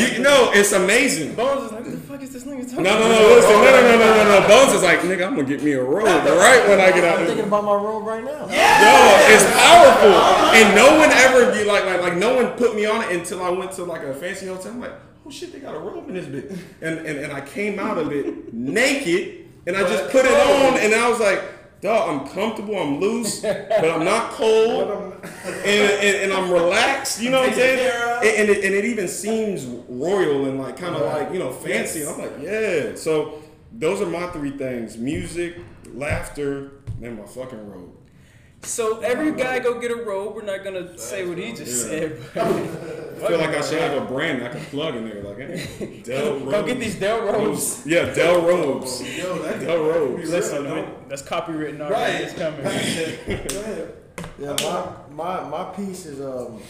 you know, it's amazing. Bones is like, what the fuck is this nigga talking No, no, no, listen, no, no, no, no, no, no. Bones is like, nigga, I'm gonna get me a robe right when I get out. I'm thinking about my robe right now. Yeah. it's powerful, and no one ever be like, like, like, no one put me on it until I went to like a fancy hotel. I'm like, oh shit, they got a robe in this bit, and and, and I came out of it naked, and I just put it on, and I was like. Dog, I'm comfortable, I'm loose, but I'm not cold, and, and, and I'm relaxed. You know what I'm saying? And, and, it, and it even seems royal and like kind of like you know fancy. I'm like, yeah. So those are my three things: music, laughter, and my fucking robe. So every guy go get a robe. We're not gonna say what he just Yeah. said. but- I feel like I should have a brand I can plug in there, like hey, Dell robes. Go get these Dell robes. Yeah, Dell robes. Yo, that Dell robes. Listen, Real, man, that's copywritten already. Right. It's coming. Go ahead. Yeah, my, my my piece is um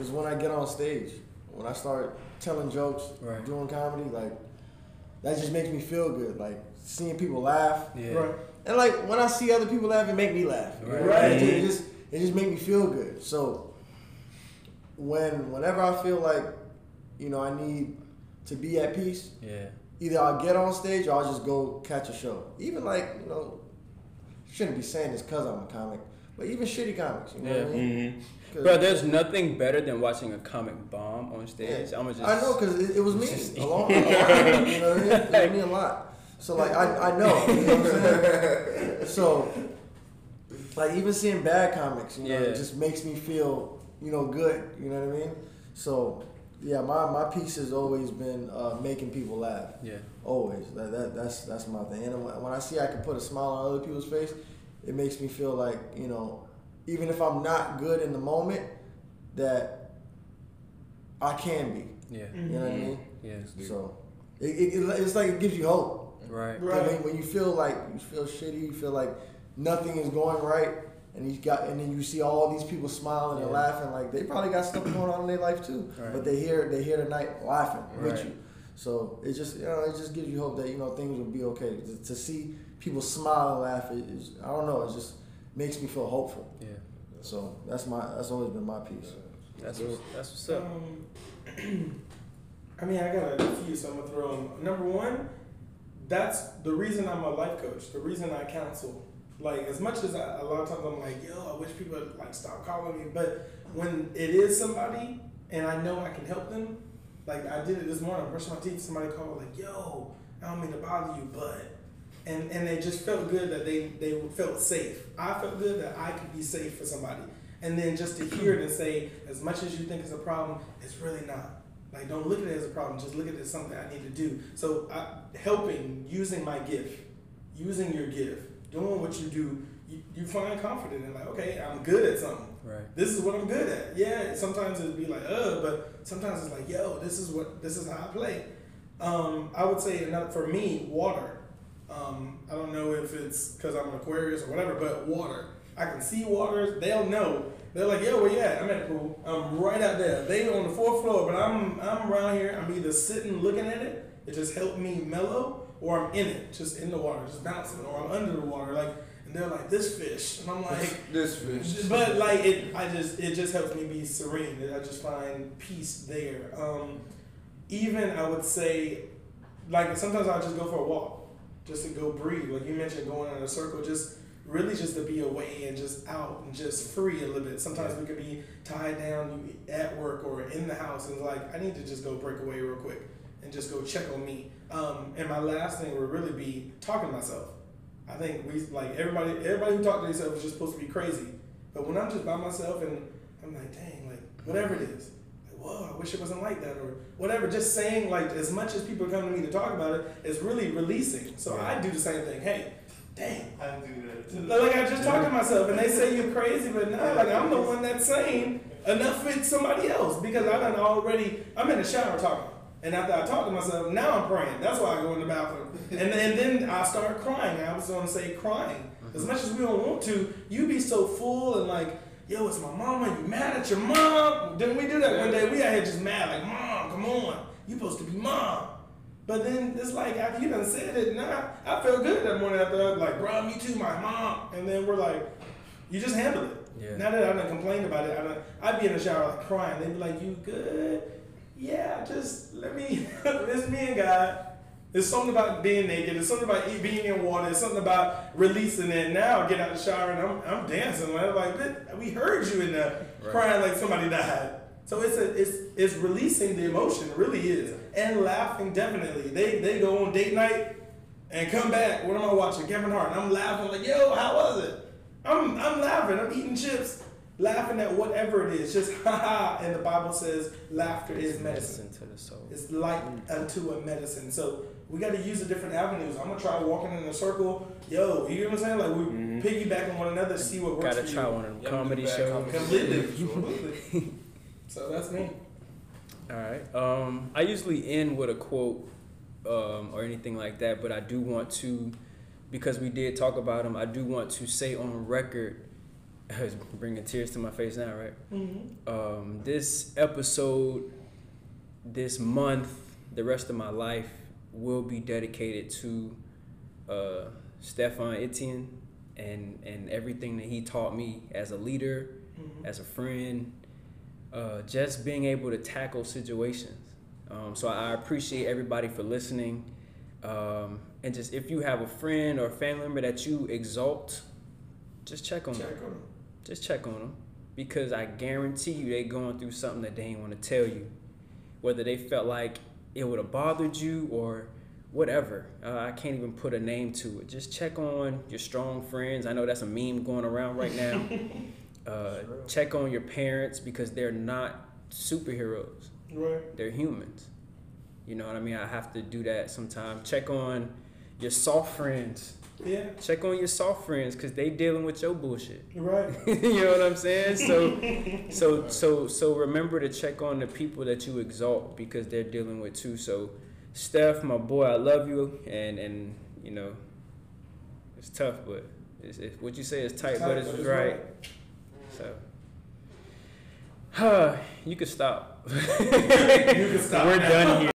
is when I get on stage. When I start telling jokes, Right. doing comedy, like that just makes me feel good. Like seeing people laugh. Yeah. Right. And like when I see other people laugh, it make me laugh. You know? Right. It, it just it just make me feel good. So when whenever I feel like you know I need to be at peace, Yeah. either I'll get on stage or I'll just go catch a show. Even like you know, shouldn't be saying this because I'm a comic, but even shitty comics. You know what I mean? Mm-hmm. 'Cause- Bro, there's nothing better than watching a comic bomb on stage. I'm just. I know because it, it was me a long, a lot. You know what I mean? It was me a lot. So like I, I know. You know what I'm saying? So like even seeing bad comics, you know, Yeah. it just makes me feel you know good. You know what I mean? So yeah, my, my piece has always been uh, making people laugh. Yeah. Always. That, that that's that's my thing. And when when I see I can put a smile on other people's face, it makes me feel like you know, even if I'm not good in the moment, that I can be. Yeah. You know what I mean? Yeah. So it, it, it- it's like it gives you hope. Right. I mean, when you feel like you feel shitty, you feel like nothing is going right, and you got and then you see all these people smiling and laughing, like they probably got stuff going on in their life too. Right. But they here they here tonight laughing Right. with you. So it just you know it just gives you hope that you know things will be okay. To, to see people smile and laugh is, is I don't know it just makes me feel hopeful. Yeah. So that's my that's always been my piece. That's what, that's what's up. Um, I mean, I got a few, so I'm gonna throw them. Number one, that's the reason I'm a life coach. The reason I counsel. Like as much as I, a lot of times I'm like, yo, I wish people would like stop calling me. But when it is somebody and I know I can help them, like I did it this morning. I brushed my teeth. Somebody called like, yo, I don't mean to bother you, but. And, and it just felt good that they, they felt safe. I felt good that I could be safe for somebody. And then just to hear it and say, as much as you think it's a problem, it's really not. Like, don't look at it as a problem. Just look at it as something I need to do. So, I, helping, using my gift, using your gift, doing what you do, you, you find confidence in like, okay, I'm good at something. Right. This is what I'm good at. Yeah, sometimes it'd be like, uh, but sometimes it's like, yo, this is what this is how I play. Um, I would say another for me, water. Um, I don't know if it's because I'm an Aquarius or whatever, but water. I can see water. They'll know. They're like, yo, where you at? I'm at the pool. I'm right out there. They on the fourth floor, but I'm I'm around here. I'm either sitting looking at it. It just helped me mellow, or I'm in it, just in the water, just bouncing, or I'm under the water, like. And they're like, this fish, and I'm like, This fish. but like it, I just it just helps me be serene. I just find peace there. Um, even I would say, like sometimes I'll just go for a walk, just to go breathe. Like you mentioned, going in a circle, just really just to be away and just out and just free a little bit. Sometimes we could be tied down at work or in the house, and like I need to just go break away real quick and just go check on me. Um, and my last thing would really be talking to myself. I think we like everybody. Everybody who talks to themselves is just supposed to be crazy. But when I'm just by myself and I'm like, dang, like whatever it is, like, whoa, I wish it wasn't like that, or whatever. Just saying like as much as people come to me to talk about it, is really releasing. So I do the same thing. Hey, dang, I do that too. like I just talked to myself, and they say you're crazy, but no, like I'm the one that's saying enough for somebody else because I done already. I'm in the shower talking, and after I talk to myself, now I'm praying. That's why I go in the bathroom, and and then I start crying. I was going to say crying, As mm-hmm. much as we don't want to, you be so full and like, yo, it's my mama. You mad at your mom? Didn't we do that one day? We out here just mad, like, mom, come on, you supposed to be mom. But then it's like after you done said it, nah, I felt good that morning after I was like, bro, me too, my mom. And then we're like, you just handle it. Yeah. Now that I done complained about it, I done, I'd be in the shower like crying. They'd be like, you good? Yeah, just let me, it's me and God. It's something about being naked. It's something about being in water. It's something about releasing it. Now I get out of the shower and I'm, I'm dancing. I'm like, we heard you in there Right. crying like somebody died. So it's a, it's it's releasing the emotion. It really is, and laughing definitely. They they go on date night and come back. What am I watching? Kevin Hart. And I'm laughing like, yo, how was it? I'm I'm laughing. I'm eating chips, laughing at whatever it is. Just ha ha. And the Bible says laughter is medicine. Medicine to the soul. It's like unto a medicine. So we got to use the different avenues. I'm gonna try walking in a circle. Yo, you know what I'm saying? Like we Mhm. piggyback on one another, see what works Gotta for try you. one of them Yeah, comedy shows. comedy. Completely. So that's me. All right. Um, I usually end with a quote um, or anything like that, but I do want to, because we did talk about him, I do want to say on record, bringing tears to my face now, right? Mm-hmm. Um, this episode, this month, the rest of my life will be dedicated to uh, Stefan Etienne and, and everything that he taught me as a leader, Mm-hmm. as a friend, uh, just being able to tackle situations. Um, so I appreciate everybody for listening. Um, and just if you have a friend or a family member that you exalt, just check on them. Check. Just check on them because I guarantee you they're going through something that they ain't want to tell you, whether they felt like it would have bothered you or whatever. Uh, I can't even put a name to it. Just check on your strong friends. I know that's a meme going around right now. uh, check on your parents because they're not superheroes. Right. They're humans. You know what I mean? I have to do that sometimes. Check on your soft friends. Yeah. Check on your soft friends because they dealing with your bullshit. Right. you know what I'm saying? So, so, so, so remember to check on the people that you exalt because they're dealing with too. So, Steph, my boy, I love you, and and you know, it's tough, but it's, it's what you say is tight, but it's, right. So, you can stop. You can stop We're done here.